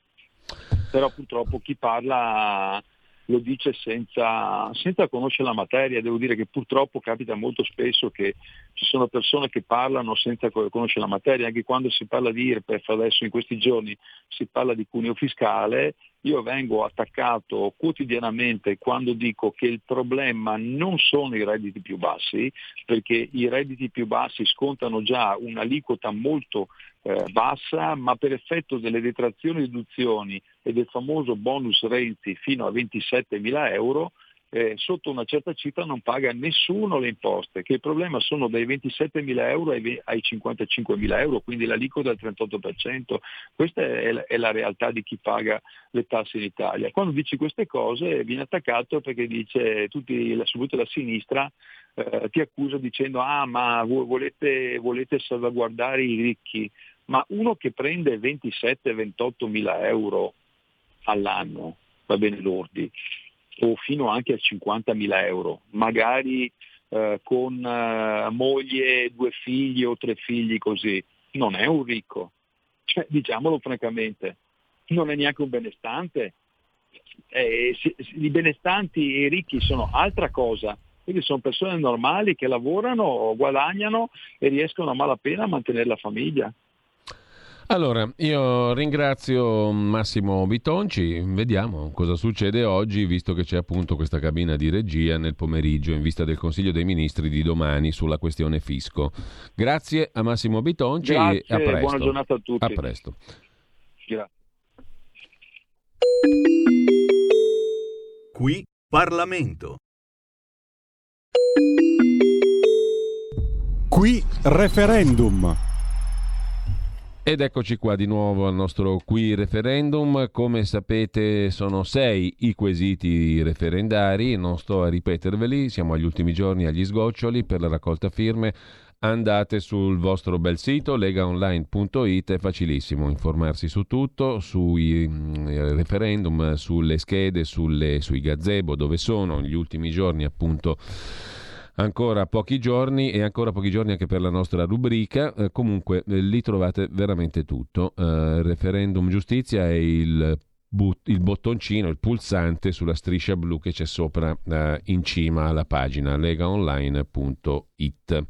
Però purtroppo chi parla lo dice senza, senza, conoscere la materia. Devo dire che purtroppo capita molto spesso che ci sono persone che parlano senza conoscere la materia, anche quando si parla di IRPEF, adesso in questi giorni si parla di cuneo fiscale, io vengo attaccato quotidianamente quando dico che il problema non sono i redditi più bassi, perché i redditi più bassi scontano già un'aliquota molto eh, bassa, ma per effetto delle detrazioni e deduzioni e del famoso bonus Renzi fino a 27 mila euro, eh, sotto una certa cifra non paga nessuno le imposte, che il problema sono dai 27 mila euro ai, ai 55 mila euro, quindi l'aliquota del 38%. Questa è la, è la, realtà di chi paga le tasse in Italia. Quando dici queste cose viene attaccato perché dice tutti, soprattutto la sinistra, eh, ti accusa dicendo ah ma volete, volete salvaguardare i ricchi, ma uno che prende 27-28 mila euro all'anno, va bene lordi, o fino anche a 50.000 euro, magari eh, con eh, moglie, due figli o tre figli così, non è un ricco, cioè, diciamolo francamente, non è neanche un benestante. Eh, I benestanti e i ricchi sono altra cosa, quindi sono persone normali che lavorano, guadagnano e riescono a malapena a mantenere la famiglia. Allora, io ringrazio Massimo Bitonci, vediamo cosa succede oggi, visto che c'è appunto questa cabina di regia nel pomeriggio in vista del Consiglio dei Ministri di domani sulla questione fisco. Grazie a Massimo Bitonci Grazie, e a presto. Buona giornata a tutti. A presto. Grazie. Qui Parlamento. Qui referendum. Ed eccoci qua di nuovo al nostro qui referendum. Come sapete sono sei i quesiti referendari, non sto a ripeterveli, siamo agli ultimi giorni agli sgoccioli per la raccolta firme. Andate sul vostro bel sito legaonline.it, è facilissimo informarsi su tutto, sui mm, referendum, sulle schede, sulle, sui gazebo, dove sono gli ultimi giorni appunto ancora pochi giorni e ancora pochi giorni anche per la nostra rubrica. Eh, comunque eh, lì trovate veramente tutto. Eh, referendum giustizia è il, but- il, bottoncino, il pulsante sulla striscia blu che c'è sopra eh, in cima alla pagina legaonline.it.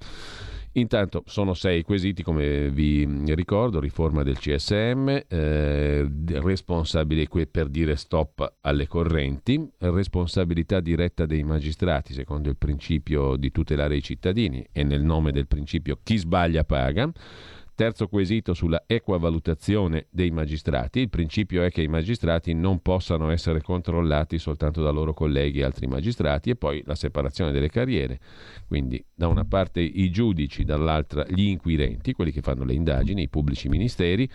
Intanto sono sei quesiti, come vi ricordo, riforma del CSM, eh, responsabile per dire stop alle correnti, responsabilità diretta dei magistrati secondo il principio di tutelare i cittadini e nel nome del principio chi sbaglia paga Terzo quesito sulla equa valutazione dei magistrati. Il principio è che i magistrati non possano essere controllati soltanto da loro colleghi e altri magistrati e poi la separazione delle carriere. Quindi da una parte i giudici, dall'altra gli inquirenti, quelli che fanno le indagini, i pubblici ministeri,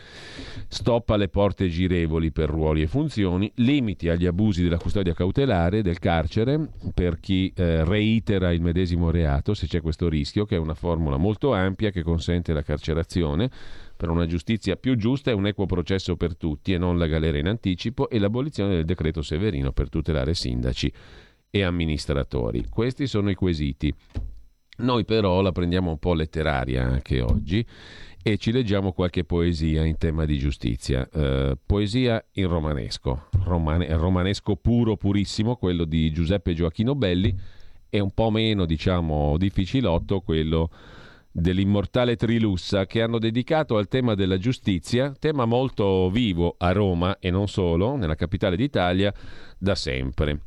stop alle porte girevoli per ruoli e funzioni, limiti agli abusi della custodia cautelare, del carcere, per chi eh, reitera il medesimo reato, se c'è questo rischio, che è una formula molto ampia che consente la carcerazione Costituzione per una giustizia più giusta e un equo processo per tutti e non la galera in anticipo e l'abolizione del decreto Severino per tutelare sindaci e amministratori. Questi sono i quesiti. Noi però la prendiamo un po' letteraria anche oggi e ci leggiamo qualche poesia in tema di giustizia. Eh, poesia in romanesco, romane- romanesco puro, purissimo, quello di Giuseppe Gioacchino Belli, e un po' meno, diciamo, difficilotto quello dell'immortale Trilussa che hanno dedicato al tema della giustizia, tema molto vivo a Roma e non solo, nella capitale d'Italia, da sempre.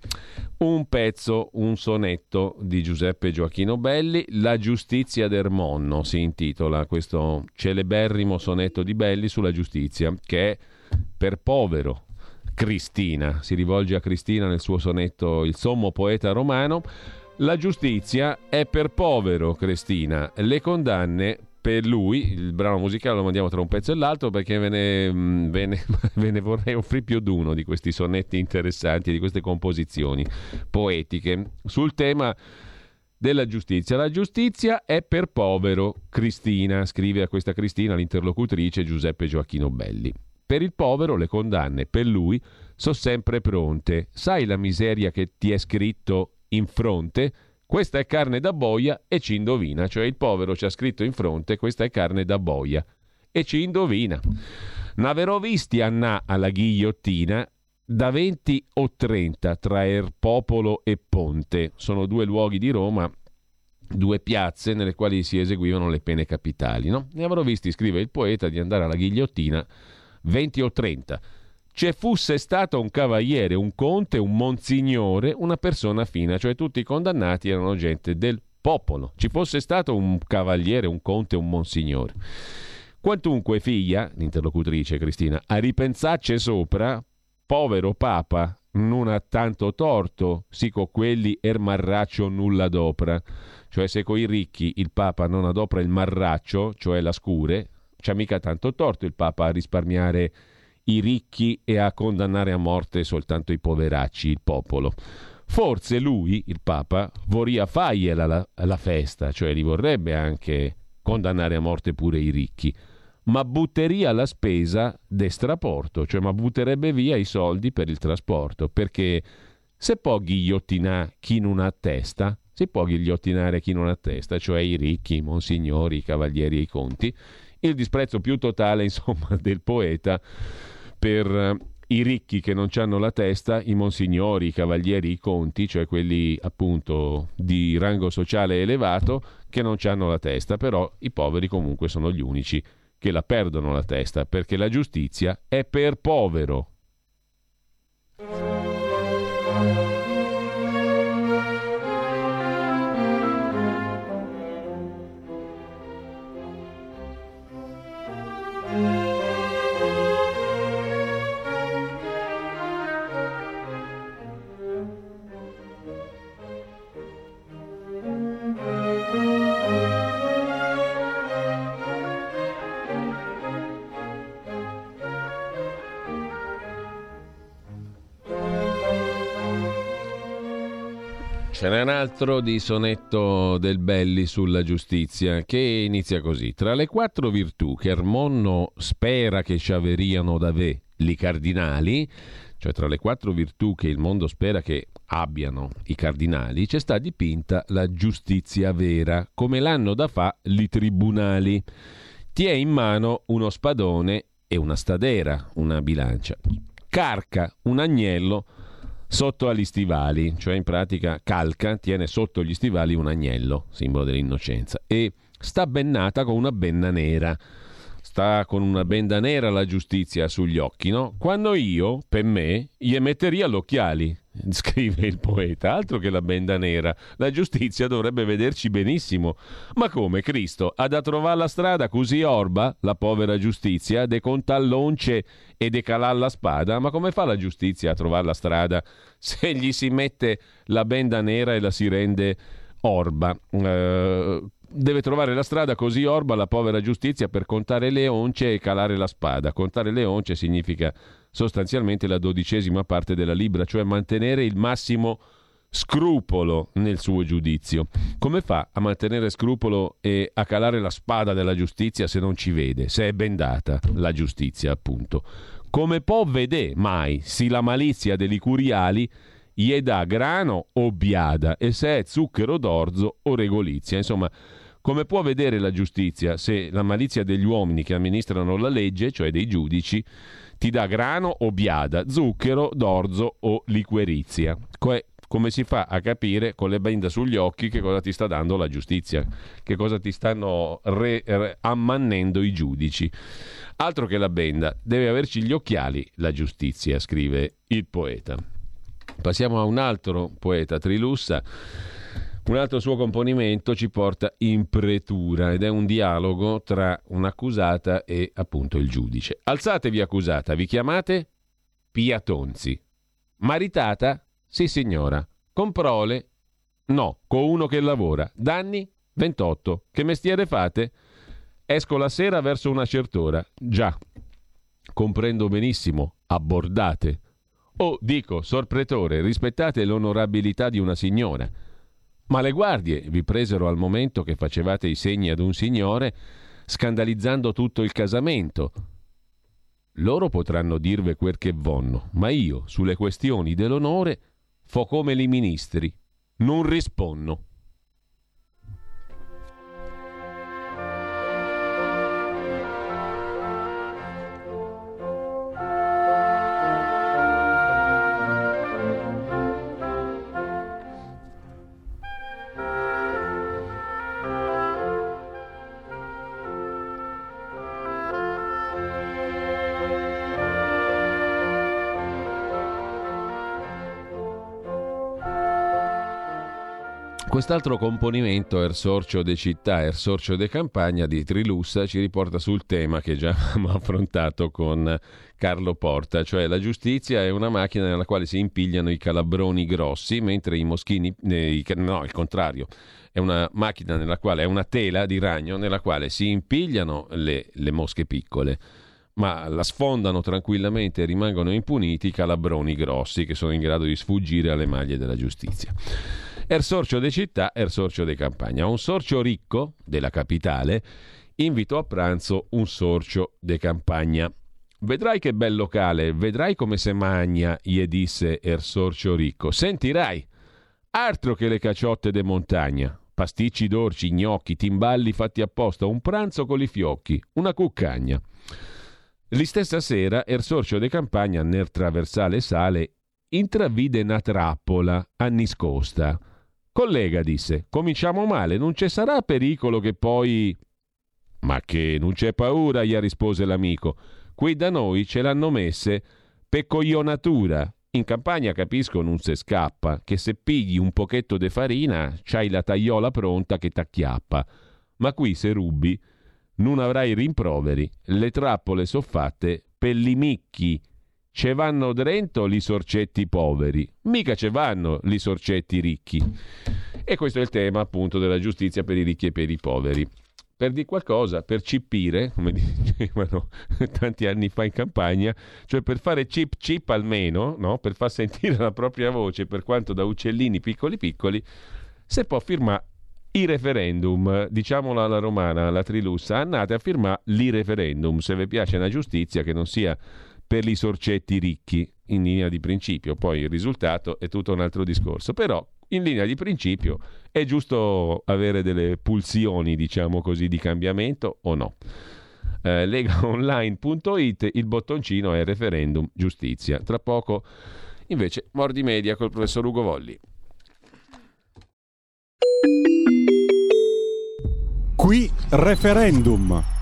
Un pezzo, un sonetto di Giuseppe Gioacchino Belli, La giustizia d'Ermonno si intitola questo celeberrimo sonetto di Belli sulla giustizia, che è per povero Cristina, si rivolge a Cristina nel suo sonetto Il sommo poeta romano, la giustizia è per povero, Cristina. Le condanne per lui, il brano musicale lo mandiamo tra un pezzo e l'altro perché ve ne, mm, ve ne, ve ne vorrei offrire più di uno di questi sonetti interessanti, di queste composizioni poetiche sul tema della giustizia. La giustizia è per povero, Cristina, scrive a questa Cristina l'interlocutrice Giuseppe Gioacchino Belli. Per il povero le condanne, per lui, sono sempre pronte. Sai la miseria che ti è scritto in fronte, questa è carne da boia e ci indovina, cioè il povero ci ha scritto in fronte, questa è carne da boia e ci indovina. N'averò visti annà alla ghigliottina da 20 o 30 tra Erpopolo e Ponte. Sono due luoghi di Roma, due piazze nelle quali si eseguivano le pene capitali. No? Ne avrò visti, scrive il poeta, di andare alla ghigliottina 20 o 30. Ci fosse stato un cavaliere, un conte, un monsignore, una persona fina, cioè tutti i condannati erano gente del popolo. Ci fosse stato un cavaliere, un conte, un monsignore. Quantunque figlia, l'interlocutrice Cristina, a ripensarci sopra, povero papa, non ha tanto torto, sì con quelli er marraccio nulla d'opera. Cioè se coi ricchi il papa non adopra il marraccio, cioè la scure, c'ha mica tanto torto il papa a risparmiare i ricchi e a condannare a morte soltanto i poveracci, il popolo. Forse lui, il Papa, vorria fargliela la, la festa, cioè li vorrebbe anche condannare a morte pure i ricchi ma butteria la spesa d'estraporto, cioè ma butterebbe via i soldi per il trasporto, perché se può ghigliottinare chi non ha testa, si può ghigliottinare chi non ha testa, cioè i ricchi, i monsignori, i cavalieri e i conti, il disprezzo più totale, insomma, del poeta per eh, i ricchi che non hanno la testa, i monsignori, i cavalieri, i conti, cioè quelli appunto di rango sociale elevato, che non hanno la testa, però i poveri comunque sono gli unici che la perdono la testa, perché la giustizia è per povero. Ce n'è un altro di sonetto del Belli sulla giustizia che inizia così. Tra le quattro virtù che Ermonno spera che ci averiano da ve li cardinali, cioè tra le quattro virtù che il mondo spera che abbiano i cardinali, c'è sta dipinta la giustizia vera, come l'hanno da fa li tribunali. Ti è in mano uno spadone e una stadera, una bilancia. Carca un agnello sotto agli stivali, cioè in pratica calca, tiene sotto gli stivali un agnello, simbolo dell'innocenza, e sta bennata con una benna nera. Sta con una benda nera la giustizia sugli occhi, no? Quando io, per me, gli metteria gli occhiali, scrive il poeta, altro che la benda nera. La giustizia dovrebbe vederci benissimo. Ma come Cristo ha da trovare la strada così orba, la povera giustizia, de contallonce e de calar la spada? Ma come fa la giustizia a trovare la strada se gli si mette la benda nera e la si rende orba? Uh, deve trovare la strada così orba la povera giustizia per contare le once e calare la spada. Contare le once significa sostanzialmente la dodicesima parte della Libra, cioè mantenere il massimo scrupolo nel suo giudizio. Come fa a mantenere scrupolo e a calare la spada della giustizia se non ci vede, se è bendata la giustizia, appunto? Come può vedere mai si la malizia degli curiali dà grano o biada e se è zucchero d'orzo o regolizia? Insomma, come può vedere la giustizia se la malizia degli uomini che amministrano la legge, cioè dei giudici, ti dà grano o biada, zucchero, d'orzo o liquerizia. Que- come si fa a capire con le benda sugli occhi che cosa ti sta dando la giustizia, che cosa ti stanno re- re- ammannendo i giudici. Altro che la benda, deve averci gli occhiali la giustizia, scrive il poeta. Passiamo a un altro poeta, Trilussa un altro suo componimento ci porta in pretura ed è un dialogo tra un'accusata e appunto il giudice. Alzatevi accusata, vi chiamate Piatonzi. Maritata? Sì signora. Con prole? No, con uno che lavora. Danni? 28. Che mestiere fate? Esco la sera verso una certora. Già. Comprendo benissimo. Abbordate. Oh, dico, sorpretore, rispettate l'onorabilità di una signora. Ma le guardie vi presero al momento che facevate i segni ad un signore, scandalizzando tutto il casamento. Loro potranno dirve quel che vonno, ma io, sulle questioni dell'onore, fo come li ministri, non rispondo. Quest'altro componimento, Er Sorcio de Città, Er Sorcio de Campagna di Trilussa, ci riporta sul tema che già abbiamo affrontato con Carlo Porta, cioè la giustizia è una macchina nella quale si impigliano i calabroni grossi, mentre i moschini, eh, no, il contrario, è una macchina nella quale è una tela di ragno nella quale si impigliano le, le mosche piccole ma la sfondano tranquillamente e rimangono impuniti i calabroni grossi che sono in grado di sfuggire alle maglie della giustizia. Er sorcio de città, er sorcio de campagna. Un sorcio ricco della capitale invitò a pranzo un sorcio de campagna. Vedrai che bel locale, vedrai come se magna, gli disse er sorcio ricco. Sentirai, altro che le caciotte de montagna. Pasticci d'orci, gnocchi, timballi fatti apposta, un pranzo con i fiocchi, una cuccagna. L'istessa sera, er sorcio de campagna, nel traversale sale, intravide una trappola a niscosta Collega, disse, cominciamo male, non ci sarà pericolo che poi... Ma che non c'è paura, gli rispose l'amico. Qui da noi ce l'hanno messe per coglionatura. In campagna capisco non se scappa, che se pigli un pochetto de farina c'hai la tagliola pronta che t'acchiappa. Ma qui se rubi non avrai rimproveri. Le trappole so fatte per li micchi Ce vanno drento li sorcetti poveri, mica ce vanno li sorcetti ricchi. E questo è il tema appunto della giustizia per i ricchi e per i poveri. Per di qualcosa, per cippire, come dicevano tanti anni fa in campagna, cioè per fare chip chip almeno, no? per far sentire la propria voce, per quanto da uccellini piccoli piccoli, se può firmare i referendum, diciamolo alla romana, alla trilussa, andate a firmare i referendum, se vi piace una giustizia che non sia per i sorcetti ricchi in linea di principio, poi il risultato è tutto un altro discorso, però in linea di principio è giusto avere delle pulsioni, diciamo così, di cambiamento o no. Eh, legaonline.it, il bottoncino è referendum giustizia. Tra poco invece Mordi Media col professor Ugo Volli. Qui referendum.